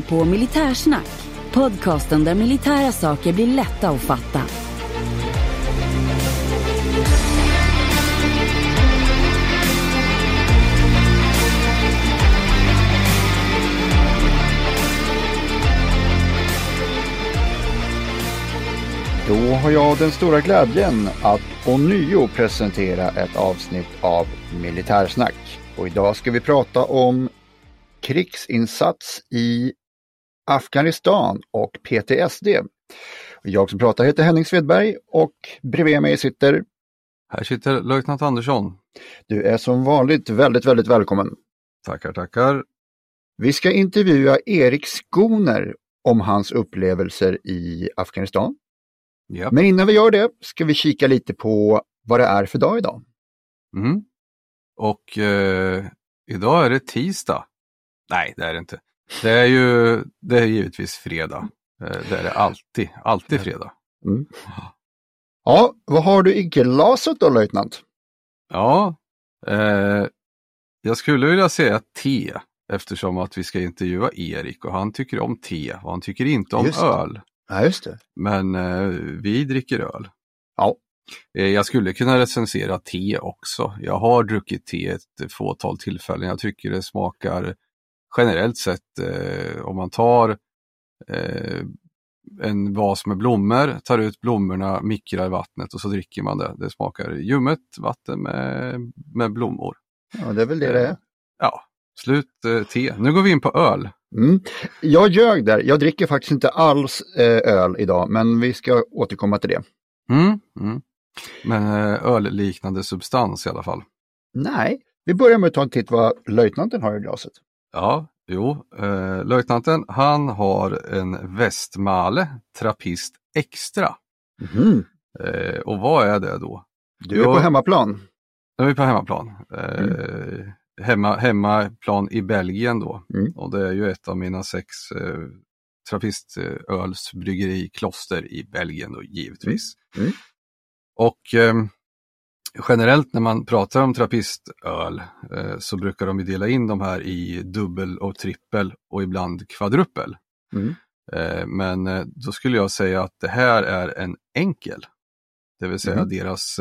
lyssnar på Militärsnack, podcasten där militära saker blir lätta att fatta. Då har jag den stora glädjen att ånyo presentera ett avsnitt av Militärsnack. Och idag ska vi prata om krigsinsats i Afghanistan och PTSD. Jag som pratar heter Henning Svedberg och bredvid mig sitter Här sitter löjtnant Andersson. Du är som vanligt väldigt, väldigt välkommen. Tackar, tackar. Vi ska intervjua Erik Skoner om hans upplevelser i Afghanistan. Ja. Men innan vi gör det ska vi kika lite på vad det är för dag idag. Mm. Och eh, idag är det tisdag. Nej, det är det inte. Det är ju det är givetvis fredag. Eh, det är det alltid. Alltid fredag. Mm. Ja, vad har du i glaset då löjtnant? Ja, eh, jag skulle vilja säga te eftersom att vi ska intervjua Erik och han tycker om te och han tycker inte om Just öl. Ja, just det. Men eh, vi dricker öl. Ja. Eh, Jag skulle kunna recensera te också. Jag har druckit te ett fåtal tillfällen. Jag tycker det smakar generellt sett eh, om man tar eh, en vas med blommor, tar ut blommorna, mikrar vattnet och så dricker man det. Det smakar ljummet vatten med, med blommor. ja, det är väl det det är. Ja, slut eh, te. Nu går vi in på öl. Mm. Jag ljög där, jag dricker faktiskt inte alls eh, öl idag, men vi ska återkomma till det. Mm, mm. Men eh, ölliknande substans i alla fall. Nej, vi börjar med att ta en titt vad löjtnanten har i glaset. Ja, jo, eh, löjtnanten han har en Westmale Trappist Extra. Mhm. Eh, och vad är det då? Du är på hemmaplan. Nu är på hemmaplan. Eh, hemma, hemmaplan i Belgien då. Mm. Och det är ju ett av mina sex eh, trappistölsbryggerikloster i Belgien då givetvis. Mm. Mm. Och eh, generellt när man pratar om trappistöl eh, så brukar de dela in de här i dubbel och trippel och ibland kvadruppel. Mm. Eh, men eh, då skulle jag säga att det här är en enkel. Det vill säga Mm. deras,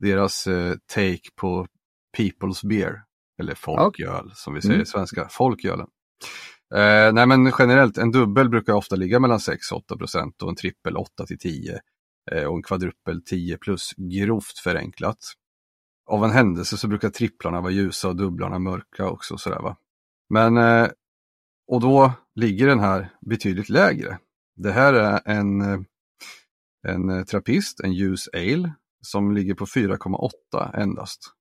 deras take på People's Beer. Eller folköl som vi säger Mm. i svenska, folkölen. Eh, nej men generellt, en dubbel brukar ofta ligga mellan 6-8 procent och en trippel 8-10 eh, Eh, och en kvadrupel 10 plus, grovt förenklat. Av en händelse så brukar tripplarna vara ljusa och dubblarna mörka också. Sådär, va? Men, eh, och då ligger den här betydligt lägre. Det här är en, eh, en trappist, en ljus ale, som ligger på 4,8 endast.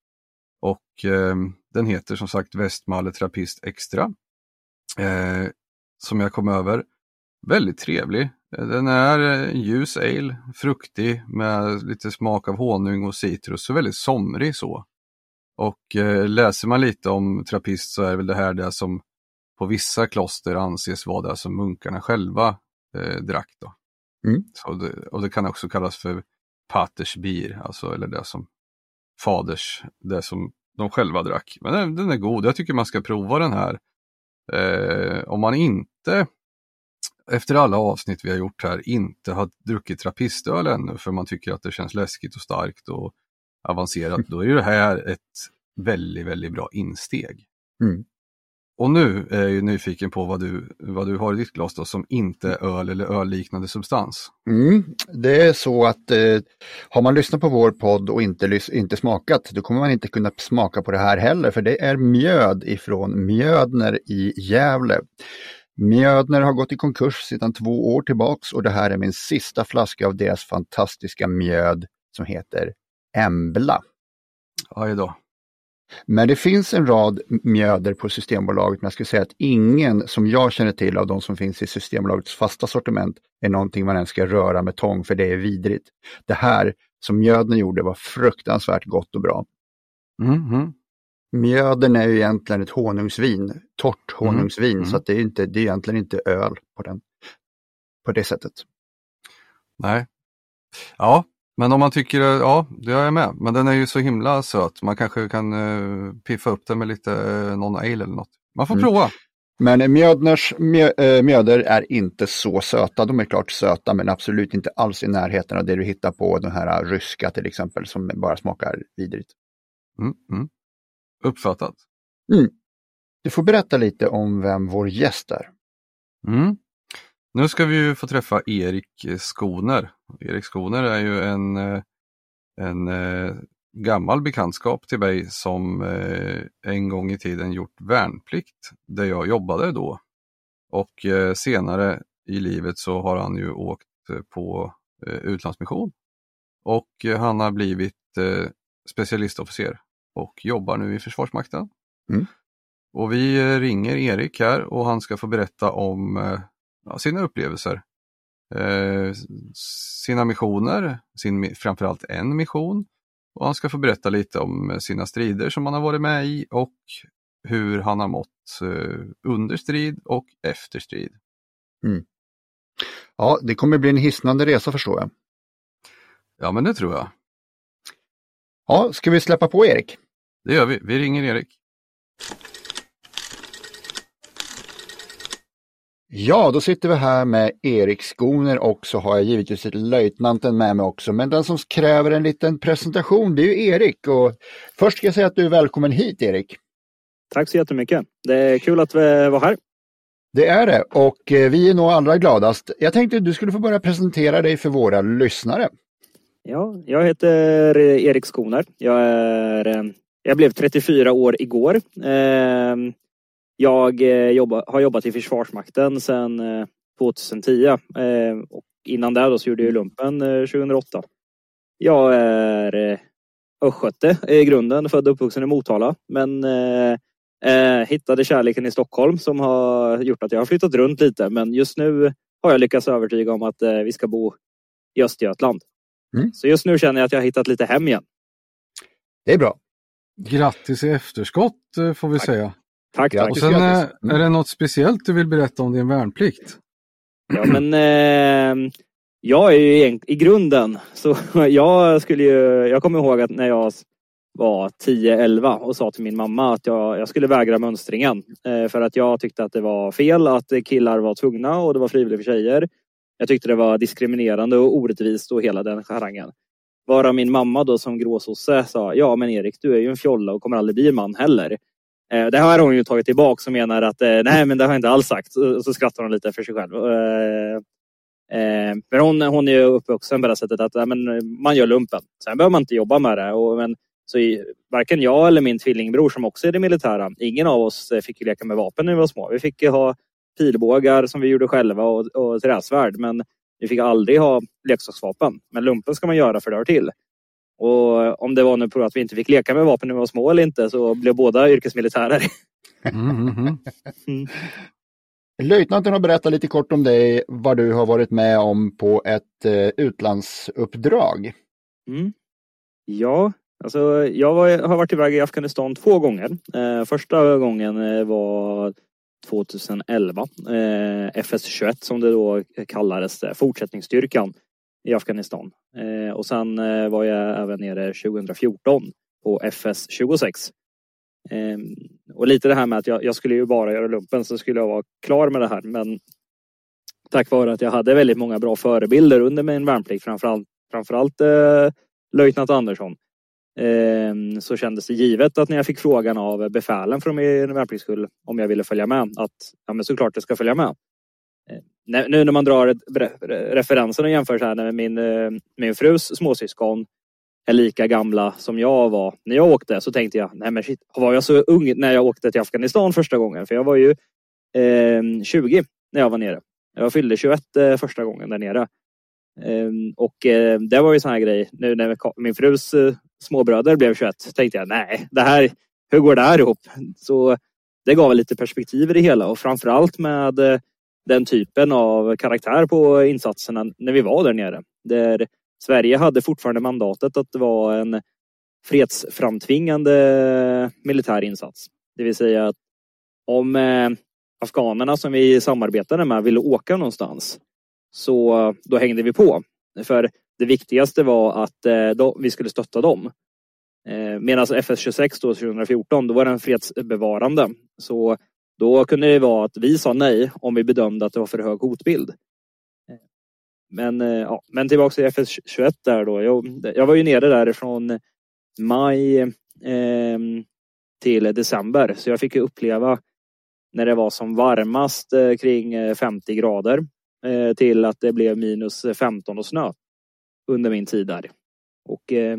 Och eh, den heter som sagt Westmalle Trappist Extra. Eh, som jag kom över. Väldigt trevlig. Den är eh, ljus ale, fruktig med lite smak av honung och citrus, så väldigt somrig så. Och eh, läser man lite om trappist så är väl det här det som på vissa kloster anses vara det som munkarna själva eh, drack. Då. Mm. Det, och det kan också kallas för paters bier, alltså eller det som faders, det som de själva drack. Men den, den är god, jag tycker man ska prova den här. Eh, om man inte, efter alla avsnitt vi har gjort här, inte har druckit trappistöl ännu för man tycker att det känns läskigt och starkt och avancerat, då är ju det här ett väldigt, väldigt bra insteg. Mm. Och nu är jag nyfiken på vad du, vad du har i ditt glas då, som inte är öl eller ölliknande substans. Mm, det är så att eh, har man lyssnat på vår podd och inte, inte smakat, då kommer man inte kunna smaka på det här heller, för det är mjöd ifrån Mjödner i Gävle. Mjödner har gått i konkurs sedan två år tillbaks och det här är min sista flaska av deras fantastiska mjöd som heter Embla. Aj då. Men det finns en rad mjöder på Systembolaget, men jag skulle säga att ingen som jag känner till av de som finns i Systembolagets fasta sortiment är någonting man ens ska röra med tång, för det är vidrigt. Det här som mjöden gjorde var fruktansvärt gott och bra. Mm -hmm. Mjöden är ju egentligen ett honungsvin, torrt honungsvin, mm. så att det, är inte, det är egentligen inte öl på, den, på det sättet. Nej. Ja, men om man tycker, ja det är jag med, men den är ju så himla söt. Man kanske kan uh, piffa upp den med lite uh, någon ale eller något. Man får mm. prova. Men Mjödners mjö, äh, mjöder är inte så söta. De är klart söta men absolut inte alls i närheten av det du hittar på den här ryska till exempel som bara smakar vidrigt. Mm, mm. Uppfattat. Mm. Du får berätta lite om vem vår gäst är. Mm. Nu ska vi ju få träffa Erik Skoner. Erik Skoner är ju en, eh, en eh, gammal bekantskap till mig som eh, en gång i tiden gjort värnplikt där jag jobbade då. Och senare i livet så har han ju åkt på utlandsmission. Och han har blivit specialistofficer och jobbar nu i Försvarsmakten. Mm. Och vi ringer Erik här och han ska få berätta om ja, sina upplevelser. Eh, sina missioner, sin, framförallt en mission. Och han ska få berätta lite om sina strider som han har varit med i och hur han har mått eh, under strid och efter strid. Mm. Ja, det kommer bli en hisnande resa förstår jag. Ja, men det tror jag. Ja, ska vi släppa på Erik? Det gör vi. Vi ringer Erik. Ja, då sitter vi här med Erik Skoner och så har jag givetvis löjtnanten med mig också. Men den som kräver en liten presentation det är ju Erik. Och först ska jag säga att du är välkommen hit Erik. Tack så jättemycket. Det är kul att vi var här. Det är det och eh, vi är nog allra gladast. Jag tänkte att du skulle få börja presentera dig för våra lyssnare. Ja, jag heter eh, Erik Skoner. Jag, är, eh, jag blev 34 år igår. Ehm, jag eh, jobba, har jobbat i Försvarsmakten sedan 2010 ehm, och innan det då så gjorde jag lumpen 2008. Jag är östgöte i grunden, född och uppvuxen i Motala men hittade kärleken i Stockholm som har gjort att jag har flyttat runt lite men just nu har jag lyckats övertyga om att vi ska bo i Östergötland. Mm. Så just nu känner jag att jag har hittat lite hem igen. Det är bra. Grattis i efterskott får vi Tack. säga. Tack, tack. Och sen är, mm. är det något speciellt du vill berätta om din värnplikt? Ja men eh, jag är ju i, i grunden så jag skulle ju, jag kommer ihåg att när jag var 10-11 och sa till min mamma att jag, jag skulle vägra mönstringen. Eh, för att jag tyckte att det var fel att killar var tvungna och det var frivilligt för tjejer. Jag tyckte det var diskriminerande och orättvist och hela den harangen. Varav min mamma då som gråsosse sa, ja men Erik du är ju en fjolla och kommer aldrig bli en man heller. Eh, det här har hon ju tagit tillbaka och menar att eh, nej men det har jag inte alls sagt. Och så skrattar hon lite för sig själv. Eh, men hon, hon är ju uppvuxen på det sättet att men, man gör lumpen. Sen behöver man inte jobba med det. Och, men, så i, varken jag eller min tvillingbror som också är det militära, ingen av oss fick leka med vapen när vi var små. Vi fick ha pilbågar som vi gjorde själva och, och träsvärd. Men vi fick aldrig ha leksaksvapen. Men lumpen ska man göra för det hör till. Och om det var nu på att vi inte fick leka med vapen när vi var små eller inte så blev båda yrkesmilitärer. Mm, mm, mm. Löjtnanten har berättat lite kort om dig, vad du har varit med om på ett eh, utlandsuppdrag. Mm. Ja, alltså jag var, har varit iväg i Afghanistan två gånger. Eh, första gången eh, var 2011. Eh, FS21 som det då kallades, eh, fortsättningsstyrkan i Afghanistan. Eh, och sen eh, var jag även nere 2014 på FS 26. Eh, och lite det här med att jag, jag, skulle ju bara göra lumpen så skulle jag vara klar med det här. Men tack vare att jag hade väldigt många bra förebilder under min värnplikt, framförallt, framförallt eh, löjtnant Andersson, eh, Ehm, så kändes det givet att när jag fick frågan av befälen från min värnpliktskull om jag ville följa med att ja, men såklart jag ska följa med. Ehm, nu när man drar referensen och jämför så här med min, eh, min frus småsyskon är lika gamla som jag var när jag åkte så tänkte jag, nej men shit, var jag så ung när jag åkte till Afghanistan första gången? För jag var ju eh, 20 när jag var nere. Jag fyllde 21 eh, första gången där nere. Ehm, och ehm, det var ju sån här grej, nu när min frus eh, småbröder blev 21 tänkte jag, nej, det här, hur går det här ihop? Så det gav lite perspektiv i det hela och framförallt med eh, den typen av karaktär på insatserna när vi var där nere. Där Sverige hade fortfarande mandatet att det var en fredsframtvingande militär insats. Det vill säga att om eh, afghanerna som vi samarbetade med ville åka någonstans så eh, då hängde vi på. För det viktigaste var att eh, då, vi skulle stötta dem. Eh, Medan FS26 då 2014, då var den fredsbevarande. Så då kunde det vara att vi sa nej om vi bedömde att det var för hög hotbild. Men, ja, men tillbaka till FS21 där då. Jag, jag var ju nere därifrån maj eh, till december så jag fick uppleva när det var som varmast eh, kring 50 grader till att det blev minus 15 och snö under min tid där. Och eh,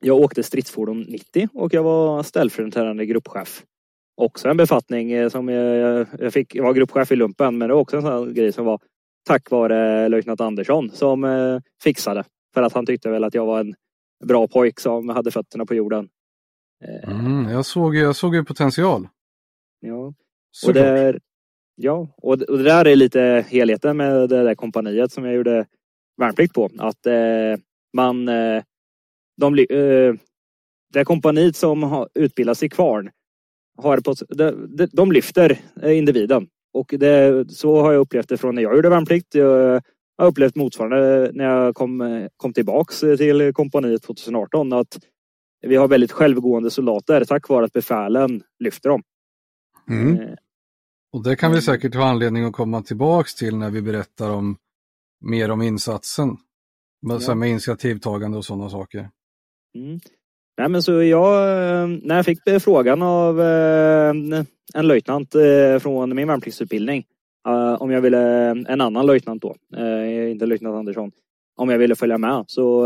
jag åkte stridsfordon 90 och jag var ställföreträdande gruppchef. Också en befattning som jag, jag fick, jag var gruppchef i lumpen men det var också en sån grej som var tack vare löjtnant Andersson som eh, fixade. För att han tyckte väl att jag var en bra pojk som hade fötterna på jorden. Eh, mm, jag, såg, jag såg ju potential. Ja, och, där, ja och, och det där är lite helheten med det där kompaniet som jag gjorde värnplikt på. Att eh, man, eh, de, eh, det kompaniet som har utbildats i Kvarn, har på, de, de lyfter eh, individen. Och det, så har jag upplevt det från när jag gjorde värnplikt. Jag har upplevt motsvarande när jag kom, kom tillbaks till kompaniet 2018. Att vi har väldigt självgående soldater tack vare att befälen lyfter dem. Mm. Eh. Och det kan vi säkert ha anledning att komma tillbaks till när vi berättar om mer om insatsen. Med, ja. med initiativtagande och sådana saker. Mm. Nej, men så jag, när jag fick frågan av eh, en löjtnant eh, från min värnpliktsutbildning eh, om jag ville, en annan löjtnant då, inte löjtnant Andersson, om jag ville följa med så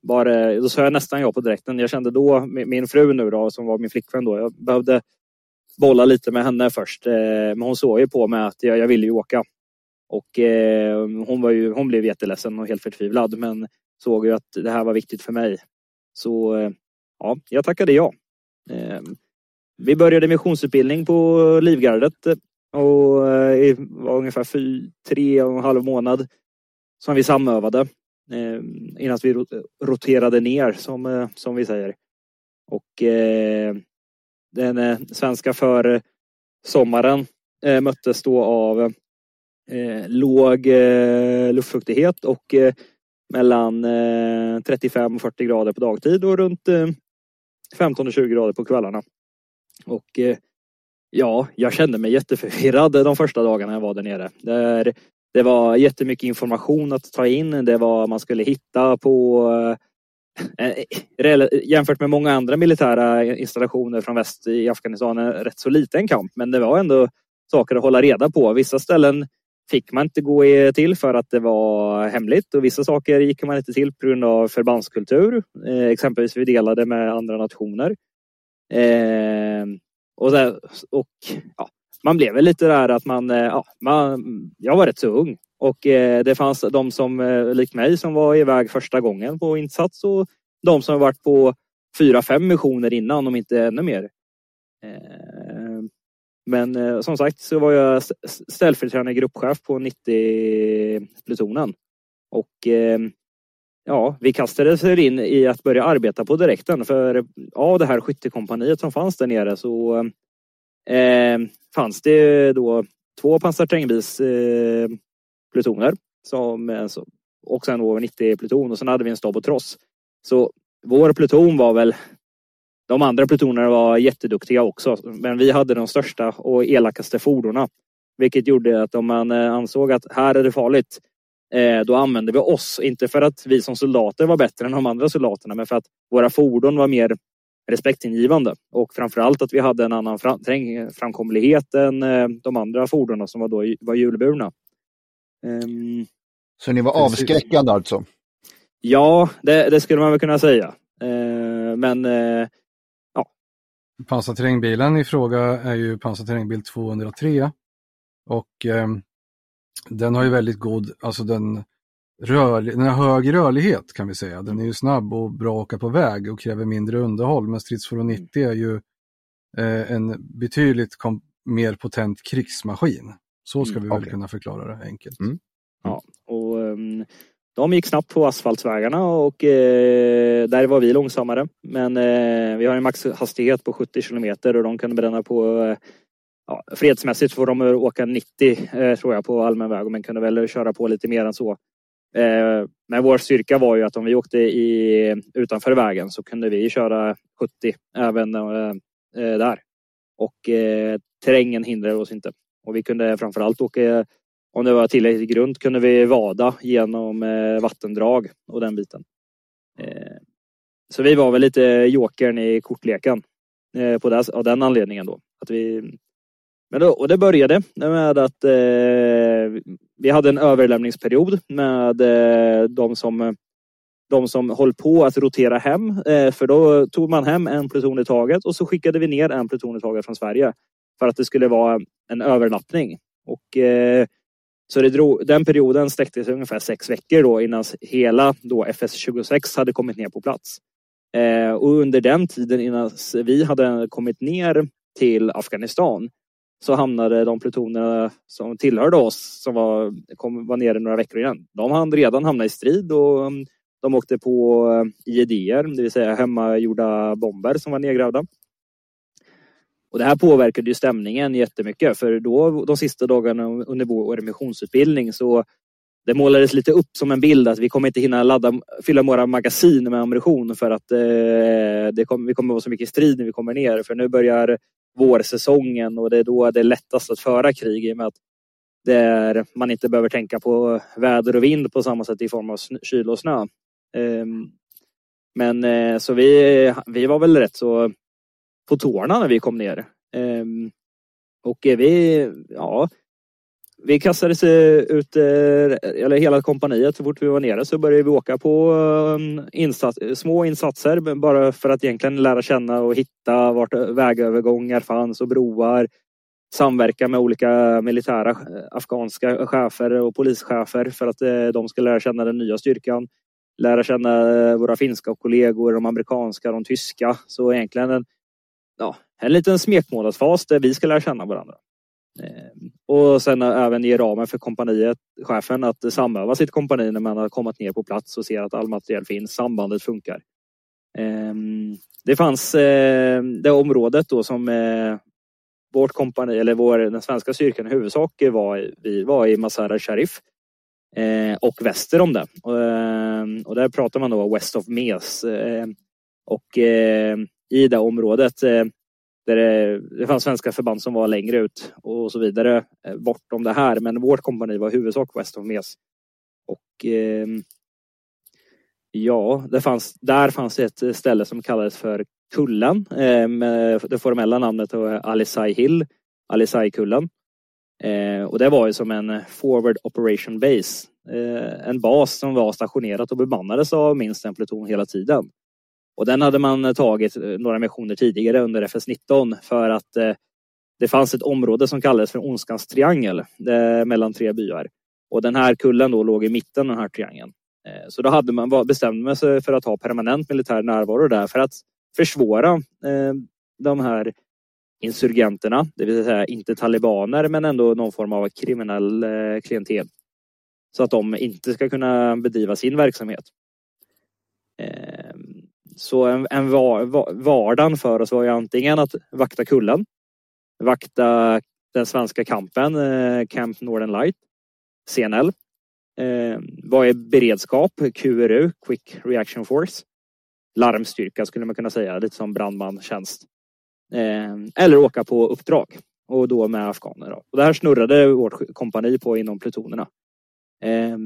var det, då sa jag nästan ja på direkten. Jag kände då, min fru nu då, som var min flickvän då, jag behövde bolla lite med henne först. Eh, men hon såg ju på mig att jag, jag ville ju åka. Och eh, hon, var ju, hon blev jätteledsen och helt förtvivlad men såg ju att det här var viktigt för mig. Så eh, ja, jag tackade ja. Vi började missionsutbildning på Livgardet och det var ungefär fy, tre och en halv månad som vi samövade innan vi roterade ner som, som vi säger. Och eh, den eh, svenska för eh, sommaren eh, möttes då av låg luftfuktighet och mellan 35 och 40 grader på dagtid och runt 15 och 20 grader på kvällarna. Och ja, jag kände mig jätteförvirrad de första dagarna jag var där nere. Där det var jättemycket information att ta in. Det var man skulle hitta på Eh, eh, jämfört med många andra militära installationer från väst i Afghanistan en rätt så liten kamp. Men det var ändå saker att hålla reda på. Vissa ställen fick man inte gå till för att det var hemligt och vissa saker gick man inte till på grund av förbandskultur. Eh, exempelvis vi delade med andra nationer. Och, och ja, man blev väl lite där att man, eh, ja, man, jag var rätt så ung och eh, det fanns de som eh, likt mig som var iväg första gången på insats och de som varit på fyra, fem missioner innan, om inte ännu mer. Men som sagt så var jag ställföreträdande gruppchef på 90-plutonen. Och ja, vi kastades in i att börja arbeta på direkten. För av det här skyttekompaniet som fanns där nere så eh, fanns det då två pansarterrängbilsplutoner. Eh, som, alltså, och sen då 90-pluton och sen hade vi en stab och tross. Så vår pluton var väl de andra plutonerna var jätteduktiga också, men vi hade de största och elakaste fordonen. Vilket gjorde att om man eh, ansåg att här är det farligt, eh, då använde vi oss. Inte för att vi som soldater var bättre än de andra soldaterna, men för att våra fordon var mer respektingivande. Och framförallt att vi hade en annan fram framkomlighet än eh, de andra fordonen som var, då, var hjulburna. Um, Så ni var avskräckande alltså? Ja, det, det, skulle man väl kunna säga. Uh, men uh, ja. Pansarterrängbilen i fråga är ju pansarterrängbil 203 och um, den har ju väldigt god, alltså den, rörlig, den har hög rörlighet kan vi säga. Den är ju snabb och bra att åka på väg och kräver mindre underhåll. Men stridsfordon 90 är ju eh, en betydligt mer potent krigsmaskin. Så ska mm, vi väl okay. kunna förklara det enkelt. Mm. Ja, och um, de gick snabbt på asfaltvägarna och eh, där var vi långsammare. Men eh, vi har en maxhastighet på 70 kilometer och de kunde bränna på eh, ja, fredsmässigt får de åka 90 eh, tror jag på allmän väg men kunde väl köra på lite mer än så. Eh, men vår styrka var ju att om vi åkte i, utanför vägen så kunde vi köra 70 även eh, eh, där. Och terrängen hindrade oss inte. Och vi kunde framförallt åka, om det var tillräckligt grunt, kunde vi vada genom vattendrag och den biten. Så vi var väl lite jokern i kortleken på av den anledningen då. Att vi men då, och det började med att eh, vi hade en överlämningsperiod med eh, de som de som höll på att rotera hem. Eh, för då tog man hem en pluton i taget och så skickade vi ner en pluton i taget från Sverige. För att det skulle vara en överlappning. Och, eh, så det drog, den perioden sträckte sig ungefär sex veckor då innan hela då FS26 hade kommit ner på plats. Eh, och under den tiden innan vi hade kommit ner till Afghanistan så hamnade de plutonerna som tillhörde oss, som var, kom, var nere några veckor igen. de hann redan hamna i strid och mm, de åkte på eh, uh, IEDer, det vill säga hemmagjorda bomber som var nedgrävda. Och det här påverkade ju stämningen jättemycket för då de sista dagarna under vår missionsutbildning så det målades lite upp som en bild att vi kommer inte hinna ladda, fylla våra magasin med ammunition för att eh, det kom, vi kommer vara så mycket strid när vi kommer ner. För nu börjar vårsäsongen och det är då det är lättast att föra krig i och med att där man inte behöver tänka på väder och vind på samma sätt i form av kyla och snö. Ehm, men eh, så vi, vi var väl rätt så på tårna när vi kom ner. Ehm, och vi, ja, vi kastades ut, eh, eller hela kompaniet, så fort vi var nere så började vi åka på um, insats, små insatser bara för att egentligen lära känna och hitta vart vägövergångar fanns och broar. Samverka med olika militära eh, afghanska chefer och polischefer för att eh, de ska lära känna den nya styrkan. Lära känna våra finska kollegor, de amerikanska, de tyska. Så egentligen en, ja, en liten smekmånadsfas där vi ska lära känna varandra. Eh, och sen även ge ramen för kompaniet, chefen, att samöva sitt kompani när man har kommit ner på plats och ser att all materiel finns, sambandet funkar. Ehm, det fanns eh, det området då som eh, vårt kompani, eller vår, den svenska styrkan i huvudsak var, vi var i Masara Sharif och väster om det. Ehm, och där pratar man då West of Mes. Och i det området där det, det fanns svenska förband som var längre ut och så vidare eh, bortom det här. Men vårt kompani var i huvudsak West of Mes. Och eh, ja, det fanns, där fanns ett ställe som kallades för Kullen eh, med det formella namnet var Alisai Hill, Alisai-kullen. Eh, och det var ju som en forward operation base. Eh, en bas som var stationerad och bemannades av minst en pluton hela tiden. Och den hade man eh, tagit eh, några missioner tidigare under FS19 för att eh, det fanns ett område som kallades för Ondskans triangel mellan tre byar. Och den här kullen då låg i mitten av den här triangeln. Så då hade man bestämt sig för att ha permanent militär närvaro där för att försvåra de här insurgenterna, det vill säga inte talibaner men ändå någon form av kriminell klientel. Så att de inte ska kunna bedriva sin verksamhet. Så en, en var, var, vardagen för oss var ju antingen att vakta kullen, vakta den svenska kampen, eh, Camp Northern Light, CNL, eh, vad är beredskap, QRU, Quick Reaction Force, larmstyrka skulle man kunna säga, lite som brandmantjänst. Eh, eller åka på uppdrag och då med afghaner. Då. Och det här snurrade vårt kompani på inom plutonerna. Eh,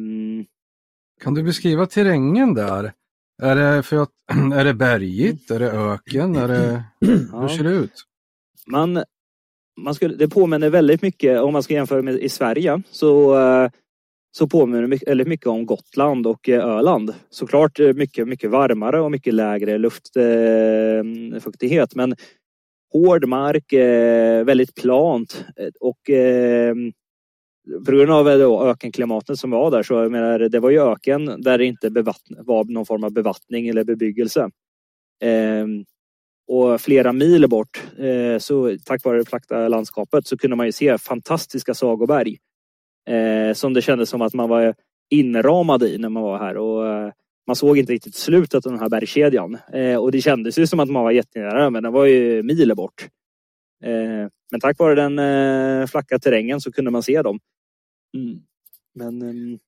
Kan du beskriva terrängen där? Är det, för att, är det bergigt? Är det öken? Är det, hur ja. ser det ut? man, man skulle, det påminner väldigt mycket, om man ska jämföra med i Sverige, så, eh, så påminner det mycket, väldigt mycket om Gotland och eh, Öland. Såklart eh, mycket, mycket varmare och mycket lägre luftfuktighet. Men hård mark, väldigt plant och på grund av eh, då ökenklimatet som var där så jag menar, det var ju öken där det inte var någon form av bevattning eller bebyggelse. Eh, och flera mil bort, eh, så tack vare det flackta landskapet, så kunde man ju se fantastiska sagoberg. Eh, som det kändes som att man var inramad i när man var här. Och, eh, man såg inte riktigt slutet av den här bergskedjan. Eh, och det kändes ju som att man var jättenära, men den var ju mil bort. Eh, men tack vare den eh, flacka terrängen så kunde man se dem. Mm. Men ehm,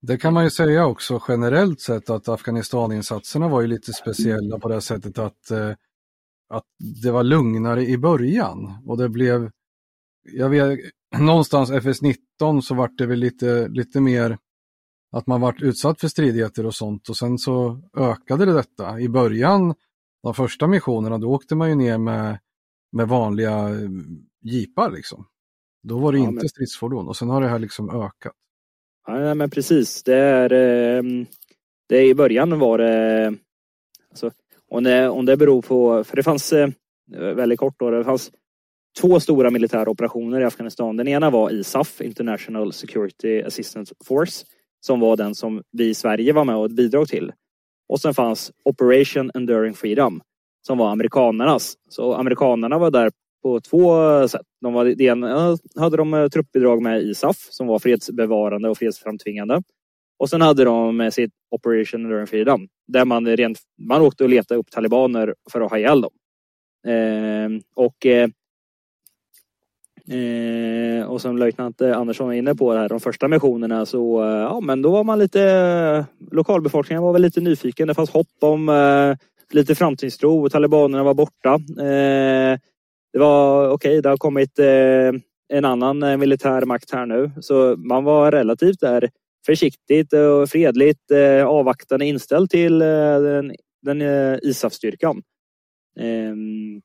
Det kan man ju säga också generellt sett att Afghanistaninsatserna var ju lite speciella på det sättet att, eh, att det var lugnare i början och det blev, jag vet, någonstans FS19 så vart det väl lite, lite mer att man vart utsatt för stridigheter och sånt och sen så ökade det detta. I början, de första missionerna, då åkte man ju ner med, med vanliga eh, jeepar liksom. Då var det Ja, inte men- stridsfordon och sen har det här liksom ökat. Ja, men precis. Det är, ehm, det är i början var det, alltså, om det, om det beror på, för det fanns eh, väldigt kort då, det fanns två stora militära operationer i Afghanistan. Den ena var ISAF, International Security Assistance Force, som var den som vi i Sverige var med och bidrog till. Och sen fanns Operation Enduring Freedom, som var amerikanernas. Så amerikanerna var där på två sätt. De var, det ena hade de eh, truppbidrag med ISAF som var fredsbevarande och fredsframtvingande. Och sen hade de sitt Operation Learn Freedom där man, rent, man åkte och letade upp talibaner för att ha ihjäl dem. Ehm, eh, och eh, och som löjtnant eh, Andersson var inne på här, de första missionerna så eh, ja men då var man lite lokalbefolkningen var väl lite nyfiken. Det fanns hopp om eh, lite framtidstro. och Talibanerna var borta. Eh, det var okej, det har kommit eh, en annan eh, militär makt här nu. Så man var relativt där försiktigt och fredligt eh, avvaktande inställd till den, den ISAF-styrkan. Ehm,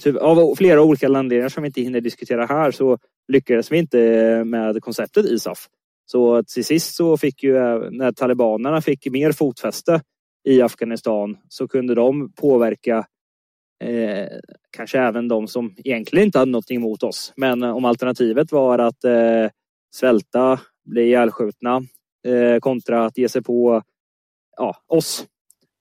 typ, av flera olika anledningar som vi inte hinner diskutera här så lyckades vi inte med konceptet ISAF. Så till sist så fick ju, när talibanerna fick mer fotfäste i Afghanistan så kunde de påverka eh, kanske även de som egentligen inte hade någonting emot oss. Men eh, om alternativet var att eh, svälta, bli ihjälskjutna eh, kontra att ge sig på ja, oss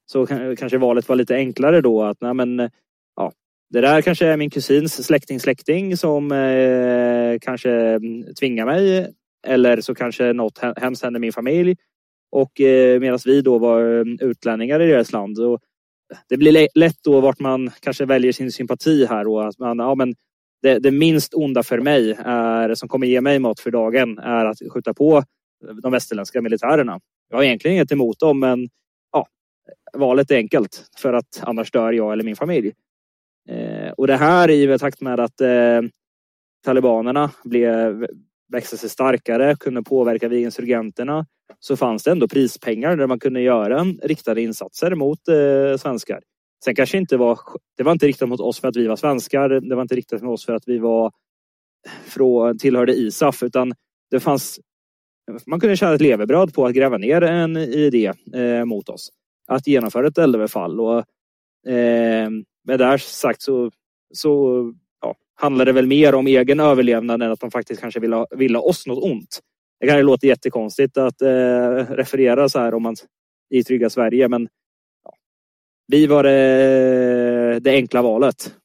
så kanske valet var lite enklare då att nej men ja, det där kanske är min kusins släkting släkting som eh, kanske mm, tvingar mig eller så kanske något hemskt händer min familj och eh, medan vi då var mm, utlänningar i deras land. Och det blir lätt då vart man kanske väljer sin sympati här och att man, ja men det, det minst onda för mig är, som kommer ge mig mat för dagen är att skjuta på de västerländska militärerna. Jag har egentligen inget emot dem men ja, valet är enkelt för att annars dör jag eller min familj. Eh, och det här i takt med att eh, talibanerna blev, växte sig starkare, kunde påverka vi insurgenterna så fanns det ändå prispengar där man kunde göra riktade insatser mot eh, svenskar. Sen kanske inte var, det var inte riktat mot oss för att vi var svenskar. Det var inte riktat mot oss för att vi var från, tillhörde ISAF utan det fanns man kunde tjäna ett levebröd på att gräva ner en idé eh, mot oss. Att genomföra ett eldöverfall. Och, eh, med det här sagt så, så ja, handlar det väl mer om egen överlevnad än att de faktiskt kanske ville, ville oss något ont. Det kan ju låta jättekonstigt att eh, referera så här om man i trygga Sverige men ja, vi var det, det enkla valet.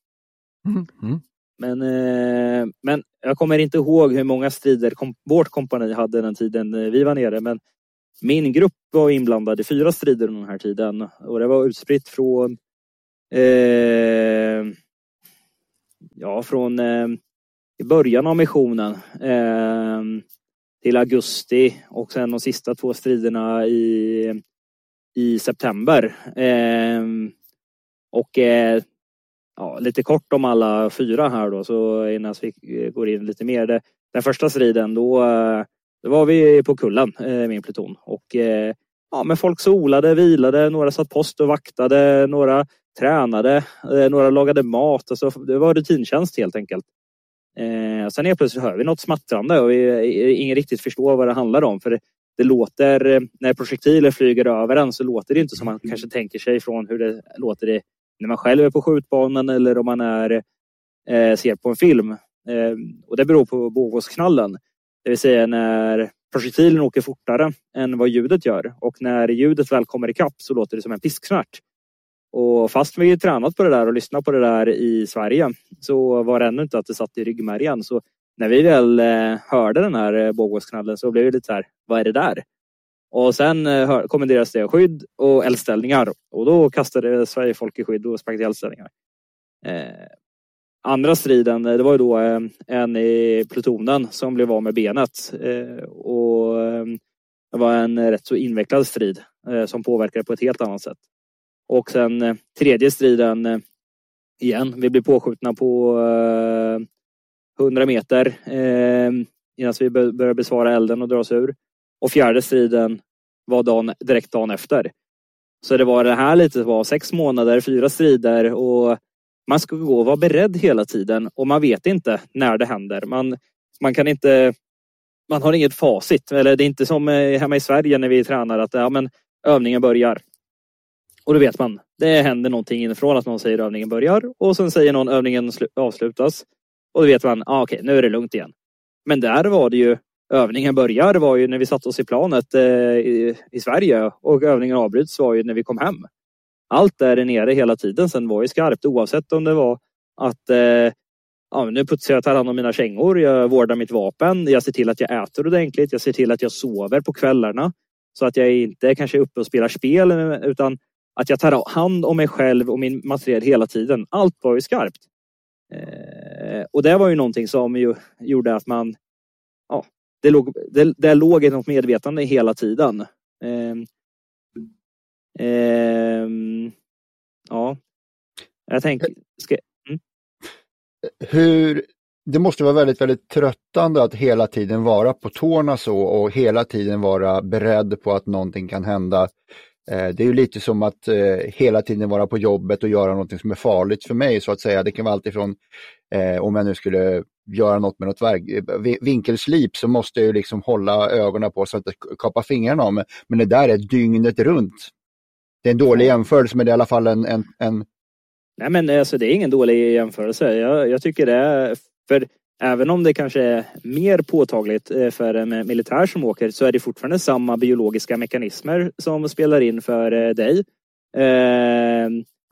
Mm. Mm. Men, eh, men jag kommer inte ihåg hur många strider kom, vårt kompani hade den tiden eh, vi var nere. Men min grupp var inblandad i fyra strider under den här tiden. Och det var utspritt från eh, ja, från eh, i början av missionen eh, till augusti och sen de sista två striderna i, i september. Eh, och eh, ja, lite kort om alla fyra här då, så innan vi eh, går in lite mer. Det, den första striden, då, eh, Då var vi på kullen, eh, min pluton. Och eh, ja, men folk solade, vilade, några satt post och vaktade, några tränade, eh, några lagade mat. Alltså, det var rutintjänst helt enkelt. Eh, sen helt plötsligt hör vi något smattrande och vi, eh, ingen riktigt förstår vad det handlar om. För det, låter, eh, när projektiler flyger över en så låter det inte som man kanske tänker sig från hur det låter det när man själv är på skjutbanan eller om man är, eh, ser på en film. Eh, och det beror på bågåsknallen. Det vill säga när projektilen åker fortare än vad ljudet gör och när ljudet väl kommer ikapp så låter det som en pisksnärt. Och fast vi tränat på det där och lyssnat på det där i Sverige så var det ännu inte att det satt i ryggmärgen. Så när vi väl eh, hörde den här eh, bågåsknallen så blev vi lite så här, vad är det där? Och sen eh, kommenderades det skydd och eldställningar och då kastade Sverige folk i skydd och sprang till eldställningar. Eh, andra striden, det var ju då en i plutonen som blev av med benet. Eh, och det var en rätt så invecklad strid som påverkade på ett helt annat sätt. Och sen eh, tredje striden eh, igen. Vi blir påskjutna på eh, 100 meter innan vi börjar besvara elden och dra oss ur. Och fjärde striden var dagen, direkt dagen efter. Så det var det här lite, var sex månader, fyra strider och man ska gå och vara beredd hela tiden och man vet inte när det händer. Man, man kan inte man har inget facit. Eller det är inte som hemma i Sverige när vi tränar att ja, men, övningen börjar. Och då vet man. Det händer någonting inifrån att någon säger övningen börjar och sen säger någon övningen avslutas. Och då vet man, ah, okej, okay, nu är det lugnt igen. Men där var det ju, övningen börjar var ju när vi satte oss i planet eh, i, i Sverige och övningen avbryts var ju när vi kom hem allt där nere hela tiden sen var ju skarpt oavsett om det var att eh, ja, nu putsar jag, tar hand om mina kängor, jag vårdar mitt vapen, jag ser till att jag äter ordentligt, jag ser till att jag sover på kvällarna så att jag inte kanske är uppe och spelar spel utan att jag tar hand om mig själv och min materiel hela tiden. Allt var ju skarpt. Eh, och det var ju någonting som ju gjorde att man ja, det låg, det, det låg i något medvetande hela tiden. Eh, Eh, ja, jag tänker... Ska, mm. Hur, det måste vara väldigt, väldigt tröttande att hela tiden vara på tårna så och hela tiden vara beredd på att någonting kan hända. Eh, det är ju lite som att eh, hela tiden vara på jobbet och göra någonting som är farligt för mig så att säga. Det kan vara alltifrån eh, om jag nu skulle göra något med något verk, vinkelslip så måste jag ju liksom hålla ögonen på så att jag kapar fingrarna av mig. Men det där är dygnet runt det är en dålig jämförelse men det är i alla fall en... en, en... Nej men alltså det är ingen dålig jämförelse. Jag, jag tycker det är... För även om det kanske är mer påtagligt eh, för en eh, militär som åker så är det fortfarande samma biologiska mekanismer som spelar in för eh, dig.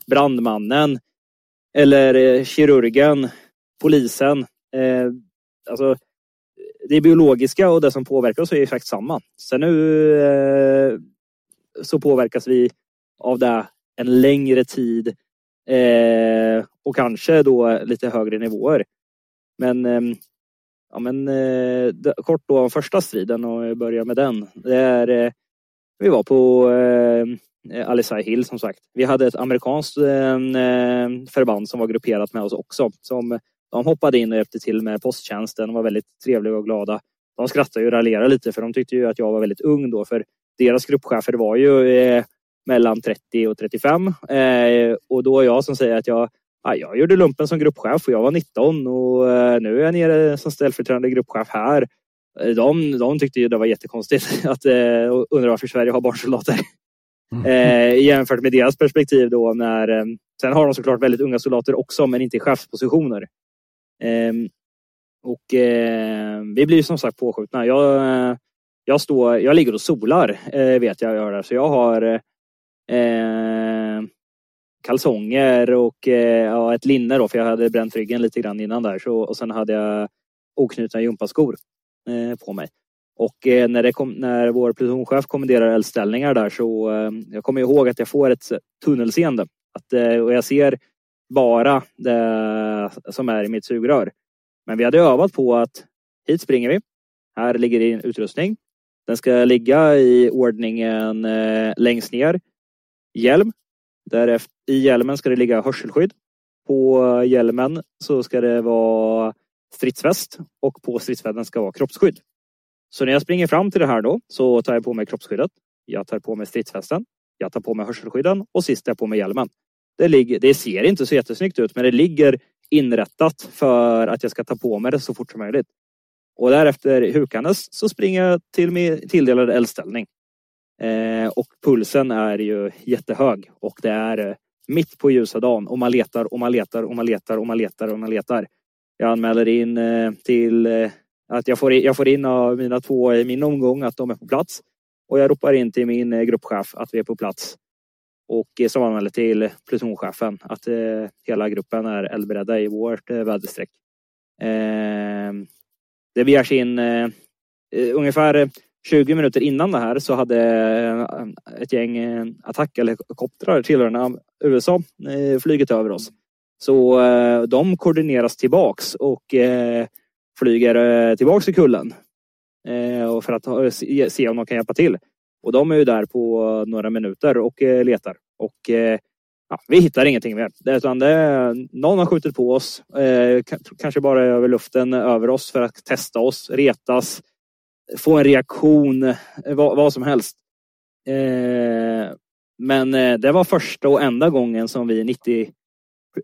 Brandmannen eller kirurgen, polisen. Alltså, det biologiska och det som påverkar oss är exakt samma. Sen nu så påverkas vi av det en längre tid och kanske då lite högre nivåer. Men, ehm, ja, men eh, kort då om första striden och börja med den. Det är, eh, vi var på ehm, eh, Alisai Hill som sagt. Vi hade ett amerikanskt ehm, eh, förband som var grupperat med oss också. Som, de hoppade in och hjälpte till med posttjänsten och var väldigt trevliga och glada. De skrattade och raljerade lite för de tyckte ju att jag var väldigt ung då för deras gruppchefer var ju eh, mellan 30 och 35. Eh, och då är jag som säger att jag, ja, jag gjorde lumpen som gruppchef och jag var 19 och eh, nu är jag nere som ställföreträdande gruppchef här. Eh, de, de tyckte ju det var jättekonstigt att eh, undra varför Sverige har barnsoldater. Mm. Eh, jämfört med deras perspektiv då när eh, Sen har de såklart väldigt unga soldater också men inte i chefspositioner. Eh, och eh, vi blir som sagt påskjutna. Jag, jag, står, jag ligger och solar vet jag gör det. Så jag har kalsonger och eh, ja, ett linne då, för jag hade bränt ryggen lite grann innan där. Så, och sen hade jag oknutna gympaskor eh, på mig. Och eh, när, det kom, när vår plutonchef kommenderar eldställningar där så eh, jag kommer ihåg att jag får ett tunnelseende. Att, eh, och jag ser bara det som är i mitt sugrör. Men vi hade övat på att hit springer vi. Här ligger din utrustning. Den ska ligga i ordningen eh, längst ner hjälm. Därefter, I hjälmen ska det ligga hörselskydd. På hjälmen så ska det vara stridsväst och på stridsvästen ska vara kroppsskydd. Så när jag springer fram till det här då så tar jag på mig kroppsskyddet. Jag tar på mig stridsvästen. Jag tar på mig hörselskydden och sist tar jag på mig hjälmen. Det, ligger, det ser inte så jättesnyggt ut men det ligger inrättat för att jag ska ta på mig det så fort som möjligt. Och därefter hukandes så springer jag till min tilldelade eldställning. Eh, och pulsen är ju jättehög och det är eh, mitt på ljusa dagen och man letar och man letar och man letar och man letar och man letar. Jag anmäler in eh, till eh, att jag får, in, jag får in av mina två i min omgång att de är på plats. Och jag ropar in till min gruppchef att vi är på plats. Och som anmäler till plutonchefen att hela gruppen är eldberedda i vårt eh, väderstreck. Det begärs in ungefär 20 minuter innan det här så hade eh, ett gäng eh, attackhelikoptrar tillhörande USA eh, flugit över oss. Så de koordineras tillbaks och flyger tillbaks till kullen. för att se om de kan hjälpa till. Och de är ju där på några minuter och letar. Och ja, vi hittar ingenting mer. Utan det, någon har skjutit på oss, kanske bara över luften över oss för att testa oss, retas, få en reaktion, eh, vad, vad som helst. Eh, men eh, det var första och enda gången som vi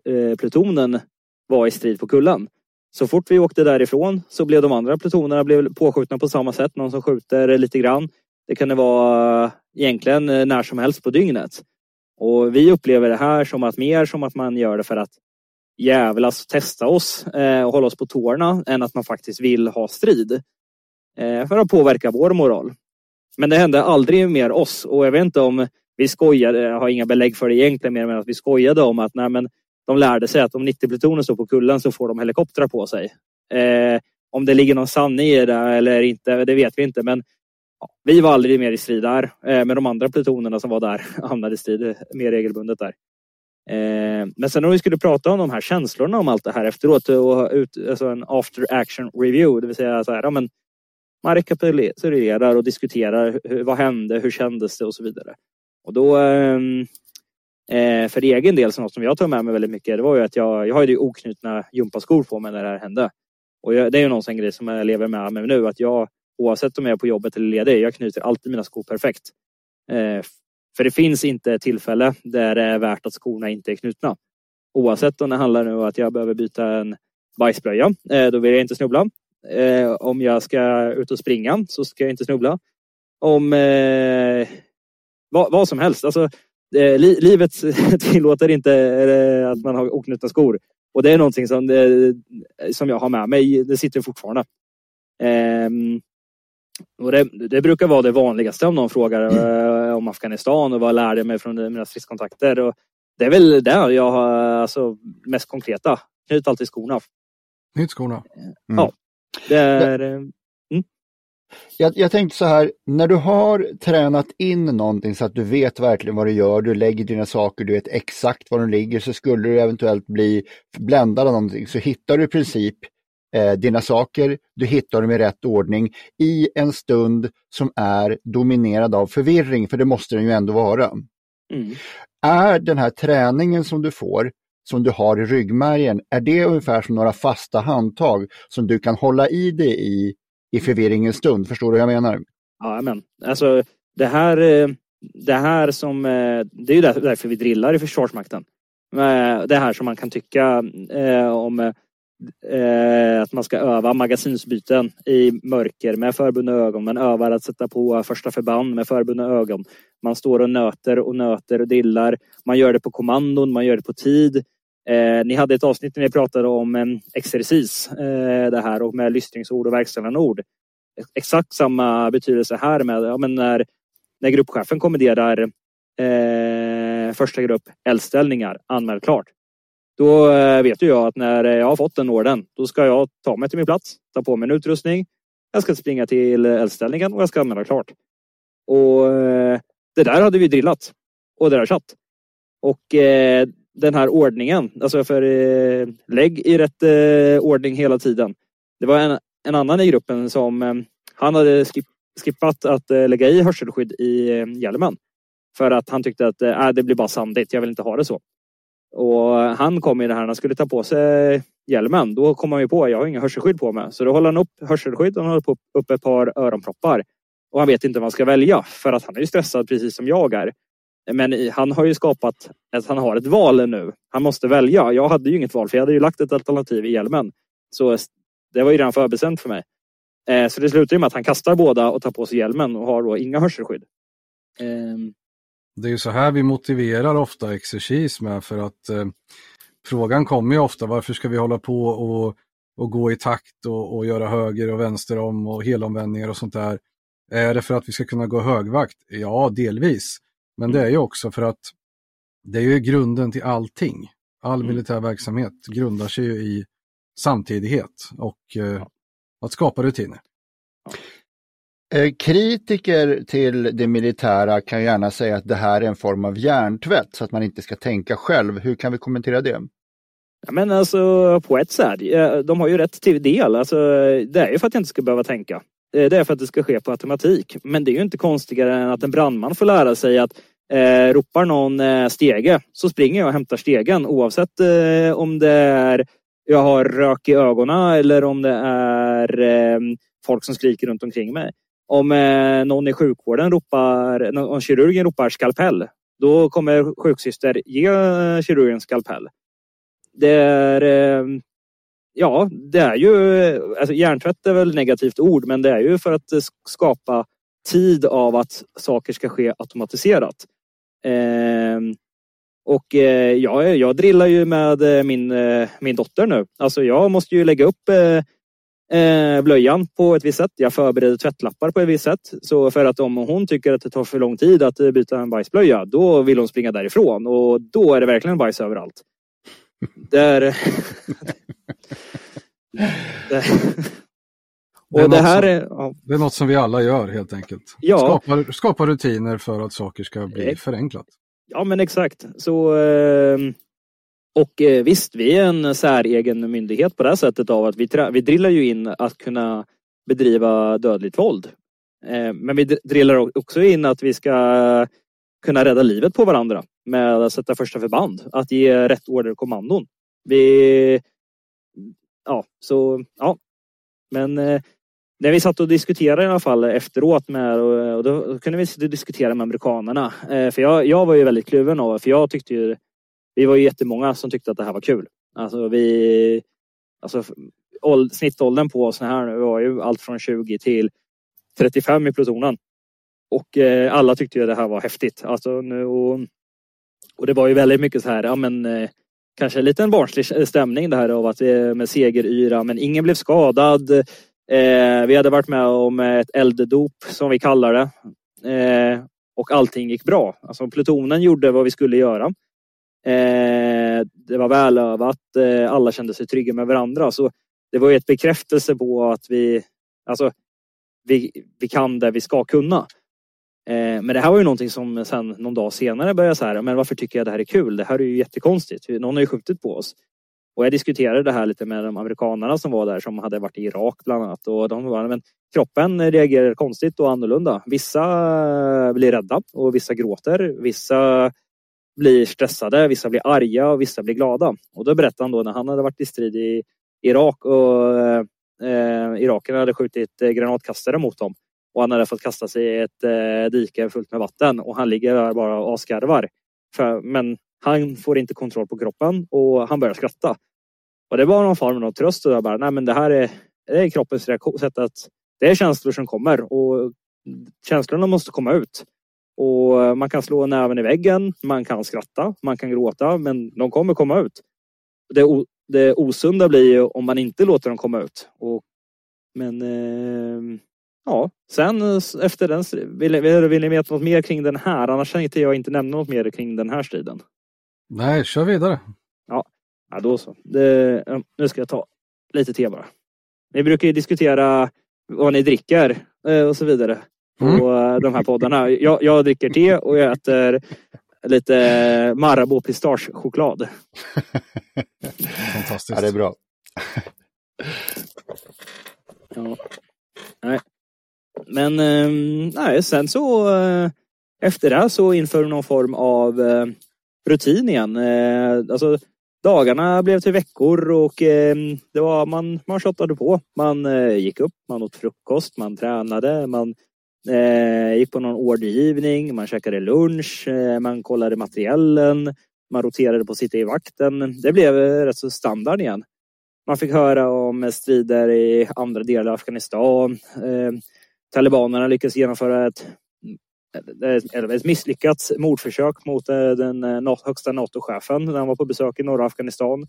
90-plutonen eh, var i strid på kullen. Så fort vi åkte därifrån så blev de andra plutonerna blev påskjutna på samma sätt. Någon som skjuter lite grann. Det kan det vara egentligen när som helst på dygnet. Och vi upplever det här som att mer som att man gör det för att jävlas testa oss och hålla oss på tårna än att man faktiskt vill ha strid. Eh, för att påverka vår moral. Men det hände aldrig mer oss och jag vet inte om vi skojade, eh, jag har inga belägg för det egentligen mer än att vi skojade om att nej, men de lärde sig att om 90-plutonen står på kullen så får de helikoptrar på sig. Eh, om det ligger någon sanning i det eller inte, det vet vi inte. Men ja, vi var aldrig mer i strid där. Eh, men de andra plutonerna som var där hamnade i strid mer regelbundet där. Eh, men sen om vi skulle prata om de här känslorna om allt det här efteråt och ut, alltså en after action review, det vill säga så här, ja, men man rekapitulerar och diskuterar hur, vad hände, hur kändes det och så vidare. Och då ehm, eh, för egen del, så något som jag tar med mig väldigt mycket, det var ju att jag, jag har ju oknutna gympaskor på mig när det här hände. Och jag, det är ju någon sån grej som jag lever med mig nu, att jag oavsett om jag är på jobbet eller ledig, jag knyter alltid mina skor perfekt. Eh, för det finns inte tillfälle där det är värt att skorna inte är knutna. Oavsett om det handlar om att jag behöver byta en bajsblöja, eh, då vill jag inte snubbla. Eh, om jag ska ut och springa så ska jag inte snubbla. Om eh, vad, vad, som helst. Alltså, eh, li, livet tillåter inte eh, att man har oknutna skor. Och det är någonting som, eh, som jag har med mig. Det sitter fortfarande. Ehm, och det, det, brukar vara det vanligaste om någon frågar mm. om Afghanistan och vad lärde jag mig från mina stridskontakter. Och det är väl det jag har alltså, mest konkreta. Knut alltid skorna. Knyt skorna. Mm. Ja. Det är... Eh, mm. Jag, jag tänkte så här, när du har tränat in någonting så att du vet verkligen vad du gör, du lägger dina saker, du vet exakt var de ligger, så skulle du eventuellt bli bländad av någonting, så hittar du i princip eh, dina saker, du hittar dem i rätt ordning i en stund som är dominerad av förvirring, för det måste den ju ändå vara. Mm. Är den här träningen som du får som du har i ryggmärgen, är det ungefär som några fasta handtag som du kan hålla i dig i i förvirringens stund? Förstår du vad jag menar? Ja, men alltså det här, eh, det här som, eh, det är ju därför vi drillar i Försvarsmakten. Eh, det här som man kan tycka om att man ska öva magasinsbyten i mörker med förbundna ögon. Man övar att sätta på första förband med förbundna ögon. Man står och nöter och nöter och dillar. Man gör det på kommandon, man gör det på tid. Eh, ni hade ett avsnitt när ni pratade om en exercis, eh, det här och med lyssningsord och verkställande ord. Exakt samma betydelse här med ja, men när, när gruppchefen kommenderar eh, första grupp eldställningar, anmäl klart. Då eh, vet ju jag att när jag har fått den orden, då ska jag ta mig till min plats, ta på mig en utrustning. Jag ska springa till eldställningen och jag ska anmäla klart. Och eh, det där hade vi drillat och det där satt. Och eh, den här ordningen. Alltså för eh, lägg i rätt eh, ordning hela tiden. Det var en, en annan i gruppen som eh, han hade skip, skippat att eh, lägga i hörselskydd i eh, hjälmen. För att han tyckte att eh, äh, det blir bara sandigt, jag vill inte ha det så. Och han kom i det här, när han skulle ta på sig hjälmen. Då kom han ju på, jag har inga hörselskydd på mig. Så då håller han upp hörselskydd och han håller upp, upp ett par öronproppar. Och han vet inte vad han ska välja för att han är ju stressad precis som jag är. Men han har ju skapat att han har ett val nu. Han måste välja. Jag hade ju inget val för jag hade ju lagt ett alternativ i hjälmen. Så det var ju redan förbestämt för mig. Eh, så det slutar ju med att han kastar båda och tar på sig hjälmen och har då inga hörselskydd. Ehm. Det är ju så här vi motiverar ofta exercis med för att eh, frågan kommer ju ofta varför ska vi hålla på och, och gå i takt och, och göra höger och vänster om och helomvändningar och sånt där. Är det för att vi ska kunna gå högvakt? Ja, delvis. Men det är ju också för att det är ju grunden till allting. All mm. militär verksamhet grundar sig ju i samtidighet och eh, att skapa rutiner. Eh, kritiker till det militära kan gärna säga att det här är en form av hjärntvätt så att man inte ska tänka själv. Hur kan vi kommentera det? Ja, men alltså på ett sätt, de har ju rätt till del. Alltså, det är ju för att jag inte ska behöva tänka. Eh, det är för att det ska ske på automatik. Men det är ju inte konstigare än att en brandman får lära sig att eh, ropar någon eh, stege så springer jag och hämtar stegen oavsett eh, om det är jag har rök i ögonen eller om det är eh, folk som skriker runt omkring mig. Om eh, någon i sjukvården ropar, om kirurgen ropar skalpell, då kommer sjuksyster ge eh, kirurgen skalpell. Det är, eh, ja, det är ju, alltså hjärntvätt är väl negativt ord, men det är ju för att eh, skapa tid av att saker ska ske automatiserat. Eh, och eh, jag, jag drillar ju med eh, min, eh, min dotter nu. Alltså jag måste ju lägga upp blöjan på ett visst sätt. Jag förbereder tvättlappar på ett visst sätt. Så för att om hon tycker att det tar för lång tid att byta en bajsblöja, då vill hon springa därifrån och då är det verkligen bajs överallt. Där... det... Och det, här som, är, ja. det är något som vi alla gör helt enkelt. Ja. Skapa, skapa rutiner för att saker ska bli förenklat. Ja men exakt. Så, ehm, och eh, visst, vi är en säregen myndighet på det sättet av att vi, vi drillar ju in att kunna bedriva dödligt våld. Eh, men vi drillar också in att vi ska kunna rädda livet på varandra med att sätta första förband, att ge rätt order och kommandon. Vi, ja, så ja. Men eh, när vi satt och diskuterade i alla fall efteråt med och, då, då kunde vi diskutera med amerikanerna. Eh, för jag, jag var ju väldigt kluven av för jag tyckte ju vi var ju jättemånga som tyckte att det här var kul. Alltså vi alltså åld, snittåldern på oss här nu var ju allt från 20 till 35 i plutonen. Och eh, alla tyckte ju det här var häftigt. Alltså, nu, och, och det var ju väldigt mycket så här, ja men eh, kanske en liten barnslig stämning det här av att vi med segeryra men ingen blev skadad. Eh, vi hade varit med om ett elddop som vi kallar det. Eh, och allting gick bra. Alltså plutonen gjorde vad vi skulle göra. Eh, det var välövat. Eh, alla kände sig trygga med varandra. Så det var ju ett bekräftelse på att vi, alltså, vi, vi kan det vi ska kunna. Eh, men det här var ju någonting som sen någon dag senare började så här, men varför tycker jag det här är kul? Det här är ju jättekonstigt. Någon har ju skjutit på oss. Och jag diskuterade det här lite med de amerikanerna som var där som hade varit i Irak bland annat. Och de bara, men kroppen reagerar konstigt och annorlunda. Vissa blir rädda och vissa gråter. Vissa blir stressade, vissa blir arga och vissa blir glada. Och då berättade han då när han hade varit i strid i Irak och eh, irakerna hade skjutit eh, granatkastare mot dem. Och han hade fått kasta sig i ett eh, dike fullt med vatten och han ligger där bara och asgarvar. För, men han får inte kontroll på kroppen och han börjar skratta. Och det var någon form av tröst och jag bara, nej men det här är, det är kroppens reaktion, sätt att det är känslor som kommer och känslorna måste komma ut. Och man kan slå näven i väggen, man kan skratta, man kan gråta, men de kommer komma ut. Det, det osunda blir ju om man inte låter dem komma ut. Och, men eh, ja, sen efter den, vill, vill, vill ni veta något mer kring den här? Annars tänkte jag inte nämna något mer kring den här striden. Nej, kör vidare. Ja, Ja, då så. Det, nu ska jag ta lite te bara. Ni brukar ju diskutera vad ni dricker eh, och så vidare på mm. de här poddarna. Jag, jag dricker te och jag äter lite Marabou pistagechoklad. Fantastiskt. Ja, det är bra. ja. Nej. Men ehm, nej, sen så eh, efter det så inför någon form av eh, rutin igen. Eh, alltså dagarna blev till veckor och eh, det var, man, man shottade på. Man eh, gick upp, man åt frukost, man tränade, man eh, gick på någon ordergivning, man käkade lunch, eh, man kollade materiellen, man roterade på att sitta i vakten. Det blev eh, rätt så standard igen. Man fick höra om strider i andra delar av Afghanistan. Eh, talibanerna lyckades genomföra ett, Eh, ett misslyckat mordförsök mot eh, den eh, högsta NATO-chefen när han var på besök i norra Afghanistan.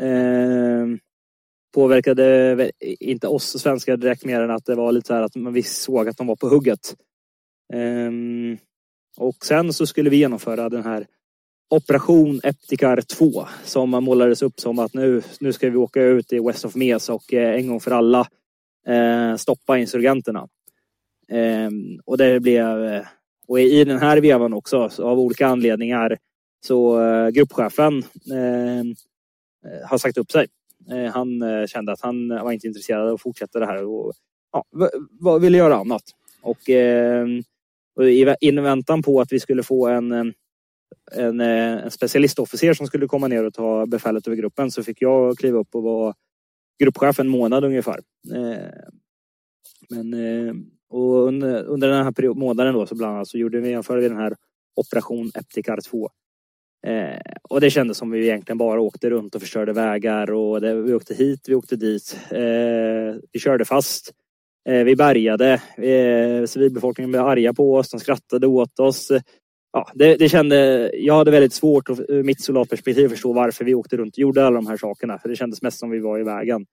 Eh, påverkade inte oss svenskar direkt mer än att det var lite så här att vi såg att de var på hugget. Ehm, och sen så skulle vi genomföra den här Operation Eptikar 2 som målades upp som att nu, nu ska vi åka ut i West of Mes och en gång för alla eh, stoppa insurgenterna. Ehm, och det blev, eh, och i den här vevan också av olika anledningar så eh, gruppchefen ehm, eh, har sagt upp sig. han kände att han var inte intresserad av att fortsätta det här och ja, ville göra annat. Och, ehm, och i inväntan på att vi skulle få en en, en specialistofficer som skulle komma ner och ta befälet över gruppen så fick jag kliva upp och vara gruppchef en månad ungefär. Eh, men eh, och under, under den här period, månaden då så bland annat så gjorde vi, genomförde vi den här Operation Epticar 2. Eh, och det kändes som vi egentligen bara åkte runt och förstörde vägar och det, vi åkte hit, vi åkte dit. Eh, vi körde fast. Eh, vi bärgade. Eh, civilbefolkningen blev arga på oss, de skrattade åt oss ja, det, det kände, jag hade väldigt svårt att, ur mitt soldatperspektiv förstå varför vi åkte runt och gjorde alla de här sakerna. För det kändes mest som vi var i vägen.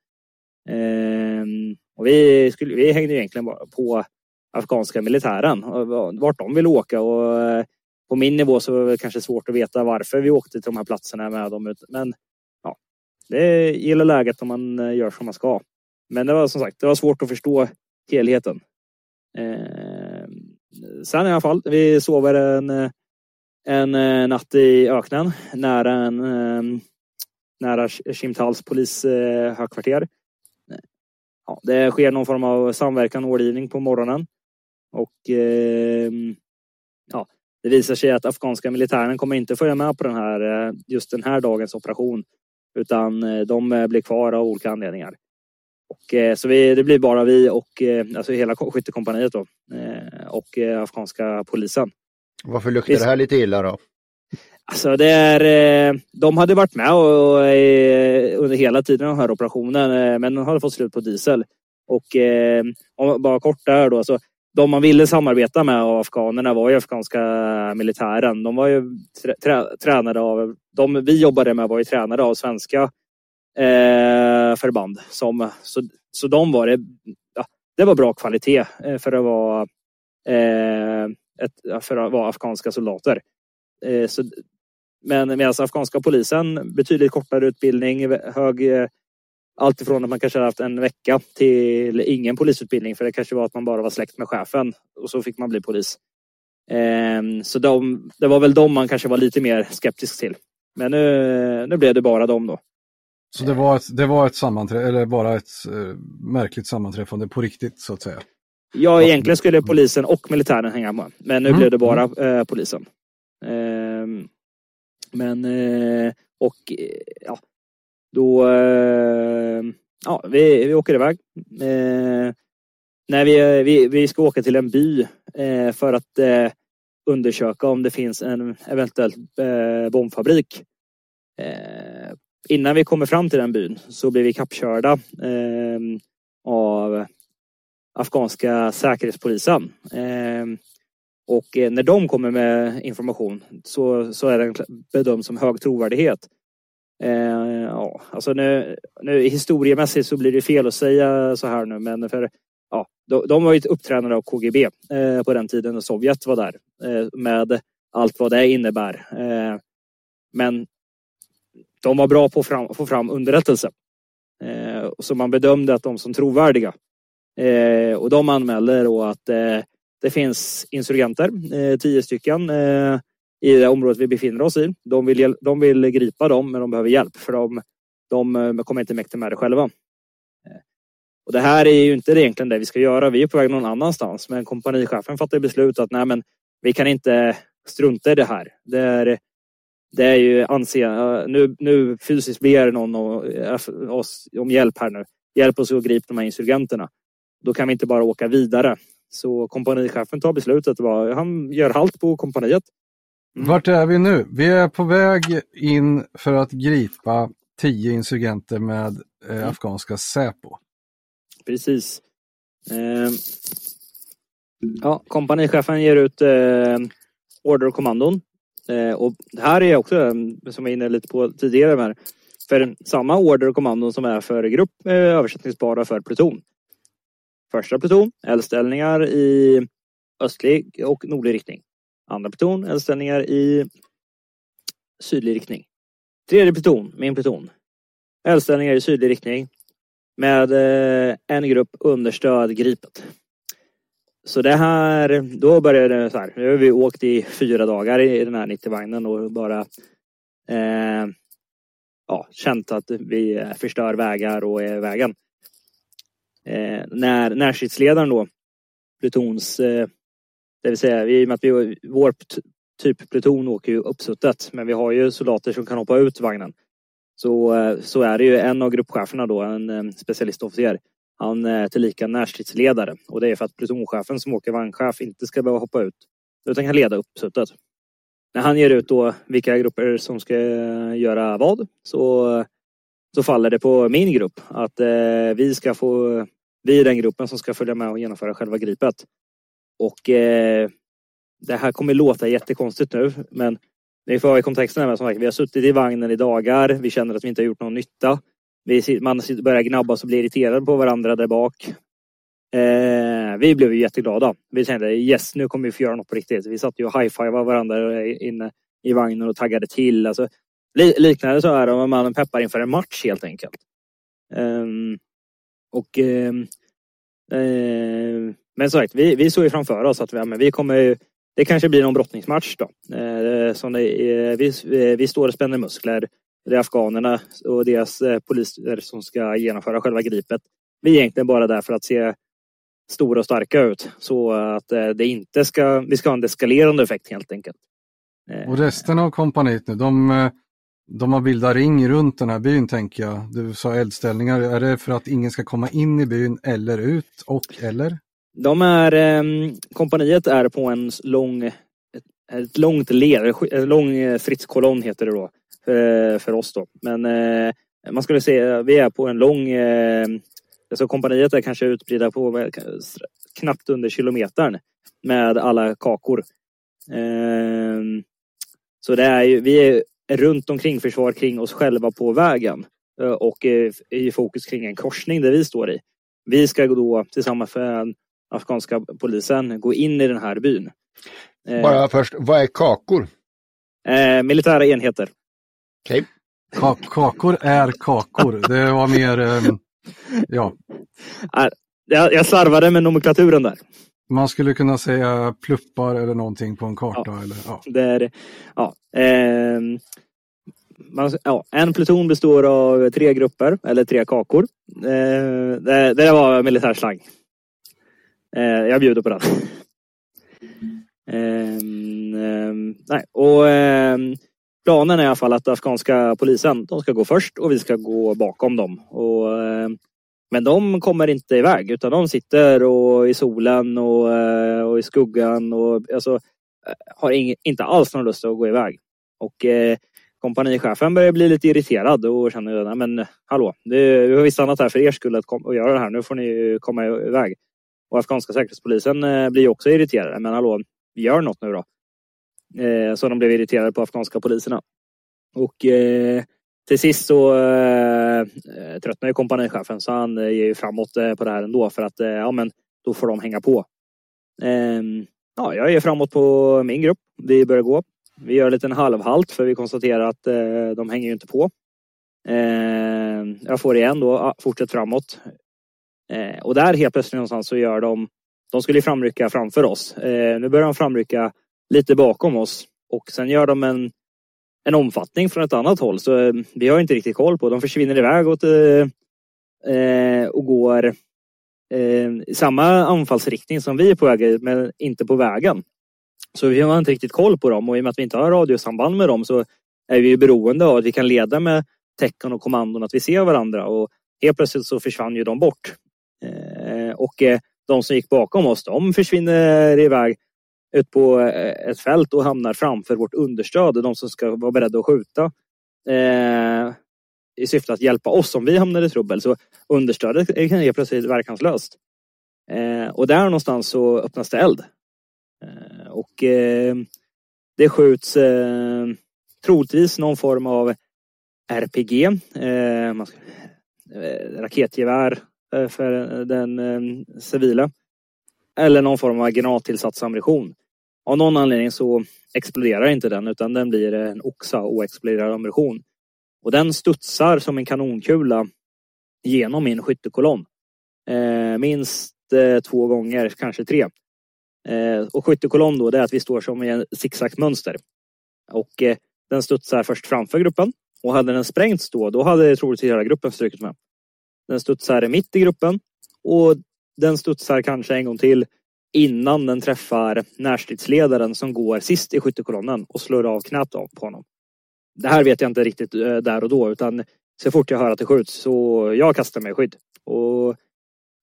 Ehm, och vi, skulle, vi hängde egentligen bara på afghanska militären. Vart de ville åka. Och eh, på min nivå så var det kanske svårt att veta varför vi åkte till de här platserna med dem. Men ja, det gillar läget om man eh, gör som man ska. Men det var som sagt, det var svårt att förstå helheten. Eh, sen i alla fall, vi sover en, en eh, natt i öknen nära en nära Chimtals polishögkvarter. Ja, det sker någon form av samverkan och ordgivning på morgonen. Och eh, ja, det visar sig att afghanska militären kommer inte följa med på den här, eh, just den här dagens operation. Utan eh, de blir kvar av olika anledningar. Och, eh, så vi, det blir bara vi och eh, alltså hela skyttekompaniet då, eh, och afghanska polisen. Varför luktar det här lite illa då? Alltså det är, eh, de hade varit med och, och, eh, under hela tiden den här operationen eh, men de hade fått slut på diesel. Och om, bara kort där då, så de man ville samarbeta med av afghanerna var ju afghanska militären. De var ju trä, tränade av, de vi jobbade med var ju tränade av svenska eh, förband. Som, så, så de var det, ja, det var bra kvalitet för att vara, eh, ett, för att vara afghanska soldater. Eh, så, men medan afghanska polisen betydligt kortare utbildning, hög eh, allt ifrån att man kanske haft en vecka till ingen polisutbildning för det kanske var att man bara var släkt med chefen och så fick man bli polis. Ehm, så de, det var väl de man kanske var lite mer skeptisk till. Men nu, nu blev det bara dem då. Så det var ett, det var ett sammanträffande, eller bara ett uh, märkligt sammanträffande på riktigt så att säga? Ja, egentligen skulle polisen och militären hänga med. Men nu mm. blev det bara uh, polisen. Uh, men, eh, och eh, ja, då, eh, ja, vi, vi åker iväg. Eh, när vi, vi, vi ska åka till en by för att undersöka om det finns en eventuell bombfabrik innan vi kommer fram till den byn så blir vi kappkörda eh, av afghanska säkerhetspolisen. Och eh, när de kommer med information så, så är den bedömd som hög trovärdighet. Eh, ja, alltså nu, nu, historiemässigt så blir det fel att säga så här nu, men för ja, de, de var ju upptränade av KGB eh, på den tiden när Sovjet var där eh, med allt vad det innebär. Eh, men de var bra på att fram, få fram underrättelse. Eh, så man bedömde att de som trovärdiga. Eh, och de anmälde då att eh, det finns insurgenter, eh, tio stycken, eh, i det området vi befinner oss i. De vill, de vill gripa dem, men de behöver hjälp för de, de eh, kommer inte mäkta med det själva. Eh, och det här är ju inte egentligen det vi ska göra. Vi är på väg någon annanstans, men kompanichefen fattar beslut att nej, men vi kan inte strunta i det här. Det är det är ju anse, eh, nu, nu fysiskt ber någon oss om hjälp här nu. Hjälp oss att gripa de här insurgenterna. Då kan vi inte bara åka vidare. Så kompanichefen tar beslutet. Han gör halt på kompaniet. Mm. Vart är vi nu? Vi är på väg in för att gripa tio insurgenter med eh, mm. afghanska Säpo. Precis. Eh, ja, kompanichefen ger ut eh, order och kommandon. Eh, och det här är också, eh, som jag var inne lite på tidigare, här, för samma order och kommandon som är för grupp är översättningsbara för pluton. Första pluton, eldställningar i östlig och nordlig riktning. Andra pluton, eldställningar i sydlig riktning. Tredje pluton, min pluton. Eldställningar i sydlig riktning med eh, en grupp understöd gripet. Så det här, då började det så här. Nu har vi åkt i fyra dagar i den här 90-vagnen och bara eh, ja, känt att vi förstör vägar och är vägen. Eh, när närstridsledaren då, plutons, eh, det vill säga i och med att vi, vår typ pluton åker ju uppsuttet men vi har ju soldater som kan hoppa ut vagnen. Så, eh, så är det ju en av gruppcheferna då, en eh, specialistofficer. Han är tillika närstridsledare och det är för att plutonchefen som åker vagnchef inte ska behöva hoppa ut utan kan leda uppsuttet. När han ger ut då vilka grupper som ska göra vad så, så faller det på min grupp att eh, vi ska få, vi är den gruppen som ska följa med och genomföra själva gripet. Och eh, det här kommer låta jättekonstigt nu men ni får ha i kontexten här som sagt, vi har suttit i vagnen i dagar, vi känner att vi inte har gjort någon nytta. Vi, man börjar gnabba och bli irriterad på varandra där bak. Eh, vi blev jätteglada. Vi kände yes, nu kommer vi få göra något på riktigt. Vi satt ju och high-fivade varandra inne i vagnen och taggade till. Alltså, liknande så är det om man peppar inför en match helt enkelt. Ehm, och ehm, ehm, Men som sagt, vi, vi såg ju framför oss att vi, men vi kommer det kanske blir någon brottningsmatch då. Eh, som det, eh, vi, eh, vi står och spänner muskler. Det är afghanerna och deras eh, poliser som ska genomföra själva gripet. Vi är egentligen bara där för att se stora och starka ut. Så att det inte ska, vi ska ha en deskalerande effekt helt enkelt. Och resten av kompaniet nu, de, de har bildat ring runt den här byn tänker jag. Du sa eldställningar, är det för att ingen ska komma in i byn eller ut och eller? De är, ehm, kompaniet är på en lång, ett, långt led, en lång eh, fritt fritzkolonn heter det då för, för oss då. Men eh, man skulle säga vi är på en lång, alltså kompaniet är kanske utspridda på knappt under kilometern med alla kakor. Ehm, så det är ju, vi är runt omkring försvar kring oss själva på vägen eh, och i fokus kring en korsning där vi står i. Vi ska då tillsammans med afghanska polisen gå in i den här byn. Eh, Bara först, vad är kakor? Eh, militära enheter. Okay. Ka kakor är kakor. Det var mer, eh, ja. Jag, jag slarvade med nomenklaturen där. Man skulle kunna säga pluppar eller någonting på en karta. Ja. Eller, ja. Det är, ja. Eh, man, ja, en pluton består av tre grupper, eller tre kakor. Eh, det, det var militärslang. Eh, jag bjuder på den. Ehm, ehm, nej, och ehm, planen är i alla fall att afghanska polisen, de ska gå först och vi ska gå bakom dem. Och, men de kommer inte iväg utan de sitter och i solen och, eh, och i skuggan och alltså, eh, har ing, inte alls någon lust att gå iväg. Och eh, kompanichefen börjar bli lite irriterad och känner, men hallå, det, vi har visst stannat här för er skull att kom, och göra det här. Nu får ni komma iväg. Och afghanska säkerhetspolisen eh, blir också irriterade. Men hallå, gör något nu då. Eh, så de blev irriterade på afghanska poliserna. Och eh, till sist så eh, tröttnar ju kompanichefen så han eh, ger ju framåt eh, på det här ändå för att eh, ja men då får de hänga på. Ehm, ja, jag ger framåt på min grupp. Vi börjar gå. Vi gör en liten halvhalt för vi konstaterar att de hänger ju inte på. Ehm, jag får igen då, fortsätt framåt. Eh, och där helt plötsligt någonstans så gör de, de skulle framrycka framför oss. Eh, nu börjar de framrycka lite bakom oss och sen gör de en, en omfattning från ett annat håll. Så eh, vi har inte riktigt koll på. De försvinner iväg åt, eh, eh, och går eh, i samma anfallsriktning som vi är på väg men inte på vägen. Så vi har inte riktigt koll på dem och i och med att vi inte har radiosamband med dem så är vi ju beroende av att vi kan leda med tecken och kommandon, att vi ser varandra och helt plötsligt så försvann ju de bort. Eh, och eh, de som gick bakom oss, de försvinner iväg ut på eh, ett fält och hamnar framför vårt understöd, de som ska vara beredda att skjuta. Eh, I syfte att hjälpa oss om vi hamnar i trubbel. Så understödet är helt plötsligt verkanslöst. Eh, och där någonstans så öppnas det eld. Eh, och eh, det skjuts eh, troligtvis någon form av RPG, eh, eh, raketgevär eh, för den civila. Eller någon form av granattillsatsammunition. Av någon anledning så exploderar inte den utan den blir en oxa oexploderad ammunition. Och den studsar som en kanonkula genom min skyttekolonn. Eh, minst eh, två gånger, kanske tre. Eh, och skyttekolonn då, det är att vi står som i en zigzagmönster. Och eh, den studsar först framför gruppen. Och hade den sprängts då, då hade troligtvis hela gruppen strukit med. Den studsar mitt i gruppen och den studsar kanske en gång till innan den träffar närstridsledaren som går sist i skyttekolonnen och slår av knät av på honom. Det här vet jag inte riktigt eh, där och då utan så fort jag hör att det skjuts så jag kastar mig i skydd. Och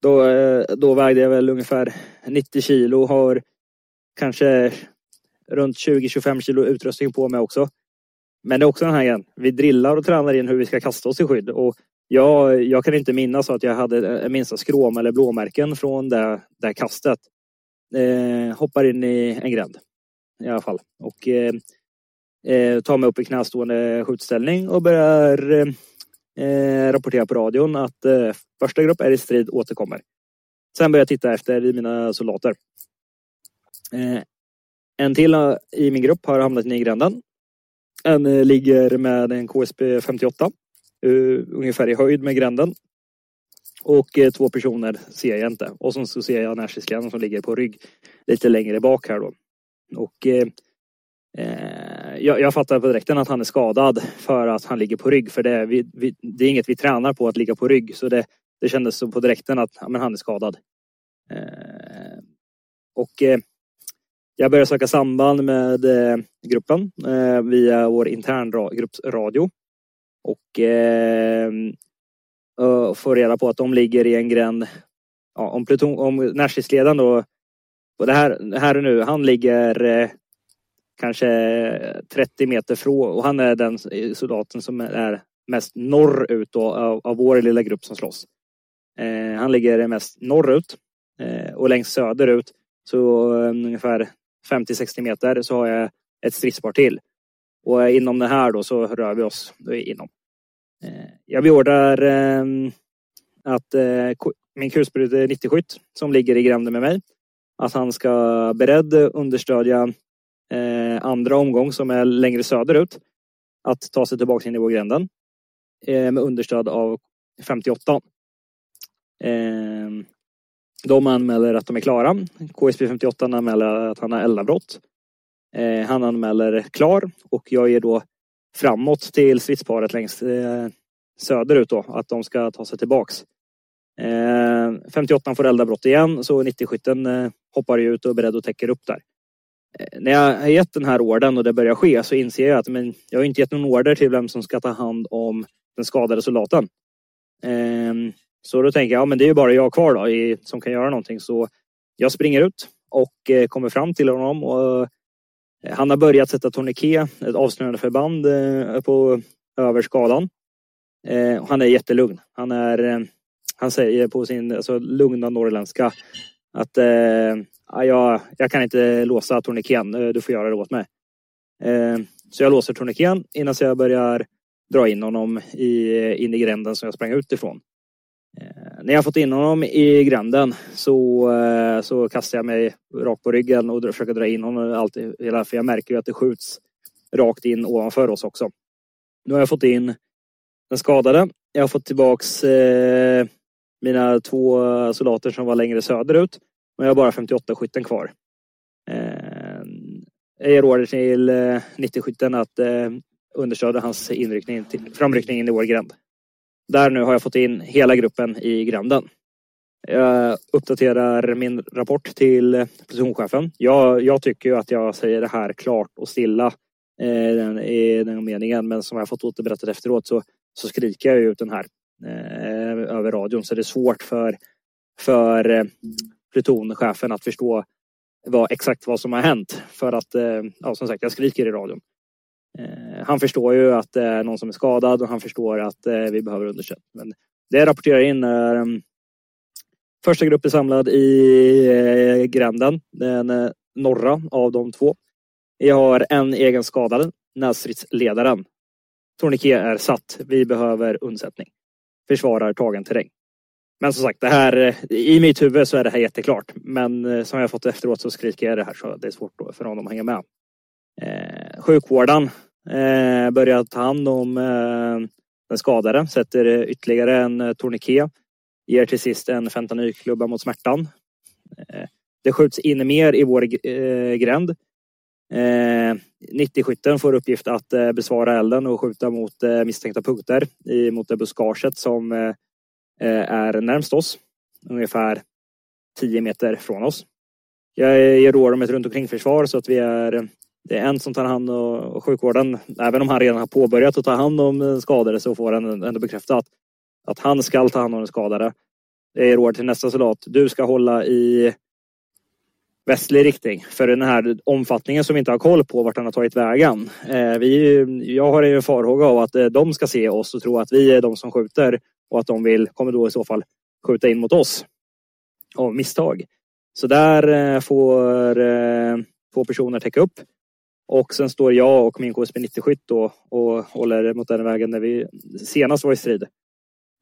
då, eh, då vägde jag väl ungefär 90 kilo och har kanske runt 20-25 kilo utrustning på mig också. Men det är också den här grejen, Vi drillar och tränar in hur vi ska kasta oss i skydd och jag, jag kan inte minnas att jag hade eh, minsta skråm eller blåmärken från det, det kastet. Eh, hoppar in i en gränd i alla fall och eh, eh, tar mig upp i knästående skjutställning och börjar eh, eh rapportera på radion att eh, första grupp är i strid återkommer. Sen börjar jag titta efter mina soldater. Eh, en till eh, i min grupp har hamnat i gränden. En ligger med en KSP 58 uh, ungefär i höjd med gränden. Och uh, två personer ser jag inte. Och så, så ser jag närstridsledaren som ligger på rygg lite längre bak här då. Och eh, jag, jag fattar på direkten att han är skadad för att han ligger på rygg. För det, vi, vi, det är inget vi tränar på att ligga på rygg. Så det, det kändes så på direkten att ja, men han är skadad. och jag började söka samband med gruppen via vår internradio och eh, få reda på att de ligger i en gränd. Ja, om, pluton, om närstridsledaren då, och det här, här och nu, han ligger eh, kanske 30 meter från och han är den soldaten som är mest norrut då, av, av vår lilla grupp som slåss. Eh, han ligger mest norrut eh, och längst söderut så um, ungefär 50-60 meter så har jag ett stridspar till. Och eh, inom det här då så rör vi oss inom. Eh, jag beordrar ehm, att eh, min kulsprute 90-skytt som ligger i gränden med mig, att han ska beredd understödja eh, andra omgång som är längre söderut att ta sig tillbaka in i med understöd av 58. Ehm, de anmäler att de är klara. KSB 58 anmäler att han har eldavbrott. Han anmäler klar och jag ger då framåt till stridsparet längst eh, söderut då, att de ska ta sig tillbaks. Eh, 58 får eldavbrott igen så 90-skytten eh, hoppar ut och är beredd och täcker upp där. Eh, när jag har gett den här orden och det börjar ske så inser jag att men, jag har inte gett någon order till vem som ska ta hand om den skadade soldaten. Eh, så då tänker jag, ja men det är ju bara jag kvar då i, som kan göra någonting. Så jag springer ut och eh, kommer fram till honom och Eh, han har börjat sätta tourniquet, ett avsnörande förband eh, på över skadan. Eh, han är jättelugn. Han, är, han säger på sin alltså, lugna norrländska att ah, jag, jag kan inte låsa tourniqueten, du får göra det åt mig. Så jag låser tourniqueten innan jag börjar dra in honom i, in i gränden som jag sprang ut ifrån. Eh, när jag fått in honom i gränden så, eh, så kastar jag mig rakt på ryggen och försöker dra in honom. Alltid, för jag märker ju att det skjuts rakt in ovanför oss också. Nu har jag fått in den skadade. Jag har fått tillbaks eh, mina två soldater som var längre söderut. Men jag har bara 58 skytten kvar. Eh, jag ger order till eh, 90-skytten att eh, understödja hans inryckning till, framryckning in i vår gränd. Där nu har jag fått in hela gruppen i gränden. Jag uppdaterar min rapport till plutonchefen. Jag, jag tycker ju att jag säger det här klart och stilla eh, den, i den meningen. Men som jag fått återberättat efteråt så, så skriker jag ut den här eh, över radion. Så det är svårt för, för eh, plutonchefen att förstå vad, exakt vad som har hänt. För att, eh, ja, som sagt, jag skriker i radion. Eh, han förstår ju att det är någon som är skadad och han förstår att eh, vi behöver understöd. Men det jag rapporterar in eh, mm, är um, första gruppen samlad i eh, gränden. Den eh, norra av de två. Vi har en egen skadad, nässtridsledaren. Tornike är satt. Vi behöver undsättning. Försvarar tagen terräng. Men som sagt, det här, eh, i mitt huvud så är det här jätteklart. Men eh, som jag fått efteråt så skriker jag det här så det är svårt för honom att hänga med. Eh, sjukvården eh, börjar ta hand om eh, den skadade, sätter ytterligare en eh, tourniquet. Ger till sist en fentanylklubba mot smärtan. Eh, det skjuts in mer i vår eh, gränd. Eh, 90-skytten får uppgift att eh, besvara elden och skjuta mot eh, misstänkta punkter i, mot det buskaget som eh, eh är närmst oss. Ungefär 10 meter från oss. Jag eh, ger råd om ett runt omkring försvar så att vi är det är en som tar hand om sjukvården. Även om han redan har påbörjat att ta hand om den skadade så får han ändå bekräftat att han ska ta hand om den skadade. Det är råd till nästa soldat. Du ska hålla i västlig riktning för den här omfattningen som vi inte har koll på vart han har tagit vägen. Eh, vi, jag har en farhåga av att eh, de ska se oss och tro att vi är de som skjuter och att de vill, kommer då i så fall skjuta in mot oss av misstag. Så där eh, får eh, två personer täcka upp och sen står jag och min KSB 90-skytt då och håller mot den vägen när vi senast var i strid.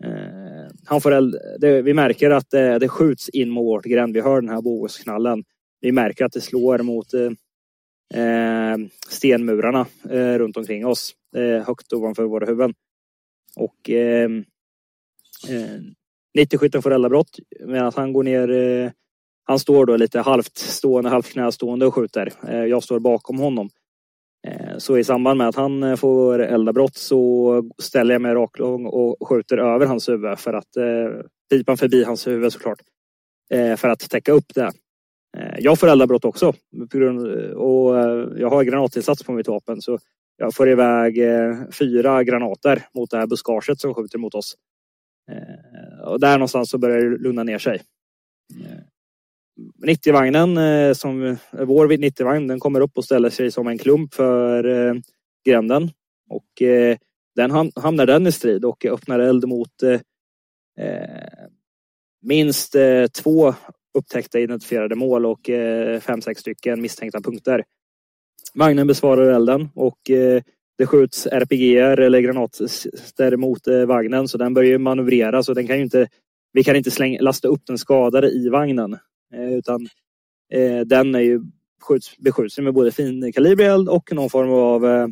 Eh, han får eld, det, vi märker att det, det skjuts in mot vårt gränd. Vi hör den här bohusknallen. Vi märker att det slår mot eh, eh, stenmurarna eh, runt omkring oss. Eh, högt ovanför våra huvuden. Och eh, eh 90-skytten får eldavbrott medan han går ner eh, han står då lite halvt stående, halvt knästående och skjuter. Eh, jag står bakom honom. Eh, så i samband med att han får får eldavbrott så ställer jag mig raklång och skjuter över hans huvud för att pipan förbi hans huvud såklart. För att täcka upp det. Jag får eldavbrott också och jag har granatinsats på mitt vapen så jag får iväg fyra granater mot det här buskaget som skjuter mot oss. Och där någonstans så börjar det lugna ner sig. 90-vagnen, eh, som vår 90-vagn, den kommer upp och ställer sig som en klump för eh, gränden. Och eh, den hamnar den i strid och öppnar eld mot eh, eh, minst två upptäckta identifierade mål och fem, sex stycken misstänkta punkter. Vagnen besvarar elden och det skjuts RPG eller granater mot vagnen så den börjar manövrera så den kan ju inte vi kan inte slänga, lasta upp den skadade i vagnen. Eh, utan eh, den är ju skjuts, beskjuts med både finkalibrig eld och någon form av eh.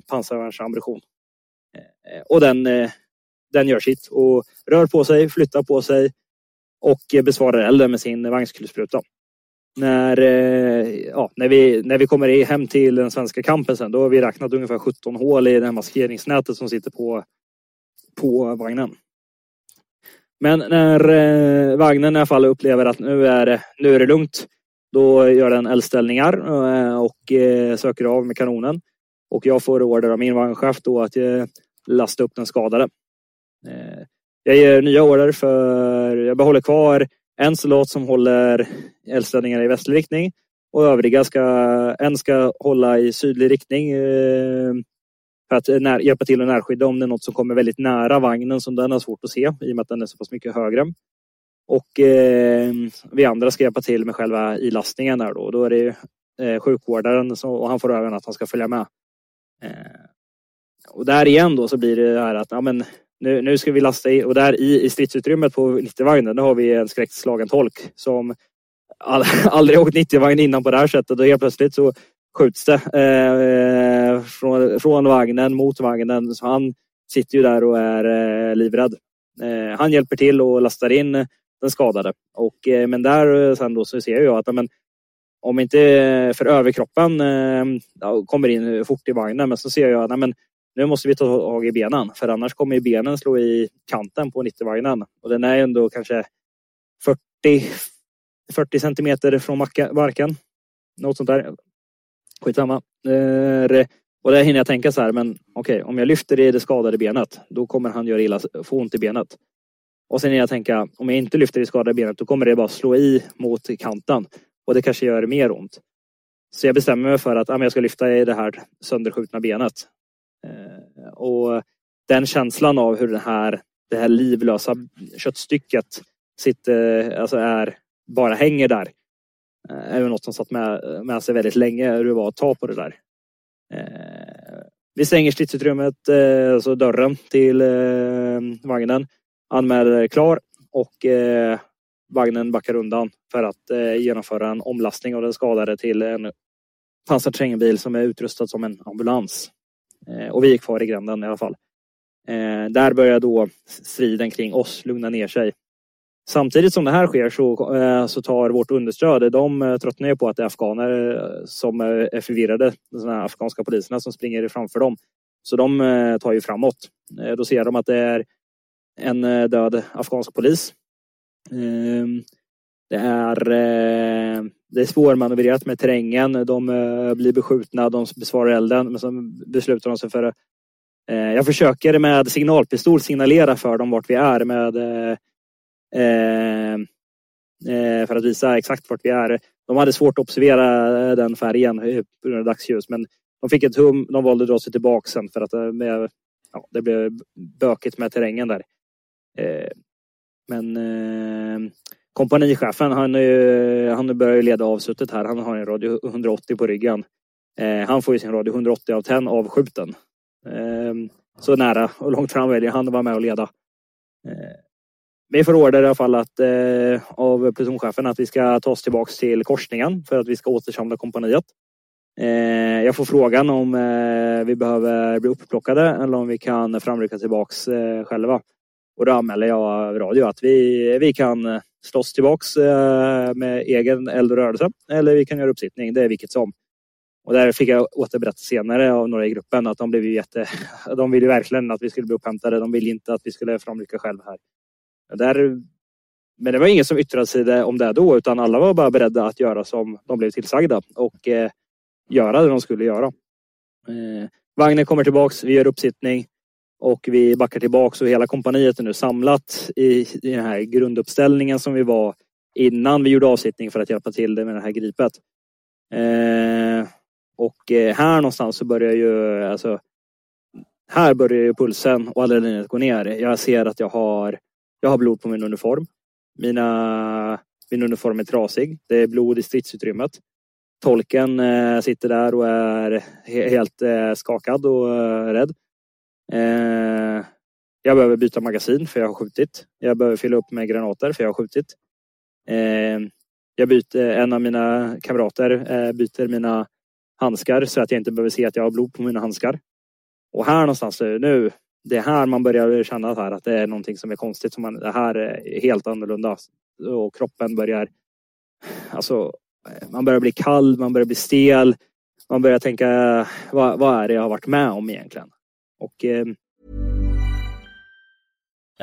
eh och den, eh, den gör sitt och rör på sig, flyttar på sig och besvarar elden med sin vagnskulspruta. När, ja, när, vi, när vi kommer hem till den svenska kampen sen, då har vi räknat ungefär 17 hål i det här maskeringsnätet som sitter på, på vagnen. Men när eh, vagnen i alla fall upplever att nu är, det, nu är det lugnt, då gör den eldställningar eh, och eh, söker av med kanonen. Och jag får order av min vagnchef då att eh, lasta upp den skadade. Eh, jag ger nya order för, jag behåller kvar en soldat som håller eldställningar i västlig riktning och övriga ska, en ska hålla i sydlig riktning eh, för att eh, när, hjälpa till att närskydda om det är något som kommer väldigt nära vagnen som den har svårt att se i och med att den är så pass mycket högre. Och eh, vi andra ska hjälpa till med själva ilastningen där då. Då är det eh, sjukvårdaren som, och han får ögonen att han ska följa med. Eh, och där igen då så blir det här att ja, men, nu, nu ska vi lasta i och där i, i stridsutrymmet på 90-vagnen, har vi en skräckslagen tolk som all, aldrig åkt 90-vagn innan på det här sättet och helt plötsligt så skjuts det eh, från, vagnen mot vagnen. Så han sitter ju där och är eh, livrädd. Eh, han hjälper till och lastar in den skadade. Och, eh, men där eh, sen då så ser jag att men, om inte för överkroppen eh, kommer in fort i vagnen, men så ser jag att men, nu måste vi ta tag i benen för annars kommer benen slå i kanten på 90-vagnen. Och den är ändå kanske 40, 40 centimeter från marken. Något sånt där. Skitsamma. Eh, och där hinner jag tänka så här, men okej, okay, om jag lyfter i det skadade benet, då kommer han göra illa, få ont i benet. Och sen hinner jag tänka, om jag inte lyfter i det skadade benet, då kommer det bara slå i mot kanten. Och det kanske gör mer ont. Så jag bestämmer mig för att ja, jag ska lyfta i det här sönderskjutna benet. Eh, och den känslan av hur det här, det här livlösa köttstycket sitter, alltså är, bara hänger där. Eh, är något som satt med, med sig väldigt länge, hur det var att ta på det där. Eh, vi stänger stridsutrymmet, eh, alltså dörren till eh, vagnen. Anmäler klar och eh, vagnen backar undan för att eh, genomföra en omlastning av den skadade till en pansarterrängbil som är utrustad som en ambulans. Eh, och vi är kvar i gränden i alla fall. Eh, där börjar då striden kring oss lugna ner sig. Samtidigt som det här sker så, eh, så tar vårt understöd, de eh, tröttnar ju på att det är afghaner eh, som är förvirrade, de här afghanska poliserna som springer framför dem. Så de tar ju framåt. Då ser de att det är en död afghansk polis. Ehm, det är, det är svårmanövrerat med terrängen. De blir beskjutna, de besvarar elden, men sen beslutar de sig för jag försöker med signalpistol signalera för dem vart vi är med Ehm, eh, för att visa exakt vart vi är. De hade svårt att observera eh, den färgen eh, på grund av dagsljus men de fick ett hum, de valde att dra sig tillbaka sen för att med, ja, det blev bökigt med terrängen där. Men eh, kompanichefen han, han börjar leda avslutet här. Han har en radio 180 på ryggen. Eh, han får ju sin radio 180 av 10 avskjuten. Eh, så nära och långt fram väljer han att vara med och leda vi får order i alla fall att, eh, av plutonchefen att vi ska ta oss tillbaks till korsningen för att vi ska återsamla kompaniet. Eh, jag får frågan om eh, vi behöver bli upplockade eller om vi kan framrycka tillbaks eh, själva. Och då anmäler jag radio att vi, vi kan slåss tillbaks eh, med egen eld och rörelse eller vi kan göra uppsittning. Det är vilket som. Och där fick jag återberätta senare av några i gruppen att de blev jätte... De ville verkligen att vi skulle bli upphämtade. De ville inte att vi skulle framrycka själva här. Där, men det var ingen som yttrade sig om det då utan alla var bara beredda att göra som de blev tillsagda och eh, göra det de skulle göra. Eh, vagnen kommer tillbaks, vi gör uppsittning och vi backar tillbaks och hela kompaniet är nu samlat i, i den här grunduppställningen som vi var innan vi gjorde avsittning för att hjälpa till det med det här gripet. Eh, och eh, här någonstans så börjar ju alltså här börjar ju pulsen och adrenalinet gå ner. Jag ser att jag har jag har blod på min uniform. Mina, min uniform är trasig. Det är blod i stridsutrymmet. Tolken eh, sitter där och är he helt eh, skakad och eh, rädd. Eh, jag behöver byta magasin för jag har skjutit. Jag behöver fylla upp med granater för jag har skjutit. Eh, jag byter, en av mina kamrater eh, byter mina handskar så att jag inte behöver se att jag har blod på mina handskar. Och här någonstans eh, nu, det är här man börjar känna här att det är någonting som är konstigt. Som man, det här är helt annorlunda. Och kroppen börjar... Alltså, man börjar bli kall, man börjar bli stel. Man börjar tänka, vad, vad är det jag har varit med om egentligen? Och... Eh...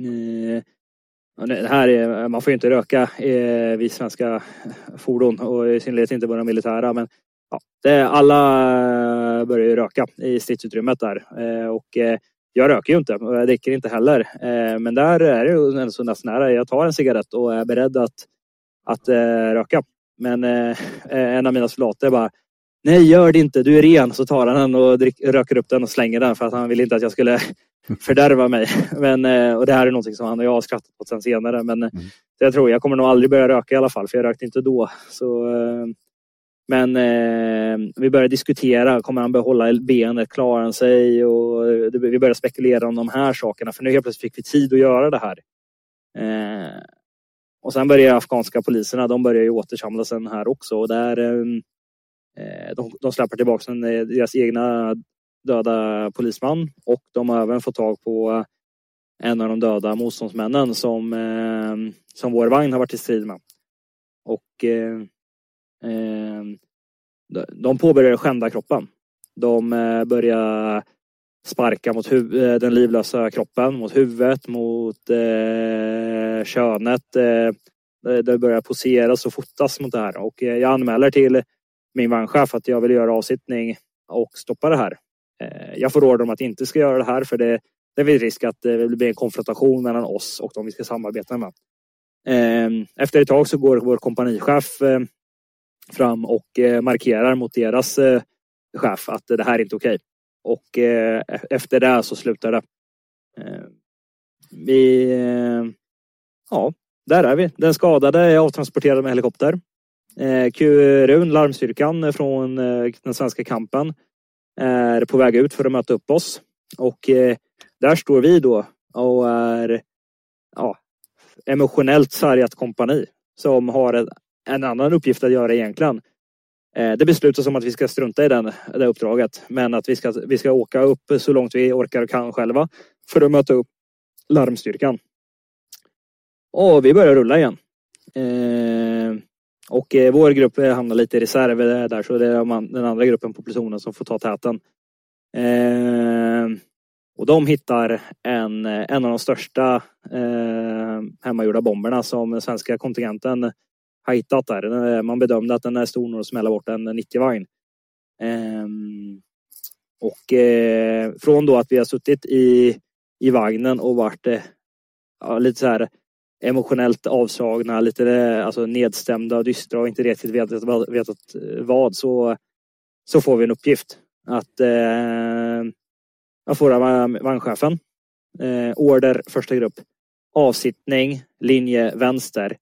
Eh, det här är, man får ju inte röka eh, vid svenska fordon och i synnerhet inte våra militära. Men ja, det, alla börjar ju röka i stridsutrymmet där. Eh, och eh, jag röker ju inte och jag dricker inte heller. Eh, men där är det ju så nästan nära. Jag tar en cigarett och är beredd att, att eh, röka. Men eh, en av mina soldater bara Nej, gör det inte. Du är ren. Så tar han den och drick, röker upp den och slänger den för att han ville inte att jag skulle fördärva mig. Men, eh, och det här är någonting som han och jag har skrattat åt sen senare. Men mm. jag tror jag kommer nog aldrig börja röka i alla fall, för jag rökte inte då. Så, eh, men eh, vi började diskutera, kommer han behålla benet, klarar han sig? Och vi började spekulera om de här sakerna, för nu helt plötsligt fick vi tid att göra det här. Och sen började afghanska poliserna, de började ju återsamla sen här också. Och där, Eh, de, de släpper tillbaka eh, deras egna döda polisman och de har även fått tag på eh, en av de döda motståndsmännen som, eh, som vår vagn har varit i strid med. Och eh, eh, de påbörjar skända kroppen. De eh, börjar sparka mot den livlösa kroppen, mot huvudet, mot eh, könet. Eh, det börjar poseras och fotas mot det här och jag anmäler till min vagnchef att jag vill göra avsittning och stoppa det här. Eh, jag får order om att inte ska göra det här för det, det finns risk att det blir en konfrontation mellan oss och de vi ska samarbeta med. Ehm, efter ett tag så går vår kompanichef eh, fram och eh, markerar mot deras chef att det här är inte okej. Och efter det så slutar det. Ehm, vi, ja, där är vi. Den skadade är avtransporterad med helikopter. Eh, QRUN, larmstyrkan från eh, den svenska kampen, är på väg ut för att möta upp oss. Och eh, där står vi då och är ja, emotionellt sargat kompani som har en, en annan uppgift att göra egentligen. Eh, det beslutas om att vi ska strunta i den, det uppdraget, men att vi ska, vi ska åka upp så långt vi orkar och kan själva för att möta upp larmstyrkan. Och vi börjar rulla igen. Eh, och eh, vår grupp eh, hamnar lite i reserv där så det är man, den andra gruppen på plutonen som får ta täten. Eh, och de hittar en, eh, en av de största eh, hemmagjorda bomberna som den svenska kontingenten har hittat där. Man bedömde att den är stor nog att smälla bort en 90-vagn. Eh, och eh, från då att vi har suttit i, i vagnen och varit eh, ja, lite så här emotionellt avslagna, lite eh, alltså nedstämda och dystra och inte riktigt vetat, vetat eh, vad så, så får vi en uppgift. Att eh, jag får vagnchefen. Eh, order första grupp. Avsittning, linje vänster.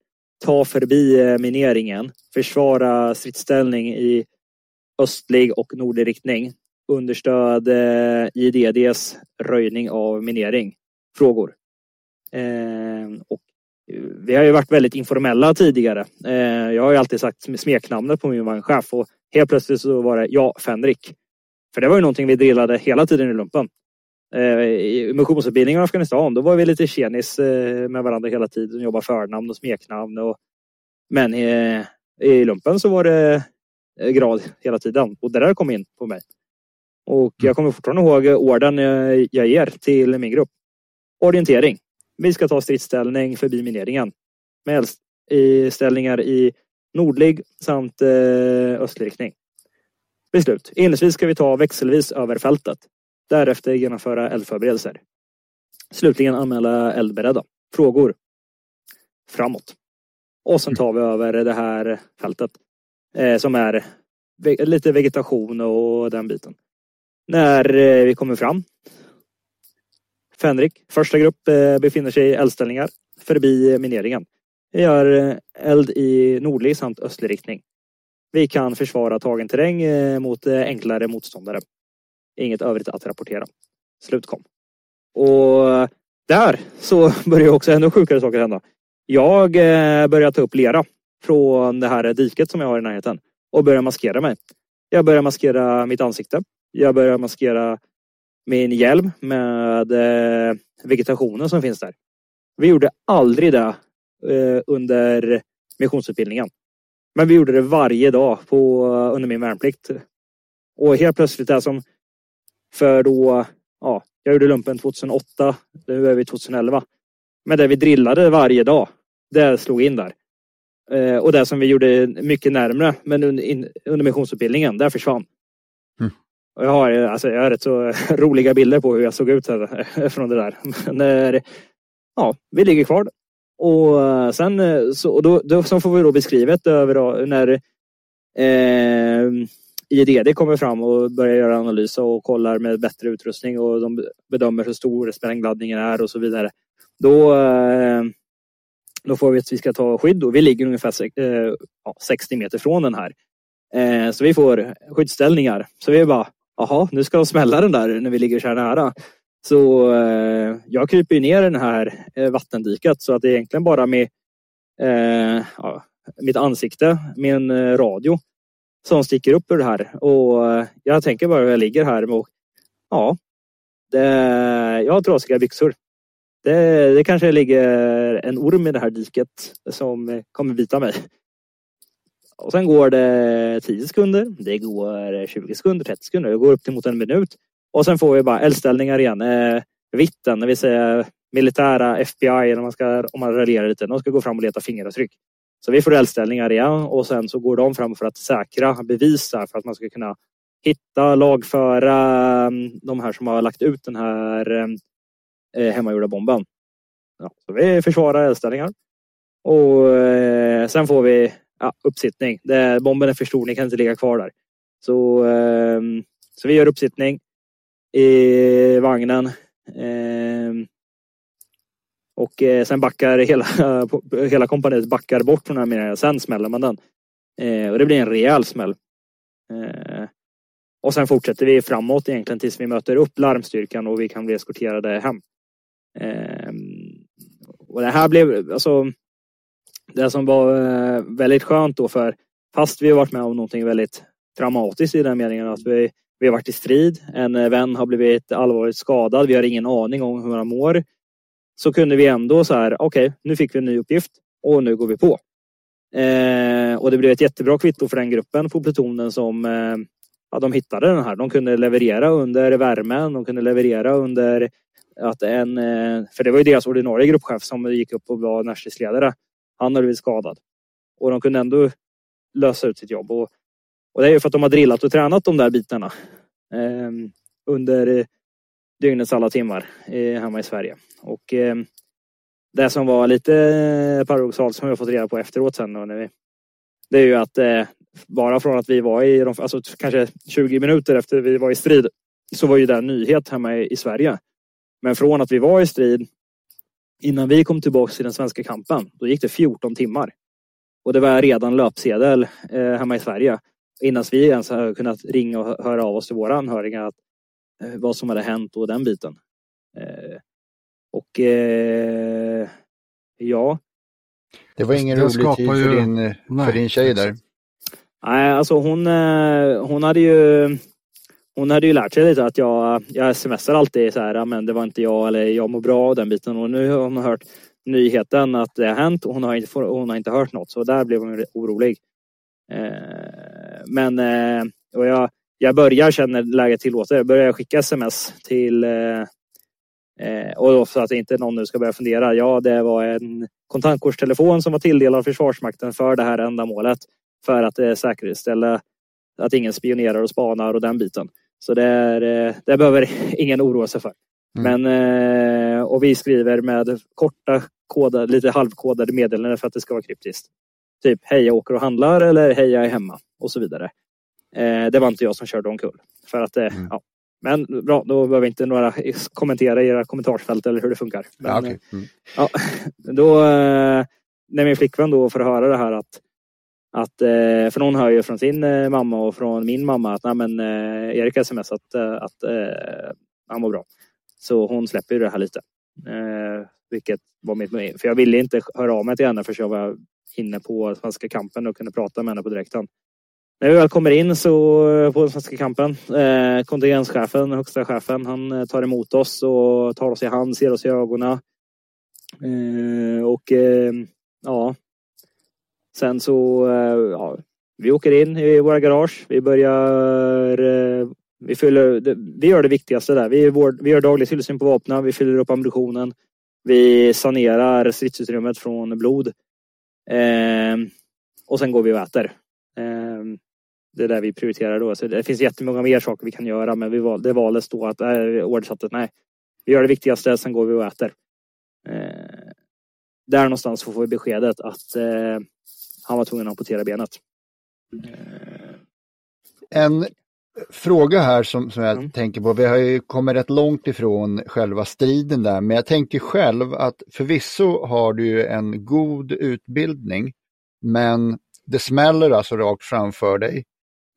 Ta förbi eh, mineringen. Försvara stridsställning i östlig och nordlig riktning. Understöd eh, IDDs röjning av minering. Frågor. Eh, och vi har ju varit väldigt informella tidigare. Eh, jag har ju alltid sagt smeknamnet på min vagnchef och helt plötsligt så var det ja, Fenrik. För det var ju någonting vi drillade hela tiden i lumpen. Eh, I missionsutbildningen i Afghanistan, då var vi lite tjenis eh, med varandra hela tiden, jobba förnamn och smeknamn. Och, men i, i lumpen så var det grad hela tiden och det där kom in på mig. Och jag kommer fortfarande ihåg orden jag ger till min grupp. Orientering. Vi ska ta stridsställning förbi mineringen med ställningar i nordlig samt eh, östlig riktning. Beslut. Inledningsvis ska vi ta växelvis över fältet. Därefter genomföra eldförberedelser. Slutligen anmäla eldberedda. Frågor. Framåt. Och sen tar vi över det här fältet eh, som är lite vegetation och den biten. När eh, vi kommer fram Fenrik, första grupp, eh, befinner sig i eldställningar förbi eh, mineringen. Vi gör eh, eld i nordlig samt östlig riktning. Vi kan försvara tagen terräng mot enklare motståndare. Inget övrigt att rapportera. Slut, kom. Och där så börjar också ännu sjukare saker hända. Jag börjar ta upp lera från det här diket som jag har i närheten och börjar maskera mig. Jag börjar maskera mitt ansikte. Jag börjar maskera min hjälm med eh, vegetationen som finns där. Vi gjorde aldrig det eh, under missionsutbildningen. Men vi gjorde det varje dag på, eh, under min värnplikt. Och helt plötsligt det som för då, ja, jag gjorde lumpen 2008, nu är vi 2011. Men det vi drillade varje dag, det slog in där. Och det som vi gjorde mycket närmre, men under, under missionsutbildningen, där försvann. Jag har, alltså, jag har rätt så roliga bilder på hur jag såg ut här, från det där. När, ja, vi ligger kvar Och eh, sen eh, så, och då, då, så får vi då beskrivet över när eh, IDD kommer fram och börjar göra analys och kollar med bättre utrustning och de bedömer hur stor sprängladdningen är och så vidare. Då, eh, då får vi att vi ska ta skydd och vi ligger ungefär 60 meter från den här. Så vi får skyddsställningar. Så vi bara, jaha, nu ska de smälla den där när vi ligger så här nära. Så eh, jag kryper ner i det här eh, vattendiket så att det är egentligen bara med eh, ja, mitt ansikte, min eh, radio som sticker upp ur det här. Och eh, jag tänker bara hur jag ligger här och ja, det, jag har trasiga byxor. Det, det kanske ligger en orm i det här diket som eh, kommer bita mig. Och sen går det 10 sekunder, det går eh, 20 sekunder, 30 sekunder, det går upp till mot en minut. Och sen får vi bara eldställningar igen. Eh, vitten, det vill säga militära FBI, eller man ska, om man raljerar lite, de ska gå fram och leta fingeravtryck. Så vi får eldställningar igen och sen så går de fram för att säkra, bevisa för att man ska kunna hitta, lagföra mm, de här som har lagt ut den här mm, eh, hemmagjorda bomben. Ja, så vi försvarar eldställningar. Och eh, sen får vi ja, uppsittning. Det, bomben är för stor, ni kan inte ligga kvar där. Så, eh, så vi gör uppsittning i vagnen. Eh, och eh, sen backar hela, hela kompaniet backar bort från den här minan. Sen smäller man den. Eh, och det blir en rejäl smäll. Eh, och sen fortsätter vi framåt egentligen tills vi möter upp larmstyrkan och vi kan bli eskorterade hem. Ehm, och det här blev alltså det som var eh, väldigt skönt då för fast vi har varit med om någonting väldigt traumatiskt i den meningen att vi vi har varit i strid. En eh, vän har blivit allvarligt skadad. Vi har ingen aning om hur han mår. Så kunde vi ändå så här, okej, okay, nu fick vi en ny uppgift och nu går vi på. Eh, och det blev ett jättebra kvitto för den gruppen på plutonen som eh, ja, de hittade den här. De kunde leverera under värmen. De kunde leverera under att en, eh, för det var ju deras ordinarie gruppchef som gick upp och var närstridsledare. Han hade blivit skadad och de kunde ändå lösa ut sitt jobb. Och och det är ju för att de har drillat och tränat de där bitarna ehm, eh, under dygnets alla timmar eh, hemma i Sverige. Och eh, det som var lite paradoxalt som vi har fått reda på efteråt sen då, när vi, det är ju att eh, bara från att vi var i, alltså kanske 20 minuter efter vi var i strid så var ju det en nyhet hemma i, i Sverige. Men från att vi var i strid innan vi kom tillbaka till den svenska kampen, då gick det 14 timmar. Och det var redan löpsedel eh, hemma i Sverige innan vi ens har kunnat ringa och höra av oss till våra anhöriga att, eh, vad som hade hänt och den biten. Eh, och eh, ja. Det var ingen rolig tid för, din, för din tjej där. Nej, alltså hon, hon hade ju hon hade ju lärt sig lite att jag, jag smsar alltid så här, men det var inte jag eller jag mår bra och den biten. Och nu har hon hört nyheten att det har hänt och hon har inte, hon har inte hört något. Så där blev hon orolig. Eh, men eh, och jag, jag börjar känna läget tillåter. Jag börjar skicka sms till eh, eh, och då så att inte någon nu ska börja fundera. Ja, det var en kontantkortstelefon som var tilldelad Försvarsmakten för det här ändamålet. För att eh, säkerställa att ingen spionerar och spanar och den biten. Så det, är, det behöver ingen oroa sig för. Mm. Men, och vi skriver med korta, kodade, lite halvkodade meddelanden för att det ska vara kryptiskt. Typ hej jag åker och handlar eller hej jag är hemma och så vidare. Eh, det var inte jag som körde omkull. För att, eh, mm. ja. Men bra, då behöver inte några kommentera i era kommentarsfält eller hur det funkar. Men, ja, okay. Eh, mm. ja, då, eh, när min flickvän då får höra det här att att, eh, för hon hör ju från sin eh, mamma och från min mamma att nej, men, eh, Erik har smsat eh, att, att han mår bra. Så hon släpper ju det här lite. vilket var mitt För jag ville inte höra av mig till henne förrän jag var inne på Svenska kampen och kunde prata med henne på direkten. När vi väl kommer in så på den svenska kampen, eh, kontingenschefen, högsta chefen, han tar emot oss och tar oss i hand, ser oss i ögonen. Eh, och eh, ja, sen så, eh, ja, vi åker in i våra garage. Vi börjar, eh, vi fyller, vi gör det viktigaste där. Vi, vår, vi gör daglig tillsyn på vapnen, vi fyller upp ammunitionen. Vi sanerar stridsutrymmet från blod. Ehm, och sen går vi och äter ehm, det är det vi prioriterar då. Så det finns jättemånga mer saker vi kan göra men vi val, det valdes då att äh, ordet nej, vi gör det viktigaste, sen går vi och äter. Eh, där någonstans får vi beskedet att eh, han var tvungen att amputera benet. Eh, En fråga här som, som jag Mm. tänker på. Vi har ju kommit rätt långt ifrån själva striden där, men jag tänker själv att förvisso har du ju en god utbildning, men det smäller alltså rakt framför dig.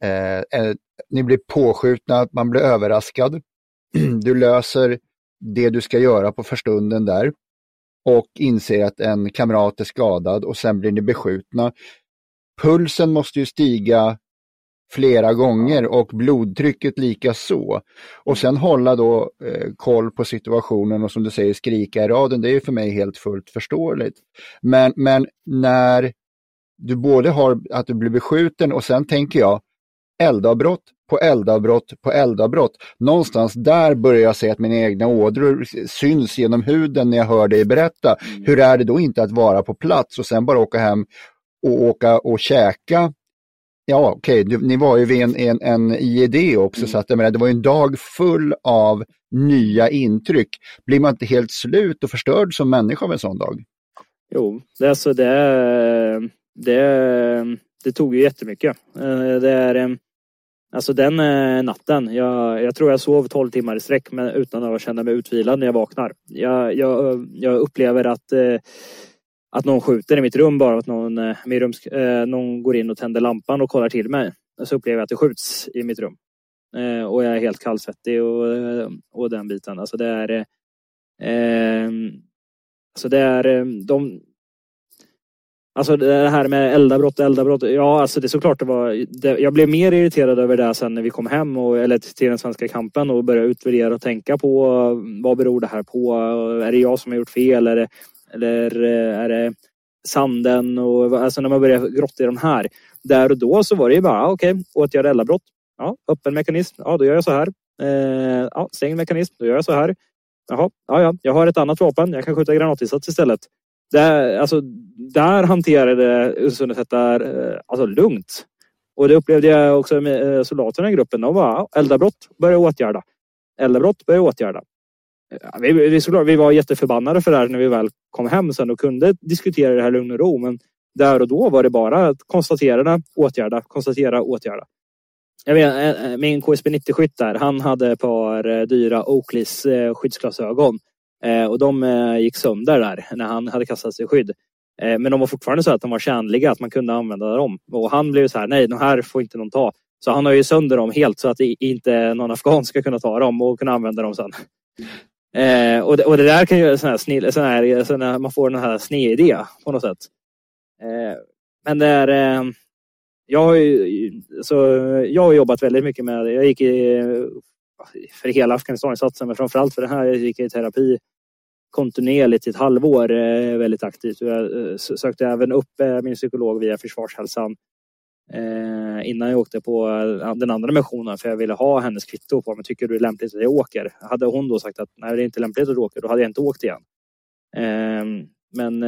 Eh, eh, ni blir påskjutna, man blir överraskad. Du löser det du ska göra på förstunden där och inser att en kamrat är skadad och sen blir ni beskjutna. Pulsen måste ju stiga flera gånger och blodtrycket lika så. Och sen hålla då eh, koll på situationen och som du säger skrika i raden, det är ju för mig helt fullt förståeligt. Men, men när du både har att du blir beskjuten och sen tänker jag eldavbrott på eldavbrott på eldavbrott. Någonstans där börjar jag se att mina egna ådror syns genom huden när jag hör dig berätta. Hur är det då inte att vara på plats och sen bara åka hem och åka och käka Ja, okej, okay. ni var ju vid en, en, en IED också, Mm. så att menar, det var ju en dag full av nya intryck. Blir man inte helt slut och förstörd som människa av en sån dag? Jo, det, alltså det, det, det tog ju jättemycket. Eh, Det är, alltså den eh, natten, jag, jag tror jag sov 12 timmar i sträck men utan att känna mig utvilad när jag vaknar. Jag, jag, jag upplever att, eh, att någon skjuter i mitt rum bara att någon, eh, min rums, eh, någon går in och tänder lampan och kollar till mig. Så upplever jag att det skjuts i mitt rum. Eh, och jag är helt kallsvettig och, eh, och den biten. Alltså det är eh, Alltså det är de Alltså det här med eldabrott, eldabrott. Ja, alltså det är såklart det var. Det, jag blev mer irriterad över det sen när vi kom hem och, eller till den svenska kampen och började utvärdera och tänka på vad beror det här på? Är det jag som har gjort fel? Eller, eller är det sanden? Och, alltså när man börjar grotta i de här. Där och då så var det ju bara, ah, okej, okay, åtgärda eldabrott. Ja, öppen mekanism. Ja, då gör jag så här. Eh, ja, stängd mekanism. Då gör jag så här. Jaha, ja, ja, jag har ett annat vapen. Jag kan skjuta granatinsats istället. Där, alltså, där hanterade Sundsvall eh, alltså lugnt. Och det upplevde jag också med eh, soldaterna i gruppen. De var eldabrott, börja åtgärda. Eldabrott, börja åtgärda. Ja, Vi, vi, såklart, vi var jätteförbannade för det här när vi väl kom hem sen och kunde diskutera det här i lugn och ro. Men där och då var det bara att konstatera, åtgärda, konstatera, åtgärda. Jag vet, eh, eh, min KSB 90-skytt där, han hade ett par dyra Oakleys skyddsglasögon. Eh, och de eh, gick sönder där när han hade kastat sig i skydd. Eh, men de var fortfarande så att de var tjänliga, att man kunde använda dem. Och han blev så här, nej de här får inte någon ta. Så han har ju sönder dem helt så att inte någon afghan ska kunna ta dem och kunna använda dem sen. Eh, och, det, och det där kan ju sån här, snill, sån här, sån här, man får den här snedidé på något sätt. Eh, men det är, eh, jag har ju så jag har jobbat väldigt mycket med det. Jag gick i, för hela Afghanistaninsatsen, men framförallt för det här jag gick i terapi kontinuerligt i ett halvår eh, väldigt aktivt. Jag eh, sökte även upp eh, min psykolog via Försvarshälsan innan jag åkte på den andra missionen för jag ville ha hennes kvitto på mig. Tycker du det är lämpligt att jag åker? Hade hon då sagt att nej, det är inte lämpligt att du åker, då hade jag inte åkt igen. Ehm, men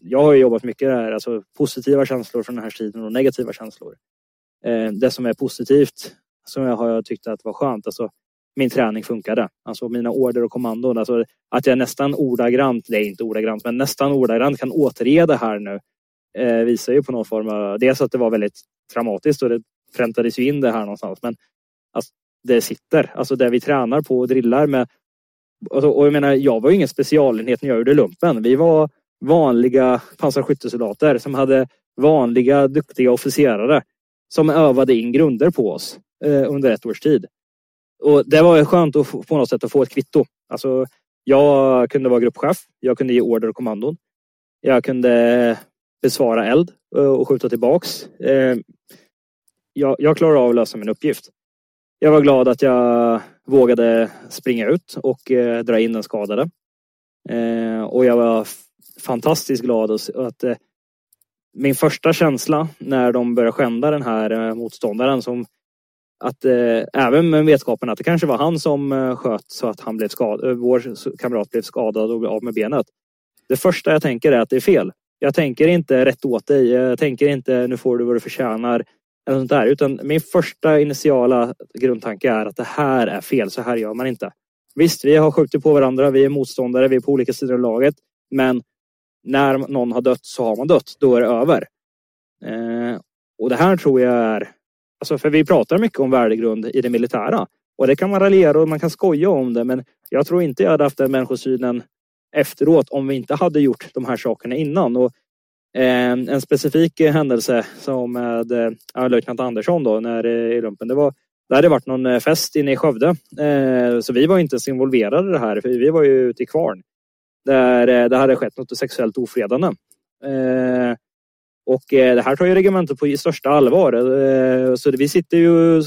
jag har ju jobbat mycket där, alltså positiva känslor från den här tiden och negativa känslor. Ehm, det som är positivt, som jag har tyckt att var skönt, alltså min träning funkade. Alltså mina order och kommandon. Alltså att jag nästan ordagrant, det är inte ordagrant, men nästan ordagrant kan återge det här nu. Eh, visar ju på någon form av, dels att det var väldigt traumatiskt och det präntades ju in det här någonstans. Men alltså, det sitter, alltså det vi tränar på och drillar med. Alltså, och jag menar, jag var ju ingen specialenhet när jag gjorde lumpen. Vi var vanliga pansarskyttesoldater som hade vanliga duktiga officerare som övade in grunder på oss eh, under ett års tid. Och det var skönt att få, på något sätt att få ett kvitto. Alltså, jag kunde vara gruppchef. Jag kunde ge order och kommandon. Jag kunde besvara eld eh, och skjuta tillbaks. Eh, jag, jag klarade av att lösa min uppgift. Jag var glad att jag vågade springa ut och eh, dra in den skadade. Och jag var fantastiskt glad att, min första känsla när de började skända den här motståndaren som att eh, även med vetskapen att det kanske var han som eh, sköt så att han blev skadad, eh, vår kamrat blev skadad och blev av med benet. Det första jag tänker är att det är fel. Jag tänker inte rätt åt dig. Jag tänker inte nu får du vad du förtjänar. Eller sånt där. Utan min första initiala grundtanke är att det här är fel. Så här gör man inte. Visst, vi har skjutit på varandra. Vi är motståndare. Vi är på olika sidor av laget. Men när någon har dött så har man dött. Då är det över. Eh, och det här tror jag är, alltså för vi pratar mycket om värdegrund i det militära. Och det kan man raljera och man kan skoja om det. Men jag tror inte jag hade haft den människosynen efteråt om vi inte hade gjort de här sakerna innan. Och, eh, en specifik händelse som med eh, ja, löjtnant Andersson då när eh, i lumpen. Det var det hade varit någon fest inne i Skövde. Så vi var inte ens involverade i det här. För vi var ju ute i Kvarn. Där det hade skett något sexuellt ofredande. Och eh, det här tar ju regementet på största allvar. Eh, så vi sitter ju,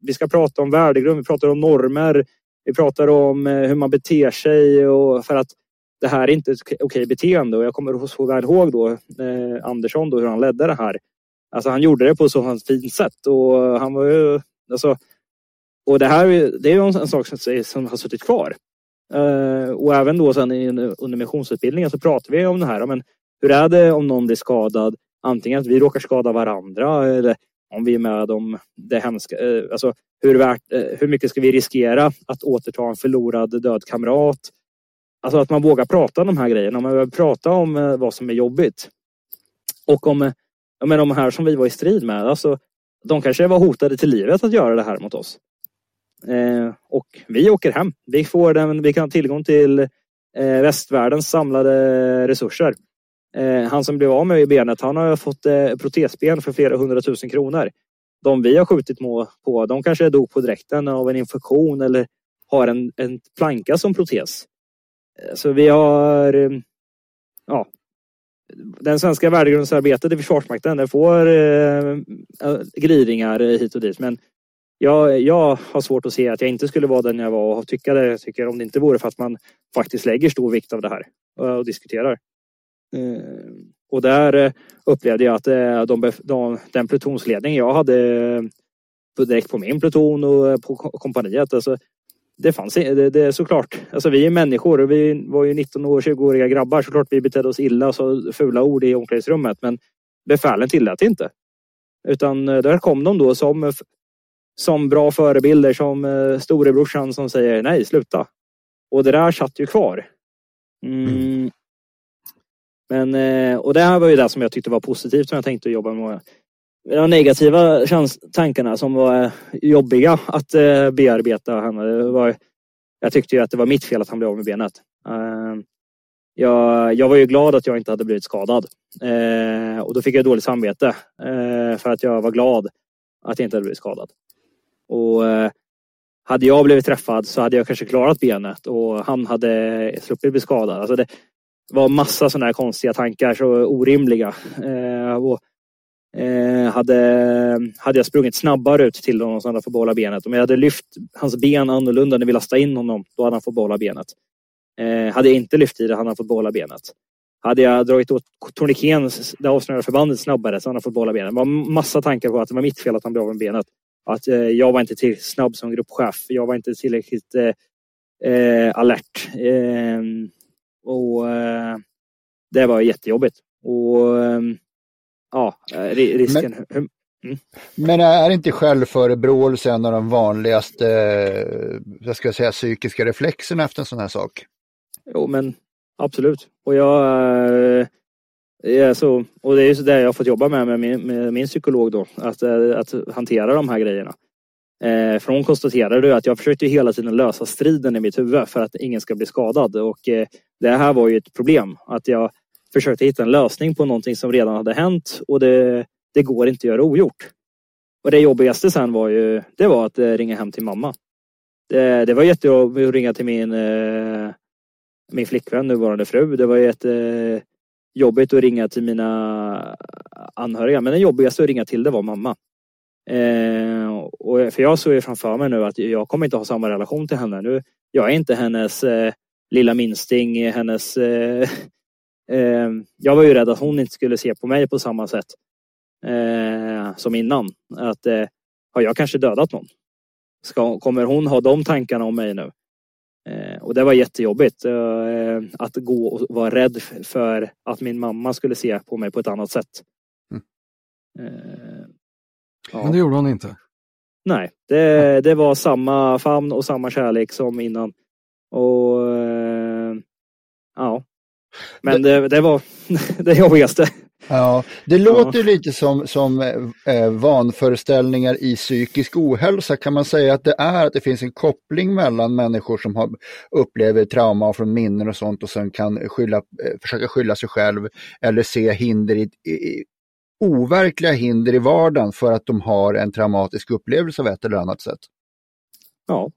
vi, ska prata om värdegrund, vi pratar om normer, vi pratar om eh, hur man beter sig och för att det här är inte ett okej beteende. Och jag kommer så väl ihåg då eh, Andersson då hur han ledde det här. Alltså han gjorde det på så fint sätt och han var ju alltså, och det här det är ju en, sak som, som har suttit kvar. Och även då sen under missionsutbildningen så pratar vi om det här. Men hur är det om någon blir skadad? Antingen att vi råkar skada varandra eller om vi är med om det hemska. Eh, alltså hur, värt, eh, hur mycket ska vi riskera att återta en förlorad död kamrat? Alltså att man vågar prata om de här grejerna. Man vågar prata om eh, vad som är jobbigt. Och om, men de här som vi var i strid med. Alltså, de kanske var hotade till livet att göra det här mot oss. Eh, och vi åker hem. Vi, får den, vi kan ha tillgång till eh, västvärldens samlade resurser. Eh, han som blev av med benet, han har fått eh, protesben för flera hundratusen kronor. De vi har skjutit på, de kanske dog på dräkten av en infektion eller har en, en planka som protes. Eh, så vi har ja, den svenska värdegrundsarbetet i Försvarsmakten det får eh, glidningar hit och dit. Men jag, jag har svårt att se att jag inte skulle vara den jag var och tycka det jag tycker om det inte vore för att man faktiskt lägger stor vikt av det här och, och diskuterar. Eh, och där eh, upplevde jag att eh, de, de, den plutonsledning jag hade direkt på min pluton och på kompaniet. Alltså, det fanns det, det såklart. Alltså vi är människor och vi var ju 19 och 20-åriga grabbar. Såklart vi betedde oss illa och sa fula ord i omklädningsrummet. Men befälen tillät inte. Utan där kom de då som som bra förebilder som storebrorsan som säger nej, sluta. Och det där satt ju kvar. Mm. Men, eh, och det här var ju det som jag tyckte var positivt som jag tänkte jobba med. De negativa tankarna som var jobbiga att eh, bearbeta henne. Det var, jag tyckte ju att det var mitt fel att han blev av med benet. Eh, jag, jag var ju glad att jag inte hade blivit skadad. Och då fick jag dåligt samvete. För att jag var glad att jag inte hade blivit skadad. Och hade jag blivit träffad så hade jag kanske klarat benet och han hade sluppit bli skadad. Alltså det var massa sådana här konstiga tankar, så orimliga. Eh, och, eh, hade, hade jag sprungit snabbare ut till honom så hade han fått behålla benet. Om jag hade lyft hans ben annorlunda när vi lastade in honom, då hade han fått behålla benet. Eh, hade jag inte lyft i det hade han fått behålla benet. Hade jag dragit åt tourniqueten, det avsnörade förbandet snabbare, så hade han fått behålla benet. Det var massa tankar på att det var mitt fel att han blev av med benet. Att eh, jag var inte tillräckligt snabb som gruppchef. Jag var inte tillräckligt eh, eh alert. Eh, och eh, det var jättejobbigt. Och ehm, ja, risken. Men, mm. men är inte självförebråelse en av de vanligaste, jag ska säga, psykiska reflexerna efter en sån här sak? Jo, men absolut. Och jag Ja, så, och det är så det jag har fått jobba med med min, med min psykolog då. Att, eh, att hantera de här grejerna. Eh, för hon konstaterade att jag försökte hela tiden lösa striden i mitt huvud för att ingen ska bli skadad. Och eh, det här var ju ett problem. Att jag försökte hitta en lösning på någonting som redan hade hänt och det, det går inte att göra ogjort. Och det jobbigaste sen var ju det var att eh, ringa hem till mamma. Det, det var jättejobbigt att ringa till min, eh, min flickvän, nuvarande fru. Det var jättejobbigt eh, att ringa till mina anhöriga. Men det jobbigaste att ringa till det var mamma. Eh, och för jag såg ju framför mig nu att jag kommer inte ha samma relation till henne. Nu, jag är inte hennes eh, lilla minsting, hennes... Eh, eh, jag var ju rädd att hon inte skulle se på mig på samma sätt eh, som innan. Att eh, har jag kanske dödat någon? Ska, kommer hon ha de tankarna om mig nu? Och det var jättejobbigt att gå och vara rädd för att min mamma skulle se på mig på ett annat sätt. Mm. Eh, ja. Men det gjorde hon inte? Nej, det, det var samma famn och samma kärlek som innan. Och ja, Men det, det var det jobbigaste. Ja, det låter ja. lite som, som eh, vanföreställningar i psykisk ohälsa. Kan man säga att det är att det finns en koppling mellan människor som har, upplever trauma från minnen och sånt och sen kan skylla, eh, försöka skylla sig själv eller se hinder i, i, overkliga hinder i vardagen för att de har en traumatisk upplevelse av ett eller annat sätt? Ja,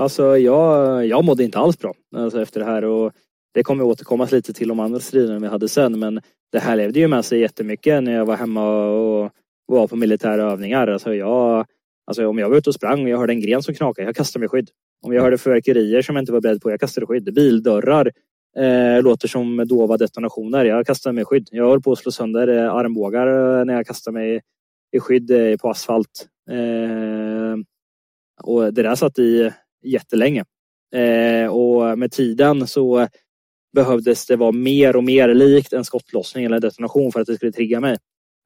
alltså jag, jag mådde inte alls bra alltså efter det här och det kommer återkomma lite till de andra striderna vi hade sen men det här levde ju med sig jättemycket när jag var hemma och var på militära övningar. Alltså jag, alltså om jag var ute och sprang och jag hörde en gren som knakade, jag kastade mig skydd. Om jag hörde fyrverkerier som jag inte var beredd på, jag kastade skydd. Bildörrar eh, låter som dova detonationer, jag kastar mig i skydd. Jag höll på att slå sönder eh, armbågar eh, när jag kastar mig i skydd eh, på asfalt. Eh, och det där satt i jättelänge. Eh, och med tiden så behövdes det vara mer och mer likt en skottlossning eller detonation för att det skulle trigga mig.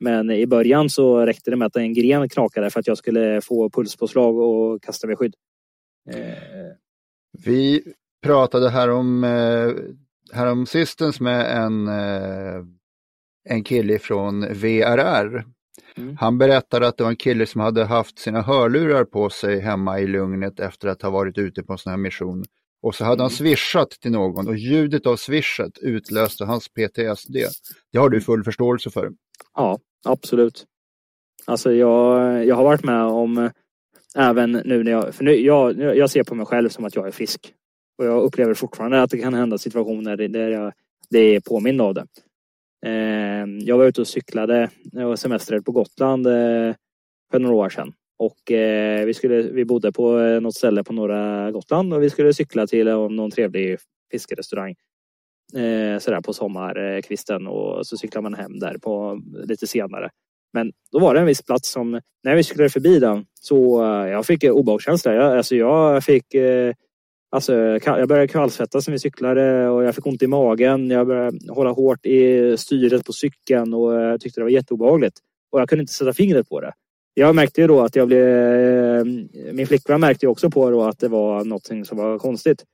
Men i början så räckte det med att en gren knakade för att jag skulle få pulspåslag och kasta mig i skydd. Eh. Vi pratade här om, eh, här om sistens med en, eh, en kille från VRR. Mm. Han berättade att det var en kille som hade haft sina hörlurar på sig hemma i lugnet efter att ha varit ute på en sån här mission. Och så hade han mm. swishat till någon och ljudet av swishat utlöste hans PTSD. Det har du full förståelse för. Ja, absolut. Alltså jag, jag har varit med om eh, även nu när jag, för nu, jag, jag ser på mig själv som att jag är frisk. Och jag upplever fortfarande att det kan hända situationer där jag det är påmind av det. Eh, jag var ute och cyklade, jag semestrade på Gotland eh, för några år sedan. Och eh, vi, skulle, vi bodde på eh, något ställe på norra Gotland och vi skulle cykla till någon trevlig fiskerestaurang. Eh, sådär på sommarkvisten och så cyklar man hem där på lite senare. Men då var det en viss plats som, när vi cyklade förbi den, så eh, jag fick obehagskänsla. Jag, alltså jag fick eh, Alltså, jag började kallsvettas när vi cyklade och jag fick ont i magen. Jag började hålla hårt i styret på cykeln och jag tyckte det var jätteobehagligt. Och jag kunde inte sätta fingret på det jag märkte ju då att jag blev... Eh, min flickvän märkte ju också på då att det var någonting som var konstigt.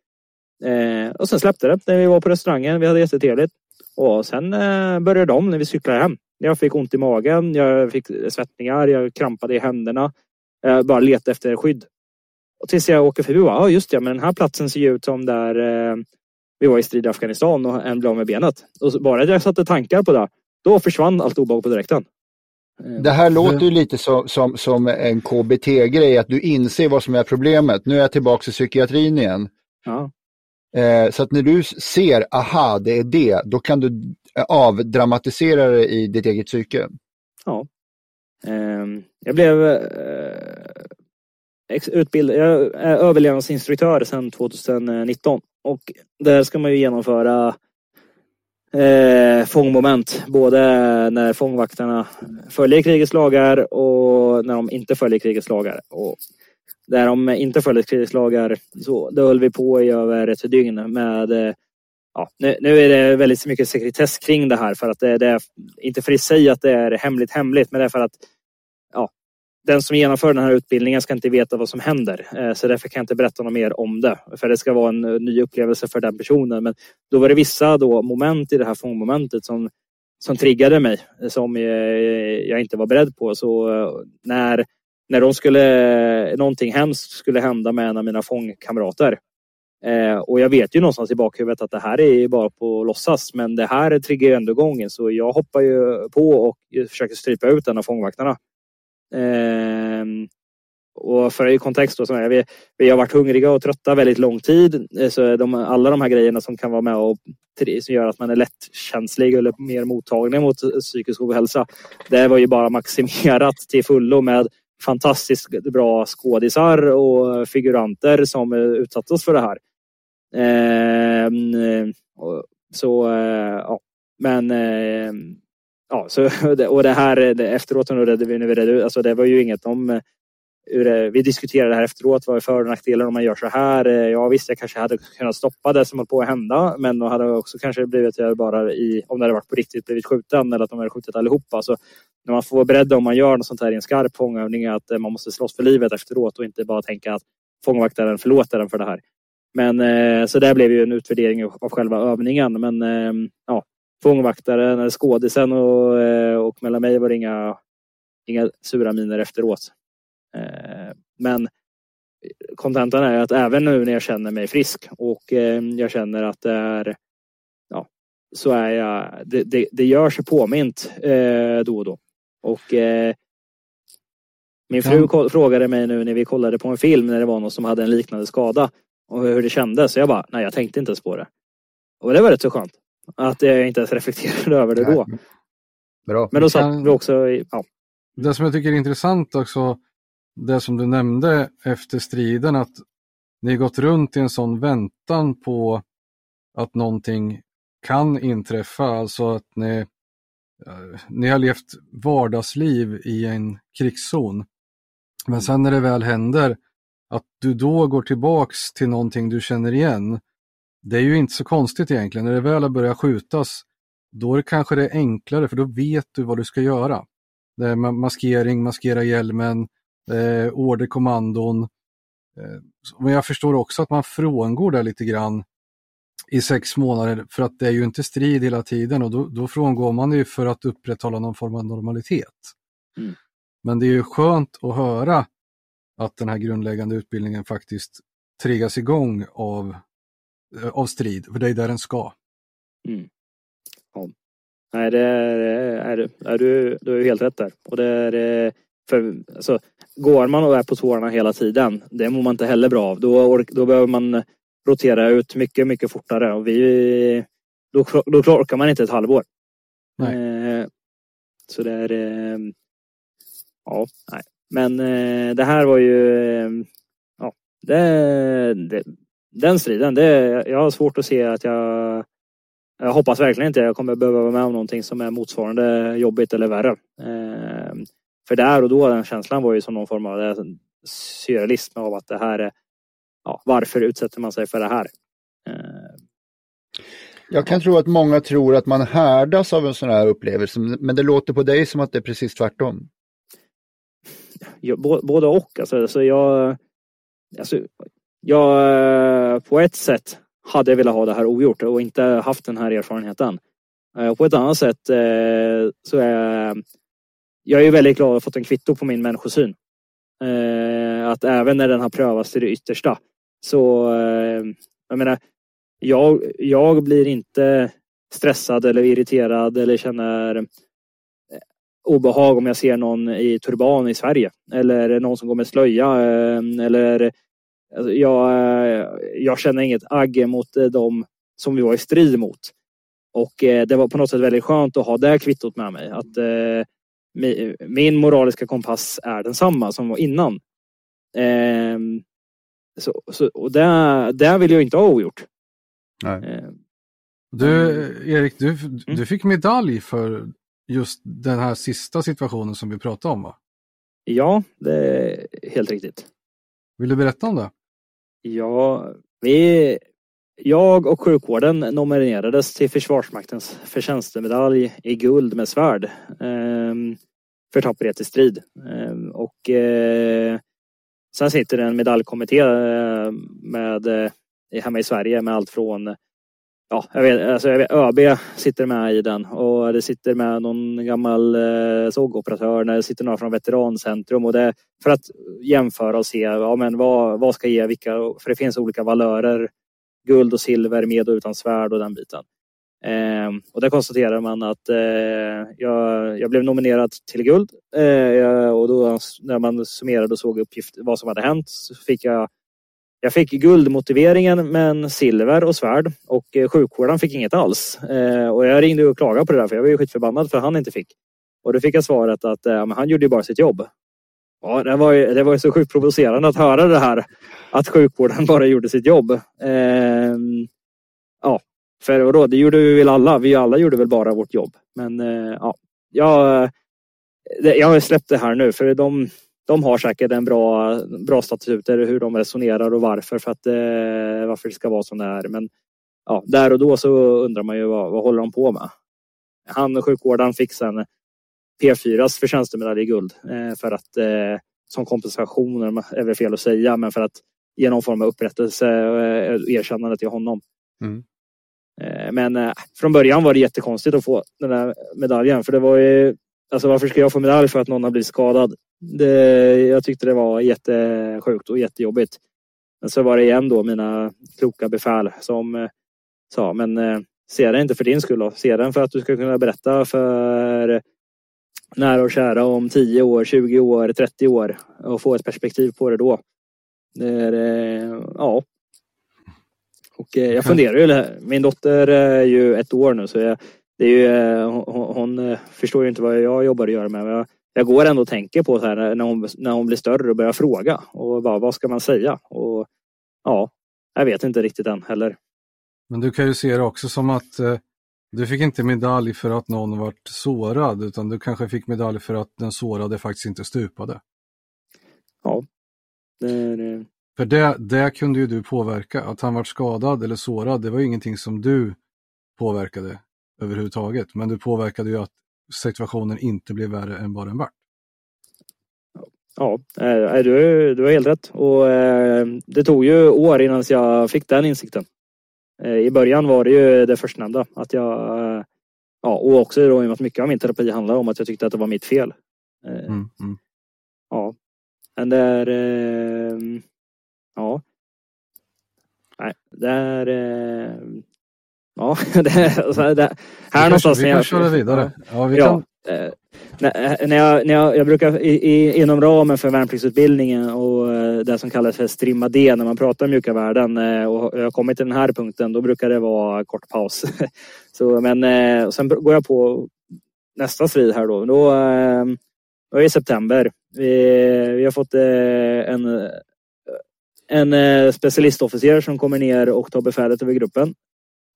Eh, och sen släppte det när vi var på restaurangen. Vi hade jättetrevligt. Och sen började de när vi cyklade hem. Jag fick ont i magen, jag fick svettningar, jag krampade i händerna. Jag bara letade efter skydd. Och tills jag åker förbi ja just det, men den här platsen ser ju ut som där eh, vi var i strid i Afghanistan och en blev av med benet. Och bara jag satte tankar på det, då försvann allt obehag på direkten. Det här låter ju lite som, som, som en KBT-grej, att du inser vad som är problemet. Nu är jag tillbaka i psykiatrin igen. Ja. Eh, så att när du ser, aha, det är det, då kan du avdramatisera det i ditt eget psyke. Ja. Eh, jag blev eh, utbildad, jag är överlevnadsinstruktör sedan 2019 och där ska man ju genomföra eh, fångmoment. Både när fångvaktarna följer krigets lagar och när de inte följer krigets lagar. Och där de inte följer krigets lagar så då höll vi på i över ett dygn med eh, Ja, nu, nu, är det väldigt mycket sekretess kring det här för att det, det är inte för i sig att det är hemligt hemligt men det är för att den som genomför den här utbildningen ska inte veta vad som händer. Eh, så därför kan jag inte berätta något mer om det. För det ska vara en eh, ny upplevelse för den personen. Men då var det vissa då moment i det här fångmomentet som, som triggade mig. Eh, som jag inte var beredd på. Så när, när de skulle, någonting hemskt skulle hända med en av mina fångkamrater. och jag vet ju någonstans i bakhuvudet att det här är bara på att låtsas. Men det här triggar ju ändå gången. Så jag hoppar ju på och försöker strypa ut en av fångvaktarna. Eh, och för i kontext då, så vi, vi har varit hungriga och trötta väldigt lång tid. Eh, så de, alla de här grejerna som kan vara med och som gör att man är lättkänslig eller mer mottaglig mot eh, psykisk ohälsa. Det var ju bara maximerat till fullo med fantastiskt bra skådisar och figuranter som eh, utsattes för det här. Ehm, eh, så eh, ja, men eh, ja, så, och det här eh, det, efteråt när vi, när vi redde alltså det var ju inget om eh, vi diskuterade det här efteråt, vad är för och nackdelar om man gör så här? Eh, ja visst, jag kanske hade kunnat stoppa det som höll på att hända, men då hade också kanske blivit jag bara i, om det hade varit på riktigt, blivit skjuten eller att de hade skjutit allihopa. Så när man får vara beredd om man gör något sånt här i en skarp fångövning, att man måste slåss för livet efteråt och inte bara tänka att fångvaktaren förlåter den för det här. Men så där blev ju en utvärdering av själva övningen. Men ehm, ja, fångvaktaren, skådisen och, eh, och mellan mig var det inga, inga sura miner efteråt. Eh, men kontentan är att även nu när jag känner mig frisk och eh, jag känner att det är ja, så är jag, det, det, det gör sig påmint då och då. Och min fru ja. frågade mig nu när vi kollade på en film när det var någon som hade en liknande skada och hur det kändes. Så jag bara, nej jag tänkte inte ens på det. Och det var rätt så skönt. Att jag inte ens reflekterade över det då. Bra. Men då satt vi också i, ja. Det som jag tycker är intressant också, det som du nämnde efter striden, att ni gått runt i en sån väntan på att någonting kan inträffa, alltså att ni, eh, ni har levt vardagsliv i en krigszon. Men sen när det väl händer, att du då går tillbaks till någonting du känner igen, det är ju inte så konstigt egentligen. När det väl har börjat skjutas, då är det kanske det enklare för då vet du vad du ska göra. Det är maskering, maskera hjälmen, eh, orderkommandon. Eh, men jag förstår också att man frångår det lite grann i sex månader för att det är ju inte strid hela tiden och då, då frångår man ju för att upprätthålla någon form av normalitet. Mm. Men det är ju skönt att höra att den här grundläggande utbildningen faktiskt triggas igång av, av strid, för det är där den ska. Mm. Ja. Nej, det är, är, är, du, du är helt rätt där. Och det är, eh, för, alltså, går man och är på tårna hela tiden, det mår man inte heller bra av. Då, då behöver man rotera ut mycket, mycket fortare. Och vi, då, då orkar man inte ett halvår. Nej. Eh, så det är... Eh, ja, nej. Men eh, det här var ju... Eh, ja, det, det, den striden, det, jag har svårt att se att jag... Jag hoppas verkligen inte jag kommer behöva vara med om någonting som är motsvarande jobbigt eller värre. Eh, för där och då, den känslan var ju som någon form av surrealism av att det här är... Ja, varför utsätter man sig för det här? Eh, jag kan tro att många tror att man härdas av en sån här upplevelse, men det låter på dig som att det är precis tvärtom både och. Alltså, alltså jag, alltså, jag, eh, på ett sätt hade jag velat ha det här ogjort och inte haft den här erfarenheten. Eh, på ett annat sätt eh, så är jag, jag är väldigt glad att ha fått en kvitto på min människosyn. Att även när den har prövats till det yttersta så, jag menar, jag, jag blir inte stressad eller irriterad eller känner obehag om jag ser någon i turban i Sverige eller någon som går med slöja eller alltså, jag, eh, jag känner inget agg mot eh, dem som vi var i strid mot. Och det var på något sätt väldigt skönt att ha det kvittot med mig. Att min moraliska kompass är densamma som var innan. Ehm, så, så, och det, det vill jag inte ha ogjort. Nej. Du, Erik, du, du mm. fick medalj för just den här sista situationen som vi pratade om va? Ja, det är helt riktigt. Vill du berätta om det? Ja, vi, jag och sjukvården nominerades till Försvarsmaktens förtjänstemedalj i guld med svärd eh, för tapperhet i strid. Eh, och eh, sen sitter det en medaljkommitté eh, med, eh, hemma i Sverige med allt från ja, jag vet, alltså jag vet, ÖB sitter med i den och det sitter med någon gammal eh, sågoperatör, det sitter några från Veterancentrum och det för att jämföra och se ja, men vad, vad ska ge vilka, för det finns olika valörer, guld och silver med och utan svärd och den biten. Eh, och där konstaterar man att eh, jag, jag, blev nominerad till guld eh, och då när man summerade och såg uppgift vad som hade hänt så fick jag jag fick guldmotiveringen men silver och svärd och eh, sjukvården fick inget alls. Eh, och jag ringde och klagade på det där för jag var ju skitförbannad för att han inte fick. Och då fick jag svaret att eh, han gjorde ju bara sitt jobb. Ja, det var ju, det var ju så sjukt provocerande att höra det här. Att sjukvården bara gjorde sitt jobb. Ehm, ja, för då, det gjorde vi väl alla. Vi alla gjorde väl bara vårt jobb. Men eh, ja, jag, jag har släppt det här nu för de, de har säkert en bra, bra statuter hur de resonerar och varför för att eh, varför det ska vara som det är. Men ja, där och då så undrar man ju vad, vad håller de på med? Han sjukvårdaren fick sen P4s förtjänstemedalj i guld eh, för att eh, som kompensation är väl fel att säga, men för att ge någon form av upprättelse och erkännande till honom. Mm. Men från början var det jättekonstigt att få den där medaljen för det var ju Alltså varför ska jag få medalj för att någon har blivit skadad? Det, jag tyckte det var jättesjukt och jättejobbigt. Men så var det igen då mina kloka befäl som eh, sa, men eh, se det inte för din skull då. Se den för att du ska kunna berätta för nära och kära om 10 år, 20 år, 30 år och få ett perspektiv på det då. Det är, eh, ja. Och jag funderar ju, min dotter är ju ett år nu så jag, det är ju, eh, hon, hon, eh, förstår ju inte vad jag jobbar och gör med. Men jag, jag går ändå och tänker på så här när hon, när hon blir större och börjar fråga. Och bara, vad ska man säga? Och ja, jag vet inte riktigt än heller. Men du kan ju se det också som att eh, du fick inte medalj för att någon vart sårad utan du kanske fick medalj för att den sårade faktiskt inte stupade. Ja. Det, det... För det, det kunde ju du påverka. Att han vart skadad eller sårad, det var ingenting som du påverkade överhuvudtaget. Men du påverkade ju att situationen inte blev värre än vad den vart. Ja, äh, du, du har helt rätt. Och äh, det tog ju år innan jag fick den insikten. Äh, I början var det ju det förstnämnda. Att jag, ja, och också då i och med att mycket av min terapi handlar om att jag tyckte att det var mitt fel. Mm, mm. Ja. Men det är... ja. Nej, det är... Ja, det, alltså, det, här någonstans. Vi kan köra vidare. Ja, vi kan... eh, när, när, jag, när jag, jag brukar i, i, inom ramen för värnpliktsutbildningen och eh, det som kallas för strimma D när man pratar mjuka värden eh, och jag har kommit till den här punkten då brukar det vara kort paus. Så, men eh, sen går jag på nästa strid här då. Då, då är det september. Vi, vi har fått en, en specialistofficer som kommer ner och tar befälet över gruppen.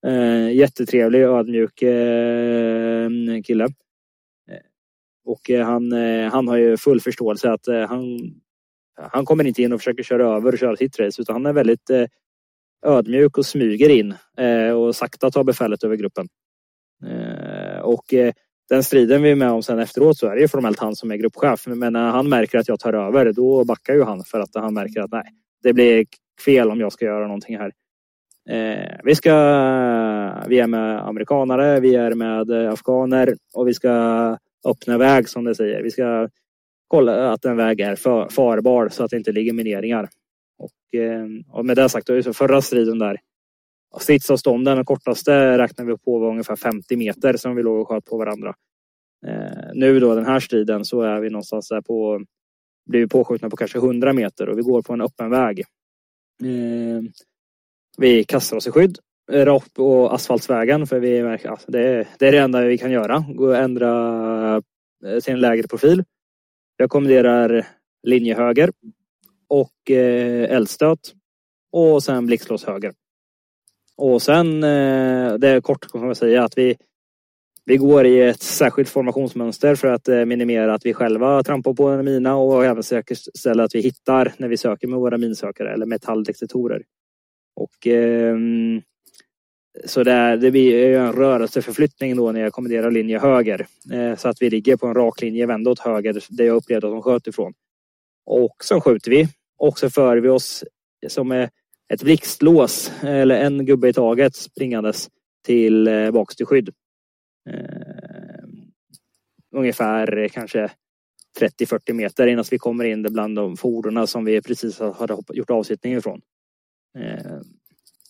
Eh, jättetrevlig, ödmjuk eh, kille. Eh, och eh, han, eh, han har ju full förståelse att eh, han, han kommer inte in och försöker köra över och köra sitt race utan han är väldigt eh, ödmjuk och smyger in eh, och sakta tar befälet över gruppen. Och den striden vi är med om sen efteråt så är det ju formellt han som är gruppchef. Men när han märker att jag tar över då backar ju han för att han märker att nej, det blir fel om jag ska göra någonting här. Eh, vi, ska, vi är med amerikanare, vi är med eh, afghaner och vi ska öppna väg som det säger. Vi ska kolla att en väg är för, farbar så att det inte ligger mineringar. Och, eh, och med det sagt, så förra striden där. Stridsavstånden, den kortaste räknade vi på var ungefär 50 meter som vi låg och sköt på varandra. Eh, nu då den här striden så är vi någonstans där på, blir påskjutna på kanske 100 meter och vi går på en öppen väg. Eh, vi kastar oss i skydd rakt på asfaltsvägen för vi märker att alltså, det, det är det enda vi kan göra. Gå och ändra eh, sin till en lägre profil. Jag kommenderar linje höger och eh, eldstöt och sen blixtlås höger. Och sen, eh, det är kort kan man säga att vi, vi går i ett särskilt formationsmönster för att minimera att vi själva trampar på en mina och även säkerställa att vi hittar när vi söker med våra minsökare eller metalldetektorer. Och eh, så det, det blir en rörelseförflyttning då när jag kommenderar linje höger. Eh, så att vi ligger på en rak linje vänd åt höger där jag upplevde att de sköt ifrån. Och så skjuter vi och så för vi oss som ett blixtlås eller en gubbe i taget springandes till eh, till skydd. Ehm, eh, ungefär kanske 30-40 meter innan vi kommer in bland de fordonen som vi precis hade gjort avsittning ifrån. Eh,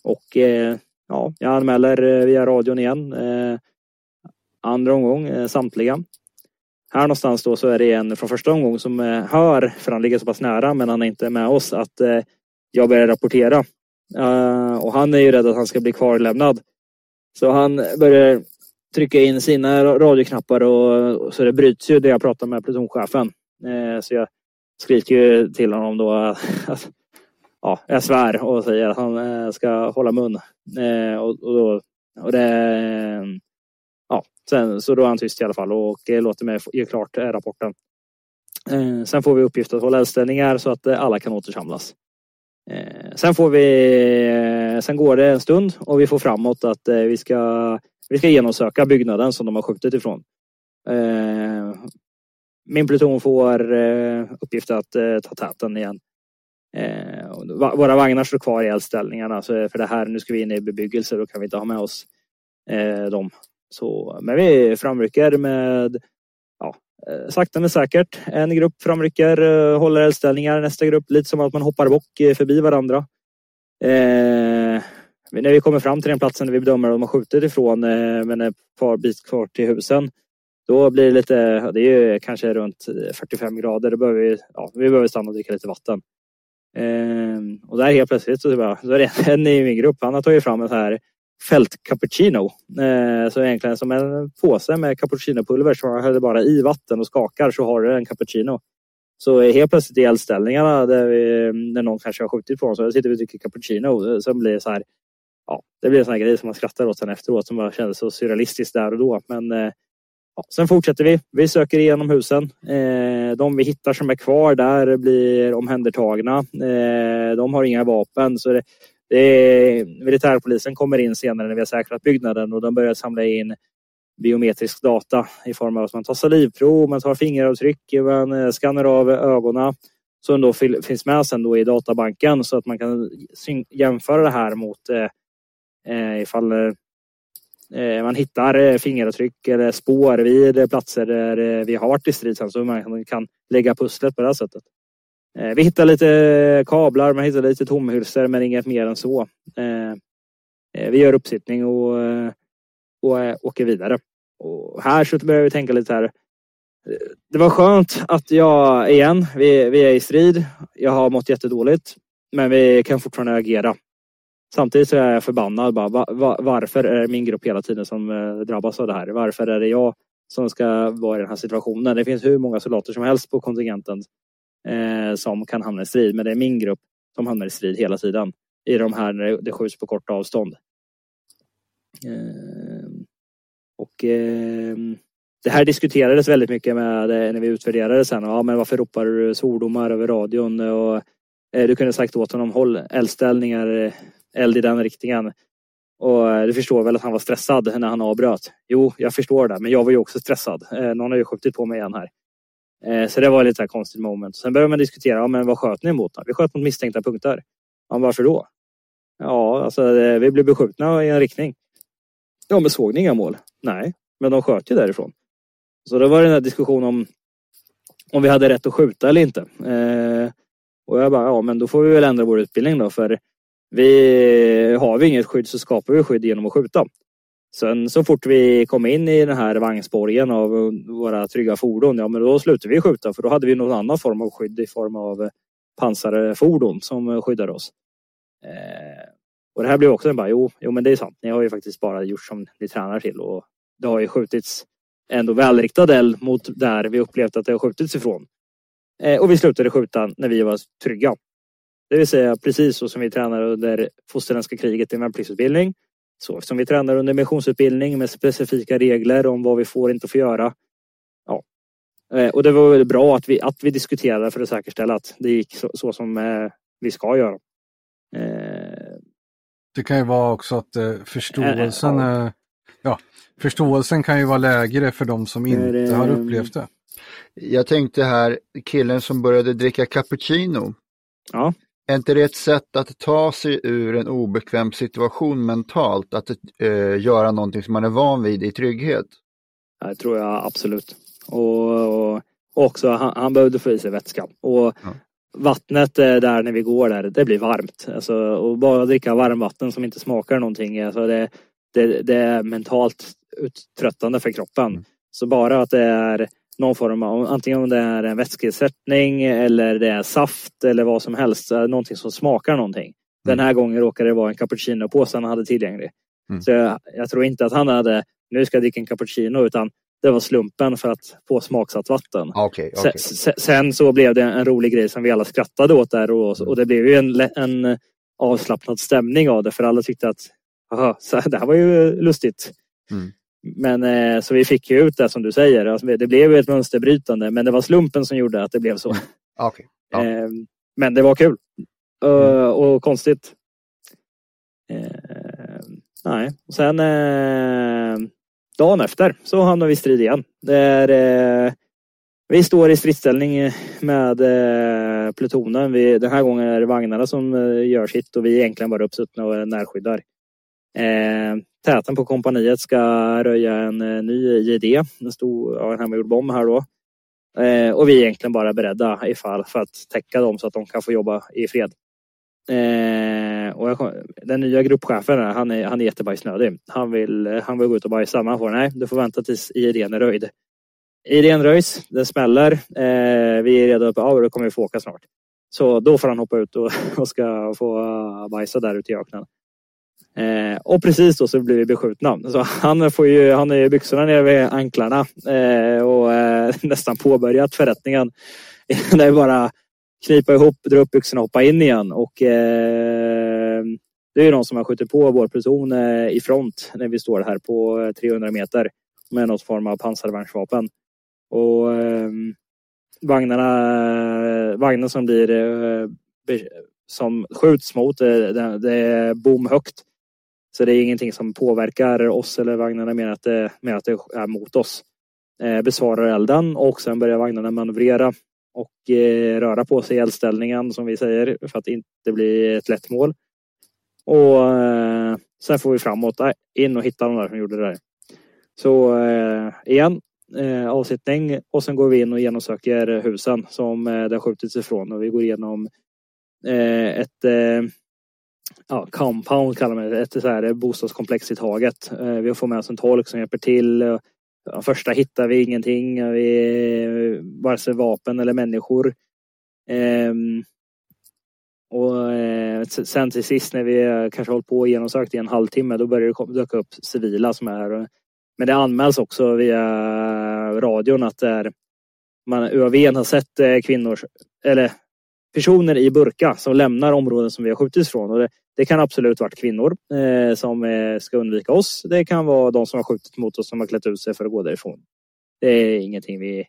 och eh, ja, jag anmäler eh, via radion igen. Andra omgång, samtliga. Här någonstans då så är det en från första omgång som hör, för han ligger så pass nära men han är inte med oss, att jag börjar rapportera. Och han är ju rädd att han ska bli kvarlämnad. Så han börjar trycka in sina radioknappar och så det bryts ju det jag pratar med plutonchefen. Så jag skriker ju till honom då att ja, jag svär och säger att han eh, ska hålla mun. Eh, och, och, då, och det, eh, ja, sen, så då är han tyst i alla fall och låter mig ge klart rapporten. Sen får vi uppgift att hålla eldställningar så att alla kan återsamlas. Sen får vi, sen går det en stund och vi får framåt att vi ska, vi ska genomsöka byggnaden som de har skjutit ifrån. Min pluton får uppgift att ta täten igen. Eh, våra vagnar står kvar i eldställningarna. Så eh, för det här, nu ska vi in i bebyggelse, då kan vi inte ha med oss eh, dem. Så, men vi framrycker med ja, sakta men säkert. En grupp framrycker, håller eldställningar, nästa grupp lite som att man hoppar bock förbi varandra. Eh, när vi kommer fram till den platsen där vi bedömer att de har skjutit ifrån eh, men ett par bit kvar till husen. Då blir det lite, det är kanske runt 45 grader. Då behöver vi, ja, vi behöver stanna och dricka lite vatten. Eh, och där helt plötsligt så, bara, så är det en i min grupp. Han har tagit fram en sån här fältcappuccino. Eh, så egentligen som en påse med cappuccinopulver som man häller bara i vatten och skakar så har du en cappuccino. Så helt plötsligt i eldställningarna där, vi, där någon kanske har skjutit på honom så sitter vi och dricker cappuccino. Eh, sen blir det så här ja, det blir en sån här grej som man skrattar åt sen efteråt som bara kändes så surrealistiskt där och då. Men eh, ja, sen fortsätter vi. Vi söker igenom husen. Eh, de vi hittar som är kvar där blir omhändertagna. Eh, de har inga vapen. Så det, det är, militärpolisen kommer in senare när vi har säkrat byggnaden och de börjar samla in biometrisk data i form av att man tar salivprov, man tar fingeravtryck, man eh, skannar av ögonen som då finns med sen då i databanken så att man kan jämföra det här mot eh, eh ifall eh, Eh, man hittar eh, fingeravtryck eller spår vid eh, platser där vi har varit i strid så man kan lägga pusslet på det här sättet. Vi hittar lite kablar, man hittar lite tomhylsor men inget mer än så. Vi gör uppsittning och, och åker vidare. Och här så börjar vi tänka lite här. Det var skönt att jag igen, vi, vi är i strid. Jag har mått jättedåligt. Men vi kan fortfarande agera. Samtidigt så är jag förbannad. Bara, va, va, varför är det min grupp hela tiden som eh, drabbas av det här? Varför är det jag som ska vara i den här situationen? Det finns hur många soldater som helst på kontingenten eh, som kan hamna i strid. Men det är min grupp som hamnar i strid hela tiden. I de här när det skjuts på korta avstånd. Eh, och eh, det här diskuterades väldigt mycket med eh, när vi utvärderade sen. Ja, men varför ropar du svordomar över radion? Och, eh, du kunde sagt åt honom håll eldställningar eh, eld i den riktningen. Och eh, du förstår väl att han var stressad när han avbröt. Jo, jag förstår det, men jag var ju också stressad. Eh, någon har ju skjutit på mig igen här. Eh, så det var lite konstigt moment. Sen började man diskutera, ja, men vad sköt ni mot? Vi sköt mot misstänkta punkter. Ja, varför då? Ja, alltså vi blev beskjutna i en riktning. Ja, men såg ni inga mål? Nej, men de sköt ju därifrån. Så det var den här diskussionen om om vi hade rätt att skjuta eller inte. Eh, och jag bara, ja men då får vi väl ändra vår utbildning då för vi, har vi inget skydd så skapar vi skydd genom att skjuta. Sen så fort vi kom in i den här vagnsborgen av våra trygga fordon, ja men då slutade vi skjuta för då hade vi någon annan form av skydd i form av eh, pansarfordon som eh, skyddade oss. Eh, och det här blev också en bara, jo, jo men det är sant, ni har ju faktiskt bara gjort som ni tränar till och det har ju skjutits ändå välriktad eld mot där vi upplevt att det har skjutits ifrån. Eh, och vi slutade skjuta när vi var trygga. Det vill säga precis så som vi tränar under fosterländska kriget i värnpliktsutbildning. Så som vi tränar under missionsutbildning med specifika regler om vad vi får och inte får göra. Ja. Eh, och det var väldigt bra att vi, att vi diskuterade för att säkerställa att det gick så, så som eh, vi ska göra. Eh. Det kan ju vara också att förståelsen är, ja, förståelsen kan ju vara lägre för de som inte har upplevt det. Jag tänkte här, killen som började dricka cappuccino. Ja. Är inte det ett sätt att ta sig ur en obekväm situation mentalt? Att eh, göra någonting som man är van vid i trygghet? Det tror jag absolut. Och, och också, han, han, behövde få i sig vätska. Och ja. Vattnet eh, där när vi går där, det blir varmt. Alltså, och bara dricka varmvatten som inte smakar någonting, alltså det, det, det är mentalt uttröttande för kroppen. Mm. Så bara att det är någon form av, antingen om det är en vätskesättning eller det är saft eller vad som helst, någonting som smakar någonting. Den mm. här gången råkade det vara en cappuccinopåse han hade tillgänglig. Mm. Så jag, jag, tror inte att han hade, nu ska jag dricka en cappuccino, utan det var slumpen för att få smaksatt vatten. Okay, okay. Sen, sen, så blev det en rolig grej som vi alla skrattade åt där och, och det blev ju en, en avslappnad stämning av det för alla tyckte att aha, så det här var ju lustigt. Mm. Men eh, så vi fick ju ut det som du säger. Alltså, det blev ett mönsterbrytande men det var slumpen som gjorde att det blev så. Okay. Ja. Eh, men det var kul. Mm. och konstigt. Eh, nej, sen dagen efter så hamnade vi i strid igen. Där vi står i stridsställning med eh, plutonen. Vi, den här gången är det vagnarna som eh, gör sitt och vi är egentligen bara uppsuttna och närskyddar. Eh, täten på kompaniet ska röja en eh, ny JD, en stor ja, en hemmagjord bomb här då. Eh, och vi är egentligen bara beredda ifall för att täcka dem så att de kan få jobba i fred. Eh, och jag, den nya gruppchefen han är, han är jättebajsnödig. Han vill, eh, han vill gå ut och bajsa men han får nej, du får vänta tills IEDn är röjd. IEDn röjs, den smäller. Eh, vi är redo, ja då kommer vi få åka snart. Så då får han hoppa ut och, och ska få eh, bajsa där ute i öknen. Eh, och precis då så blir vi beskjutna. Så han, får ju, han har ju byxorna nere vid anklarna eh, och eh, nästan påbörjat förrättningen. det är bara knipa ihop, dra upp byxorna och hoppa in igen. Och, eh, det är någon som har skjutit på vår pluton eh, i front när vi står här på eh, 300 meter med någon form av pansarvärnsvapen. Och eh, vagnarna, vagnen som blir eh, som skjuts mot, eh, det, det är bom högt. Så det är ingenting som påverkar oss eller vagnarna mer att det, mer att det är mot oss. Eh, besvarar elden och sen börjar vagnarna manövrera och eh, röra på sig i eldställningen som vi säger för att inte bli ett lätt mål. Och eh, sen får vi framåt in och hitta de där som gjorde det där. Så eh, igen, eh, avsittning och sen går vi in och genomsöker husen som eh, det har skjutits ifrån och vi går igenom eh, ett eh, ja, compound kallar man det, ett så här bostadskomplex i taget. Eh, vi får med oss en tolk som hjälper till. Första hittar vi ingenting, vi, vare sig vapen eller människor. Ehm, och eh, sen till sist när vi eh, kanske hållit på och genomsökt i en halvtimme, då börjar det dyka upp civila som är men det anmäls också via radion att det är man, UAV har sett eh, kvinnor eller personer i burka som lämnar områden som vi har skjutits från. Och det, det kan absolut varit kvinnor eh, som eh, ska undvika oss. Det kan vara de som har skjutit mot oss som har klätt ut sig för att gå därifrån. Det är ingenting vi...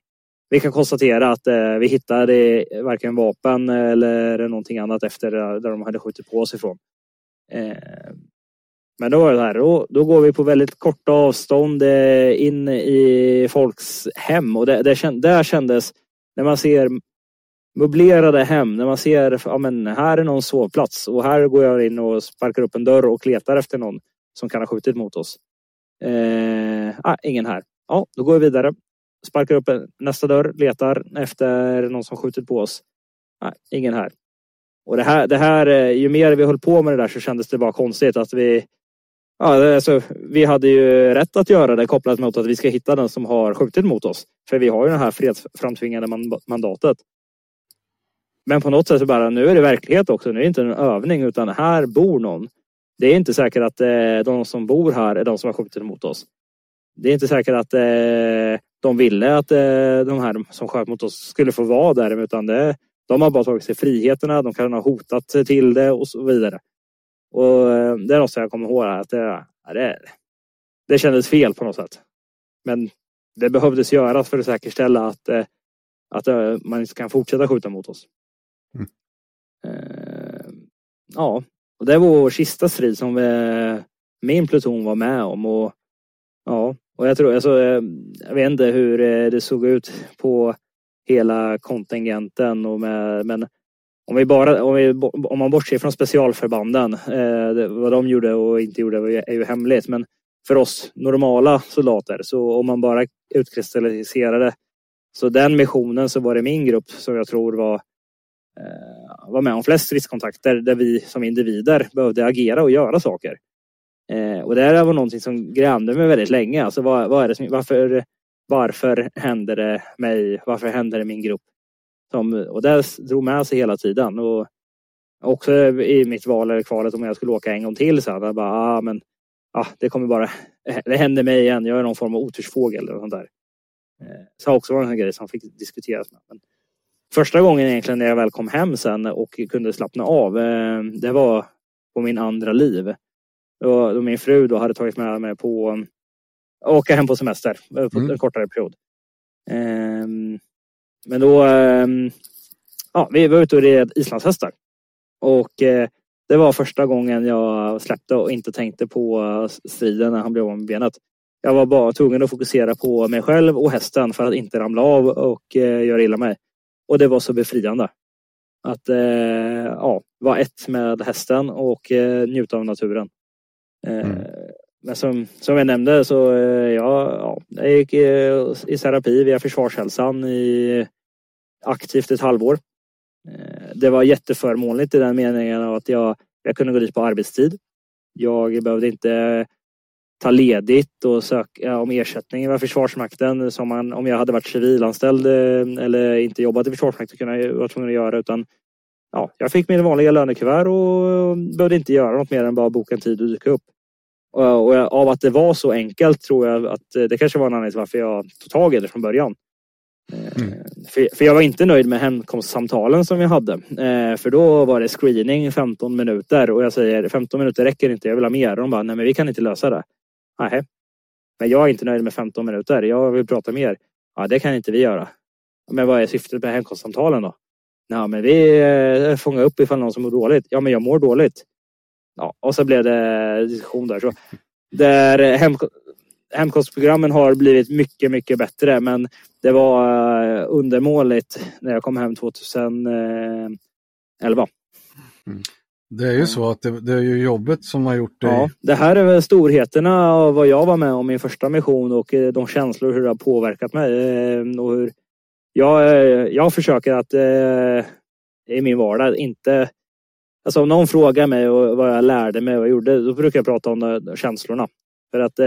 Vi kan konstatera att eh, vi hittade eh, varken vapen eller någonting annat efter där de hade skjutit på oss ifrån. Eh, men då var det här, då, då går vi på väldigt korta avstånd eh, in i folks hem och det, det, där kändes, när man ser möblerade hem, när man ser, ja men här är någon sovplats och här går jag in och sparkar upp en dörr och letar efter någon som kan ha skjutit mot oss. Eh, ah, ingen här. Ja, då går vi vidare. Sparkar upp nästa dörr, letar efter någon som skjutit på oss. Ah, ingen här. Och det här, det här, eh, ju mer vi höll på med det där så kändes det bara konstigt att vi Ja, alltså, vi hade ju rätt att göra det kopplat mot att vi ska hitta den som har skjutit mot oss. För vi har ju det här fredsframtvingade mandatet. Men på något sätt så bara, nu är det verklighet också. Nu är det inte en övning utan här bor någon. Det är inte säkert att eh, de som bor här är de som har skjutit mot oss. Det är inte säkert att eh, de ville att eh, de här som sköt mot oss skulle få vara där. Utan det, de har bara tagit sig friheterna. De kan ha hotat till det och så vidare. Och eh, det är något som jag kommer ihåg att det, det, det kändes fel på något sätt. Men det behövdes göras för att säkerställa att, eh, att eh, man inte kan fortsätta skjuta mot oss. Mm. Ehm, ja, och det var vår sista strid som vi, min pluton var med om. Och, ja, och jag tror, alltså, eh, jag vet inte hur eh, det såg ut på hela kontingenten och med, men om, vi bara, om, vi, om man bortser från specialförbanden, eh, det, vad de gjorde och inte gjorde är ju hemligt. Men för oss normala soldater, så om man bara utkristalliserade så den missionen så var det min grupp som jag tror var, Eh, var med om flest stridskontakter där vi som individer behövde agera och göra saker. Eh, och det här var någonting som grämde mig väldigt länge. Alltså vad, vad är det som, varför, varför händer det mig? Varför händer det min grupp? Som, och det drog med sig hela tiden. Och också i mitt val eller kvalet om jag skulle åka en gång till så Jag bara, ah, men, ah, det kommer bara, det händer mig igen. Jag är någon form av otursfågel eller sånt där. Eh, så också var en grej som fick diskuteras med. Men första gången egentligen när jag väl kom hem sen och kunde slappna av, eh, det var på min andra liv. Då, då min fru då hade tagit med mig på åka hem på semester eh, på mm. en kortare period. Um, men då, ehm, ja, vi var ute och red islandshästar. Och eh, det var första gången jag släppte och inte tänkte på striden när han blev av med benet. jag var bara tvungen att fokusera på mig själv och hästen för att inte ramla av och eh, göra illa mig. Och det var så befriande. Att eh, ja, vara ett med hästen och eh, njuta av naturen. Eh, Mm. Men som, som jag nämnde så eh, jag, ja, jag gick eh, i terapi via Försvarshälsan i aktivt ett halvår. Eh, Det var jätteförmånligt i den meningen av att jag, jag kunde gå dit på arbetstid. Jag behövde inte ta ledigt och söka om ersättning via Försvarsmakten som man, om jag hade varit civilanställd eh, eller inte jobbat i Försvarsmakten kunde jag vara tvungen att göra utan ja, jag fick min vanliga lönekuvert och behövde inte göra något mer än bara boka en tid och dyka upp. Och, av att det var så enkelt tror jag att eh, det kanske var en anledning till varför jag tog tag i det från början. Eh, För, för jag var inte nöjd med hemkomstsamtalen som vi hade. Eh, för då var det screening 15 minuter och jag säger 15 minuter räcker inte, jag vill ha mer. Och de bara, nej men vi kan inte lösa det. Nej. Men jag är inte nöjd med 15 minuter, jag vill prata mer. Ja, det kan inte vi göra. Men vad är syftet med hemkomstsamtalen då? Ja, men vi eh, fångar upp ifall någon som mår dåligt. Ja, men jag mår dåligt. Ja, och så blev det diskussion där. Så där eh, hem, hemkostprogrammen har blivit mycket, mycket bättre. Men det var eh, undermåligt när jag kom hem 2011. Det är ju så att det, det är ju jobbet som har gjort dig... Ja, det här är väl storheterna av vad jag var med om min första mission och eh, de känslor hur det har påverkat mig. eh, Och hur jag, eh, jag försöker att i min vardag inte... Alltså om någon frågar mig vad jag lärde mig och vad jag gjorde, då brukar jag prata om känslorna. För att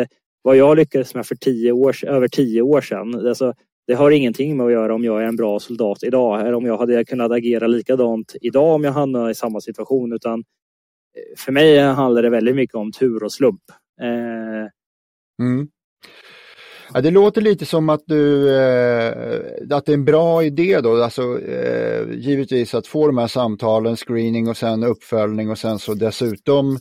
vad jag lyckades med för tio år, över tio år sedan, alltså, det har ingenting med att göra om jag är en bra soldat idag eller om jag hade kunnat agera likadant idag om jag hamnade i samma situation. Utan eh, för mig handlar det väldigt mycket om tur och slump. Eh, Mm. Ja, det låter lite som att du eh, att det är en bra idé då, alltså eh, givetvis att få de här samtalen, screening och sen uppföljning och sen så dessutom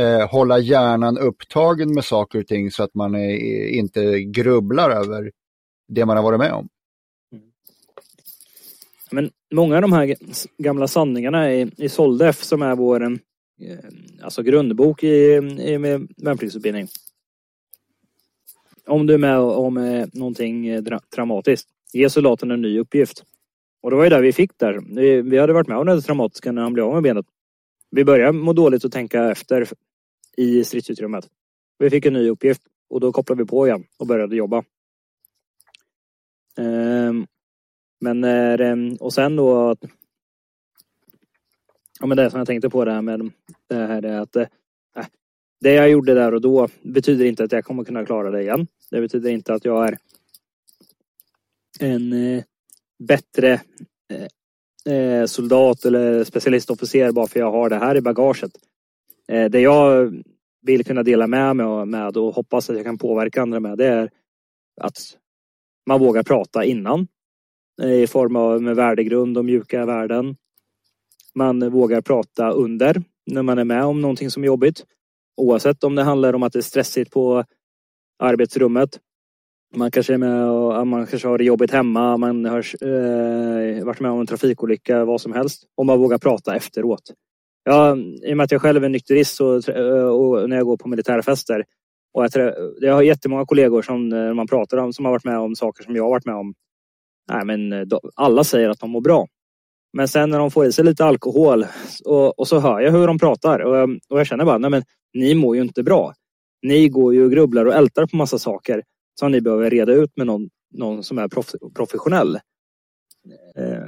eh, hålla hjärnan upptagen med saker och ting så att man är, inte grubblar över det man har varit med om. Mm. Men många av de här gamla sanningarna i, i Soldef som är vår eh, alltså grundbok i, i med värnpliktsutbildning. Om du är med om eh, någonting eh, dra, traumatiskt, ge soldaten en ny uppgift. Och det var ju där vi fick där. Vi, vi hade varit med om det traumatiska när han blev av med benet. Vi började må dåligt och tänka efter i stridsutrymmet. Vi fick en ny uppgift och då kopplade vi på igen och började jobba. Ehm, men när, ehm, och sen då att Ja men det som jag tänkte på det här med det här är att eh, äh, det jag gjorde där och då betyder inte att jag kommer kunna klara det igen. Det betyder inte att jag är en eh, bättre eh, eh soldat eller specialistofficer bara för jag har det här i bagaget. Eh, det jag vill kunna dela med mig med och hoppas att jag kan påverka andra med det är att man vågar prata innan eh, i form av med värdegrund och mjuka värden. Man vågar prata under när man är med om någonting som är jobbigt. Oavsett om det handlar om att det är stressigt på arbetsrummet. Man kanske är med och man kanske har det jobbigt hemma. Man har eh, varit med om en trafikolycka, vad som helst. Och man vågar prata efteråt. Ja, I och med att jag själv är nykterist så, eh, och när jag går på militärfester. Och jag, trä, jag har jättemånga kollegor som när man pratar om som har varit med om saker som jag har varit med om. Nej, men eh, de, alla säger att de mår bra. Men sen när de får i sig lite alkohol och, och så hör jag hur de pratar och, jag- och jag känner bara, nej men ni mår ju inte bra. Ni går ju och grubblar och ältar på massa saker som ni behöver reda ut med någon, någon som är prof, professionell. Eh,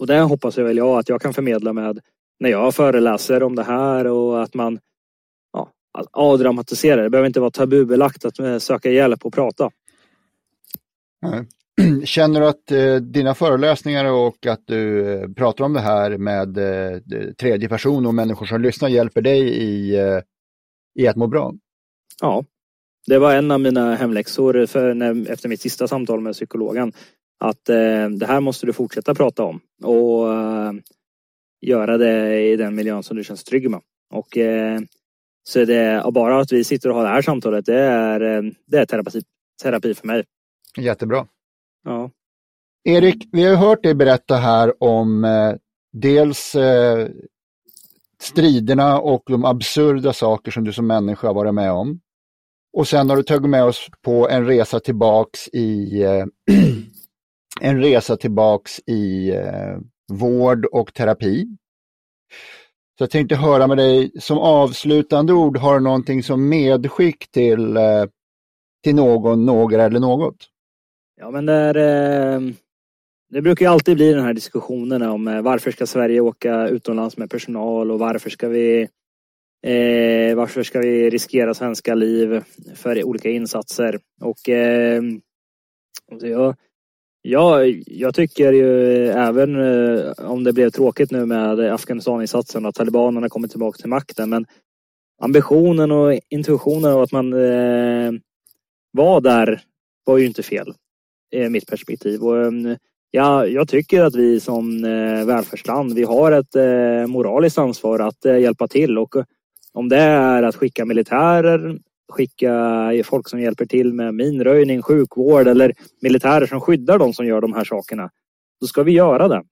och det hoppas jag väl jag att jag kan förmedla med när jag föreläser om det här och att man att avdramatisera. Det behöver inte vara tabubelagt att eh, söka hjälp och prata. Nej. Känner du att eh, dina föreläsningar och att du eh, pratar om det här med eh, tredje person och människor som lyssnar hjälper dig i, eh, i att må bra? Ja, det var en av mina hemläxor för när, efter mitt sista samtal med psykologen. Att eh, det här måste du fortsätta prata om och göra det i den miljön som du känns trygg med. Och så det, och bara att vi sitter och har det här samtalet, det är, eh, det är terapi, terapi för mig. Jättebra. Ja. Erik, vi har hört dig berätta här om eh, dels eh, striderna och de absurda saker som du som människa har varit med om. Och sen har du tagit med oss på en resa tillbaks i eh, en resa tillbaks i eh, vård och terapi. Så jag tänkte höra med dig som avslutande ord, har du någonting som medskick till, eh, till någon, några eller något? Ja men det är, eh, det brukar ju alltid bli den här diskussionen om eh, varför ska Sverige åka utomlands med personal och varför ska vi eh, varför ska vi riskera svenska liv för olika insatser? Och eh, jag, Ja, jag tycker ju eh, även eh, om det blev tråkigt nu med Afghanistaninsatsen och talibanerna kommer tillbaka till makten men ambitionen och intuitionen av att man eh, var där var ju inte fel. i mitt perspektiv. Och, eh, Ja, jag tycker att vi som eh, välfärdsland, vi har ett eh, moraliskt ansvar att eh, hjälpa till och om det är att skicka militärer, skicka folk som hjälper till med minröjning, sjukvård eller militärer som skyddar de som gör de här sakerna, då ska vi göra det.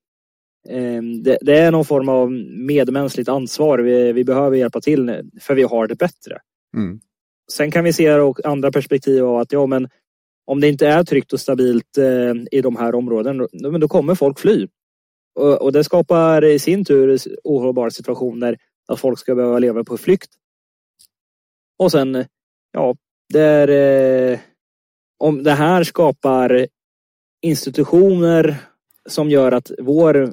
Ehm, det, är någon form av medmänskligt ansvar. Vi, behöver hjälpa till för vi har det bättre. Mm. Sen kan vi se andra perspektiv av att ja, men om det inte är tryggt och stabilt eh, i de här områdena, då, kommer folk fly. Och, och, det skapar i sin tur ohållbara situationer att folk ska behöva leva på flykt. Och sen, ja, det är, eh, om det här skapar institutioner som gör att vår,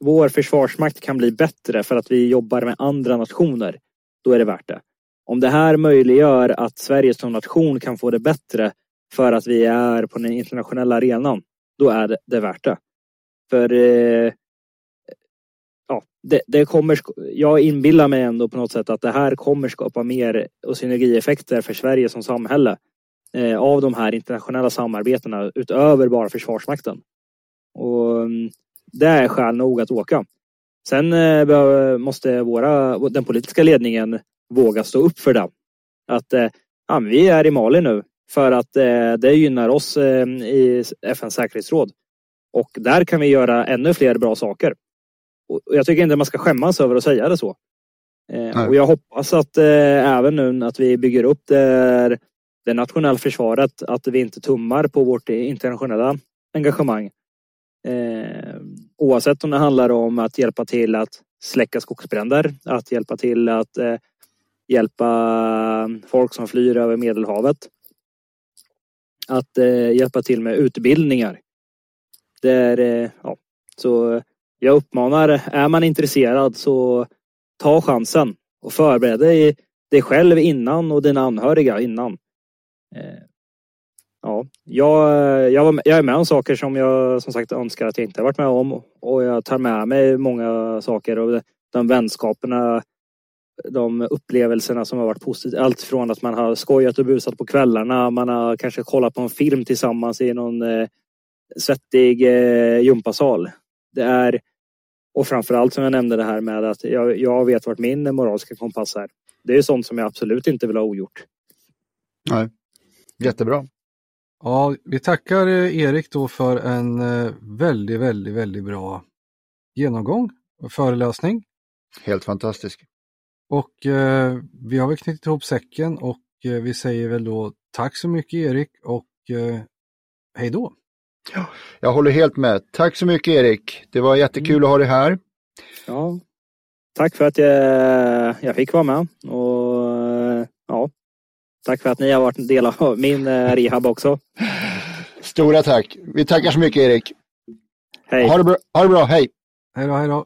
vår försvarsmakt kan bli bättre för att vi jobbar med andra nationer, då är det värt det. Om det här möjliggör att Sverige som nation kan få det bättre för att vi är på den internationella arenan, då är det, det värt det. För eh, det, det, kommer, jag inbillar mig ändå på något sätt att det här kommer skapa mer och synergieffekter för Sverige som samhälle eh, av de här internationella samarbetena utöver bara Försvarsmakten. Och mm, det är skäl nog att åka. Sen eh, måste våra, den politiska ledningen våga stå upp för det. Att eh, ja, vi är i Mali nu för att eh, det gynnar oss eh, i FNs säkerhetsråd. Och där kan vi göra ännu fler bra saker. Och jag tycker inte man ska skämmas över att säga det så. Eh, och jag hoppas att även nu att vi bygger upp det, det nationella försvaret, att vi inte tummar på vårt internationella engagemang. oavsett om det handlar om att hjälpa till att släcka skogsbränder, att hjälpa till att hjälpa folk som flyr över Medelhavet att eh, hjälpa till med utbildningar. Där, eh, ja, så jag uppmanar, är man intresserad så ta chansen och förbered dig, dig själv innan och dina anhöriga innan. Eh, ja, jag, jag, var, jag är med om saker som jag som sagt önskar att jag inte varit med om och jag tar med mig många saker och de vänskaperna de upplevelserna som har varit positiva. Allt från att man har skojat och busat på kvällarna, man har kanske kollat på en film tillsammans i någon eh, svettig eh, gympasal. Det är, och framförallt som jag nämnde det här med att jag, jag vet vart min moraliska kompass är. Det är sånt som jag absolut inte vill ha ogjort. Nej, jättebra. Ja, vi tackar eh, Erik då för en eh, väldigt, väldigt, väldigt bra genomgång och föreläsning. Helt fantastisk. Och eh, vi har väl knutit ihop säcken och eh, vi säger väl då tack så mycket Erik och eh, hej då. Ja, jag håller helt med. Tack så mycket Erik. Det var jättekul mm. att ha dig här. Ja, tack för att jag, jag fick vara med och ja, tack för att ni har varit en del av min eh, rehab också. Stora tack. Vi tackar så mycket Erik. Hej. Ha det bra. Ha det bra. Hej. Hej då, hej då.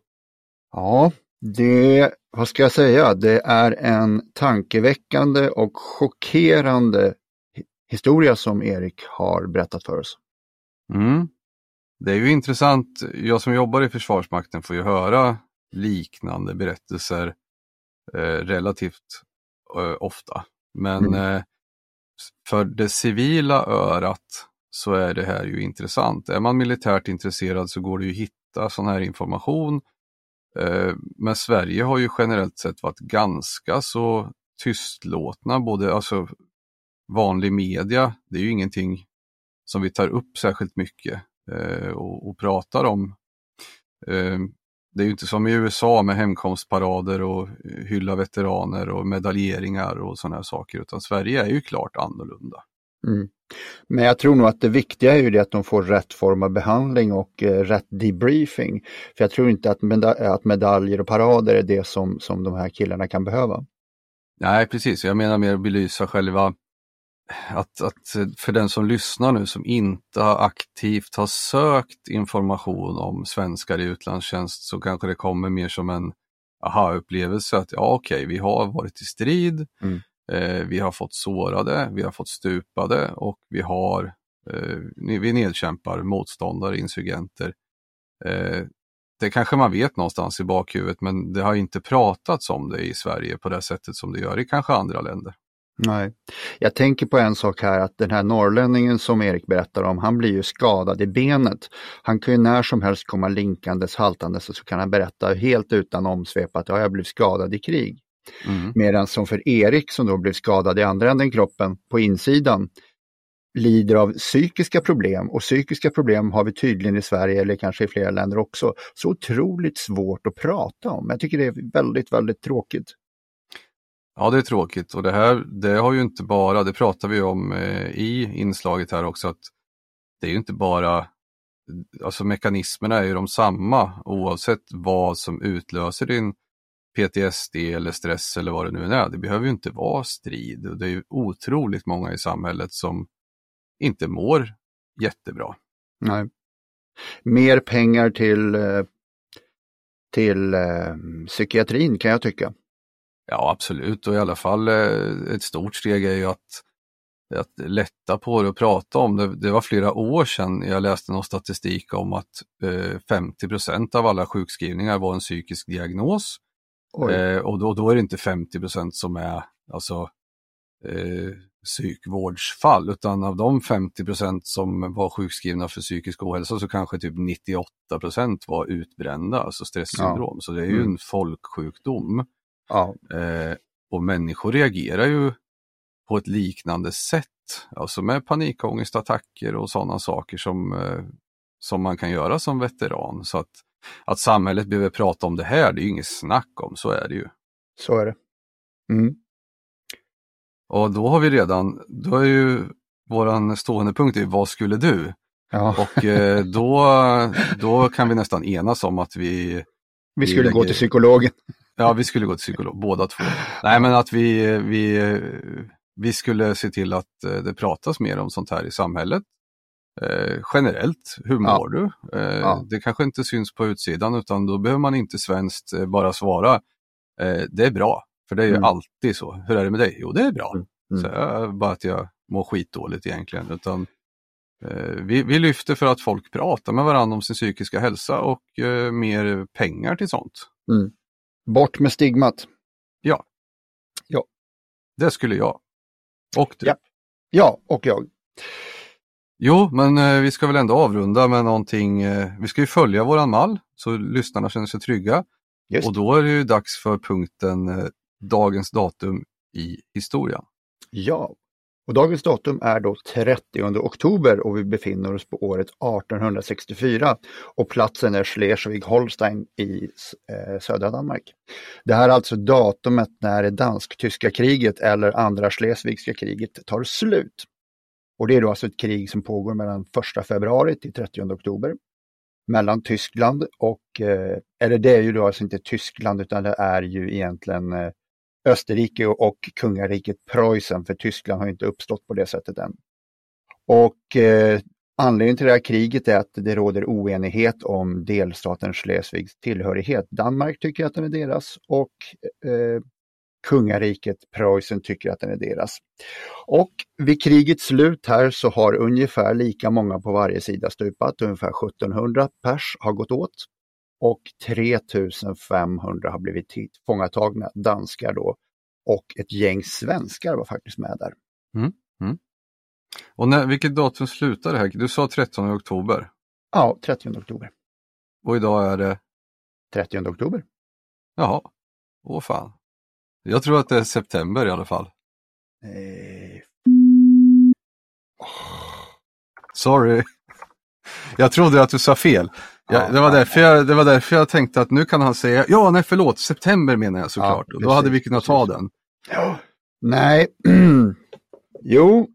Ja, det vad ska jag säga, det är en tankeväckande och chockerande historia som Erik har berättat för oss. Mm. Det är ju intressant, jag som jobbar i Försvarsmakten får ju höra liknande berättelser eh, relativt eh, ofta. Men mm. eh, för det civila örat så är det här ju intressant. Är man militärt intresserad så går det ju att hitta sån här information Eh, men Sverige har ju generellt sett varit ganska så tystlåtna, både alltså vanlig media, det är ju ingenting som vi tar upp särskilt mycket eh, och, och pratar om. Eh, det är ju inte som i USA med hemkomstparader och hylla veteraner och medaljeringar och sådana här saker, utan Sverige är ju klart annorlunda. Mm. Men jag tror nog att det viktiga är ju det att de får rätt form av behandling och eh, rätt debriefing. För jag tror inte att, meda att medaljer och parader är det som, som de här killarna kan behöva. Nej, precis. Jag menar mer att belysa själva att, att för den som lyssnar nu som inte har aktivt har sökt information om svenskar i utlandstjänst så kanske det kommer mer som en aha-upplevelse att ja okej, okay, vi har varit i strid, mm. eh, vi har fått sårade, vi har fått stupade och vi har eh, vi nedkämpar motståndare, insurgenter. Eh, det kanske man vet någonstans i bakhuvudet men det har inte pratats om det i Sverige på det sättet som det gör i kanske andra länder. Nej, jag tänker på en sak här att den här norrlänningen som Erik berättar om, han blir ju skadad i benet. Han kan ju när som helst komma linkandes, haltandes och så kan han berätta helt utan omsvep att ja, jag blev skadad i krig. Mm. Medan som för Erik som då blev skadad i andra änden kroppen på insidan lider av psykiska problem och psykiska problem har vi tydligen i Sverige eller kanske i flera länder också. Så otroligt svårt att prata om. Jag tycker det är väldigt, väldigt tråkigt. Ja, det är tråkigt och det här det har ju inte bara, det pratar vi om eh, i inslaget här också, att det är ju inte bara, alltså mekanismerna är ju de samma oavsett vad som utlöser din PTSD eller stress eller vad det nu är. Det behöver ju inte vara strid och det är ju otroligt många i samhället som inte mår jättebra. Nej. Mer pengar till, eh, till eh, psykiatrin kan jag tycka. Ja absolut och i alla fall eh, ett stort steg är ju att, att lätta på det och prata om det. Det var flera år sedan jag läste någon statistik om att 50% av alla sjukskrivningar var en psykisk diagnos. och då, då är det inte 50% som är alltså psykvårdsfall utan av de 50% som var sjukskrivna för psykisk ohälsa så kanske typ 98% var utbrända, alltså stresssyndrom. Ja. Så det är ju mm. en folksjukdom. Ja. Eh, och människor reagerar ju på ett liknande sätt, alltså med panikångestattacker och sådana saker som, eh, som man kan göra som veteran. Så att, att samhället behöver prata om det här, det är ju inget snack om, så är det ju. Så är det. Mm. Och då har vi redan, då är ju våran stående punkt är vad skulle du? Ja. Och eh, då, då kan vi nästan enas om att vi... Vi skulle lägger... gå till psykologen. Ja, vi skulle gå till psykolog, båda två. Nej, men att vi, vi, vi skulle se till att eh, det pratas mer om sånt här i samhället. Eh, generellt, hur mår ja. du? Eh, ja. Det kanske inte syns på utsidan utan då behöver man inte svenskt eh, bara svara eh, det är bra. För det är ju mm. alltid så. Hur är det med dig? Jo, det är bra. Mm. mm. Så jag, bara att jag mår skitdåligt egentligen. Utan, eh, vi, vi lyfter för att folk pratar med varandra om sin psykiska hälsa och eh, mer pengar till sånt. Mm. Bort med stigmat. Ja. Ja. Det skulle jag. Och du. Ja, ja och jag. Jo, men eh, vi ska väl ändå avrunda med någonting. Eh, vi ska ju följa våran mall så lyssnarna känner sig trygga. Just. Och då är det ju dags för punkten eh, dagens datum i historien. Ja, och dagens datum är då 30 oktober och vi befinner oss på året 1864 och platsen är Schleswig-Holstein i eh, södra Danmark. Det här är alltså datumet när det dansk-tyska kriget eller andra Schleswigska kriget tar slut. Och det är då alltså ett krig som pågår mellan 1 februari till 30 oktober mellan Tyskland och, eh, eller det är ju då alltså inte Tyskland utan det är ju egentligen eh, Österrike och kungariket Preussen, för Tyskland har inte uppstått på det sättet än. Och eh, anledningen till det här kriget är att det råder oenighet om delstaten Schleswigs tillhörighet. Danmark tycker att den är deras och eh, kungariket Preussen tycker att den är deras. Och vid krigets slut här så har ungefär lika många på varje sida stupat, ungefär 1700 pers har gått åt och 3500 har blivit fångatagna, danskar då. Och ett gäng svenskar var faktiskt med där. Mm. Mm. Och när, vilket datum slutar det här? Du sa 13 oktober? Ja, 30 oktober. Och idag är det? 30 oktober. Jaha, åh fan. Jag tror att det är september i alla fall. Eh... Sorry. Jag trodde att du sa fel. Ja, det, var därför jag, det var därför jag tänkte att nu kan han säga, ja nej förlåt, september menar jag såklart. Ja, och då hade vi kunnat ta den. Nej, jo,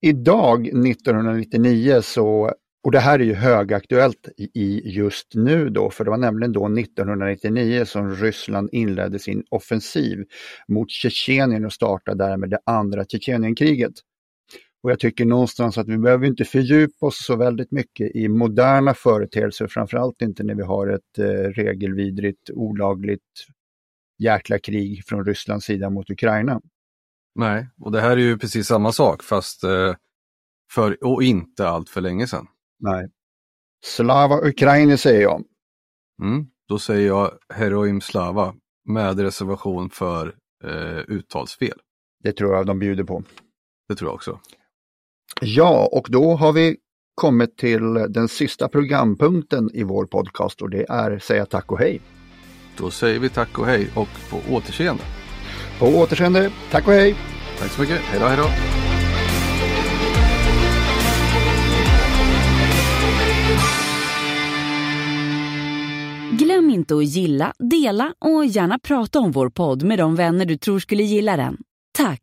idag 1999 så, och det här är ju högaktuellt i just nu då, för det var nämligen då 1999 som Ryssland inledde sin offensiv mot Tjetjenien och startade därmed det andra Tjetjenienkriget. Och jag tycker någonstans att vi behöver inte fördjupa oss så väldigt mycket i moderna företeelser, framförallt inte när vi har ett eh, regelvidrigt, olagligt jäkla krig från Rysslands sida mot Ukraina. Nej, och det här är ju precis samma sak fast eh, för, och inte allt för länge sedan. Nej. Slava Ukraini säger jag. Mm, då säger jag Heroim Slava med reservation för eh, uttalsfel. Det tror jag de bjuder på. Det tror jag också. Ja, och då har vi kommit till den sista programpunkten i vår podcast och det är säga tack och hej. Då säger vi tack och hej och på återseende. På återseende, tack och hej! Tack så mycket, hej då, hej då. Glöm inte att gilla, dela och gärna prata om vår podd med de vänner du tror skulle gilla den. Tack!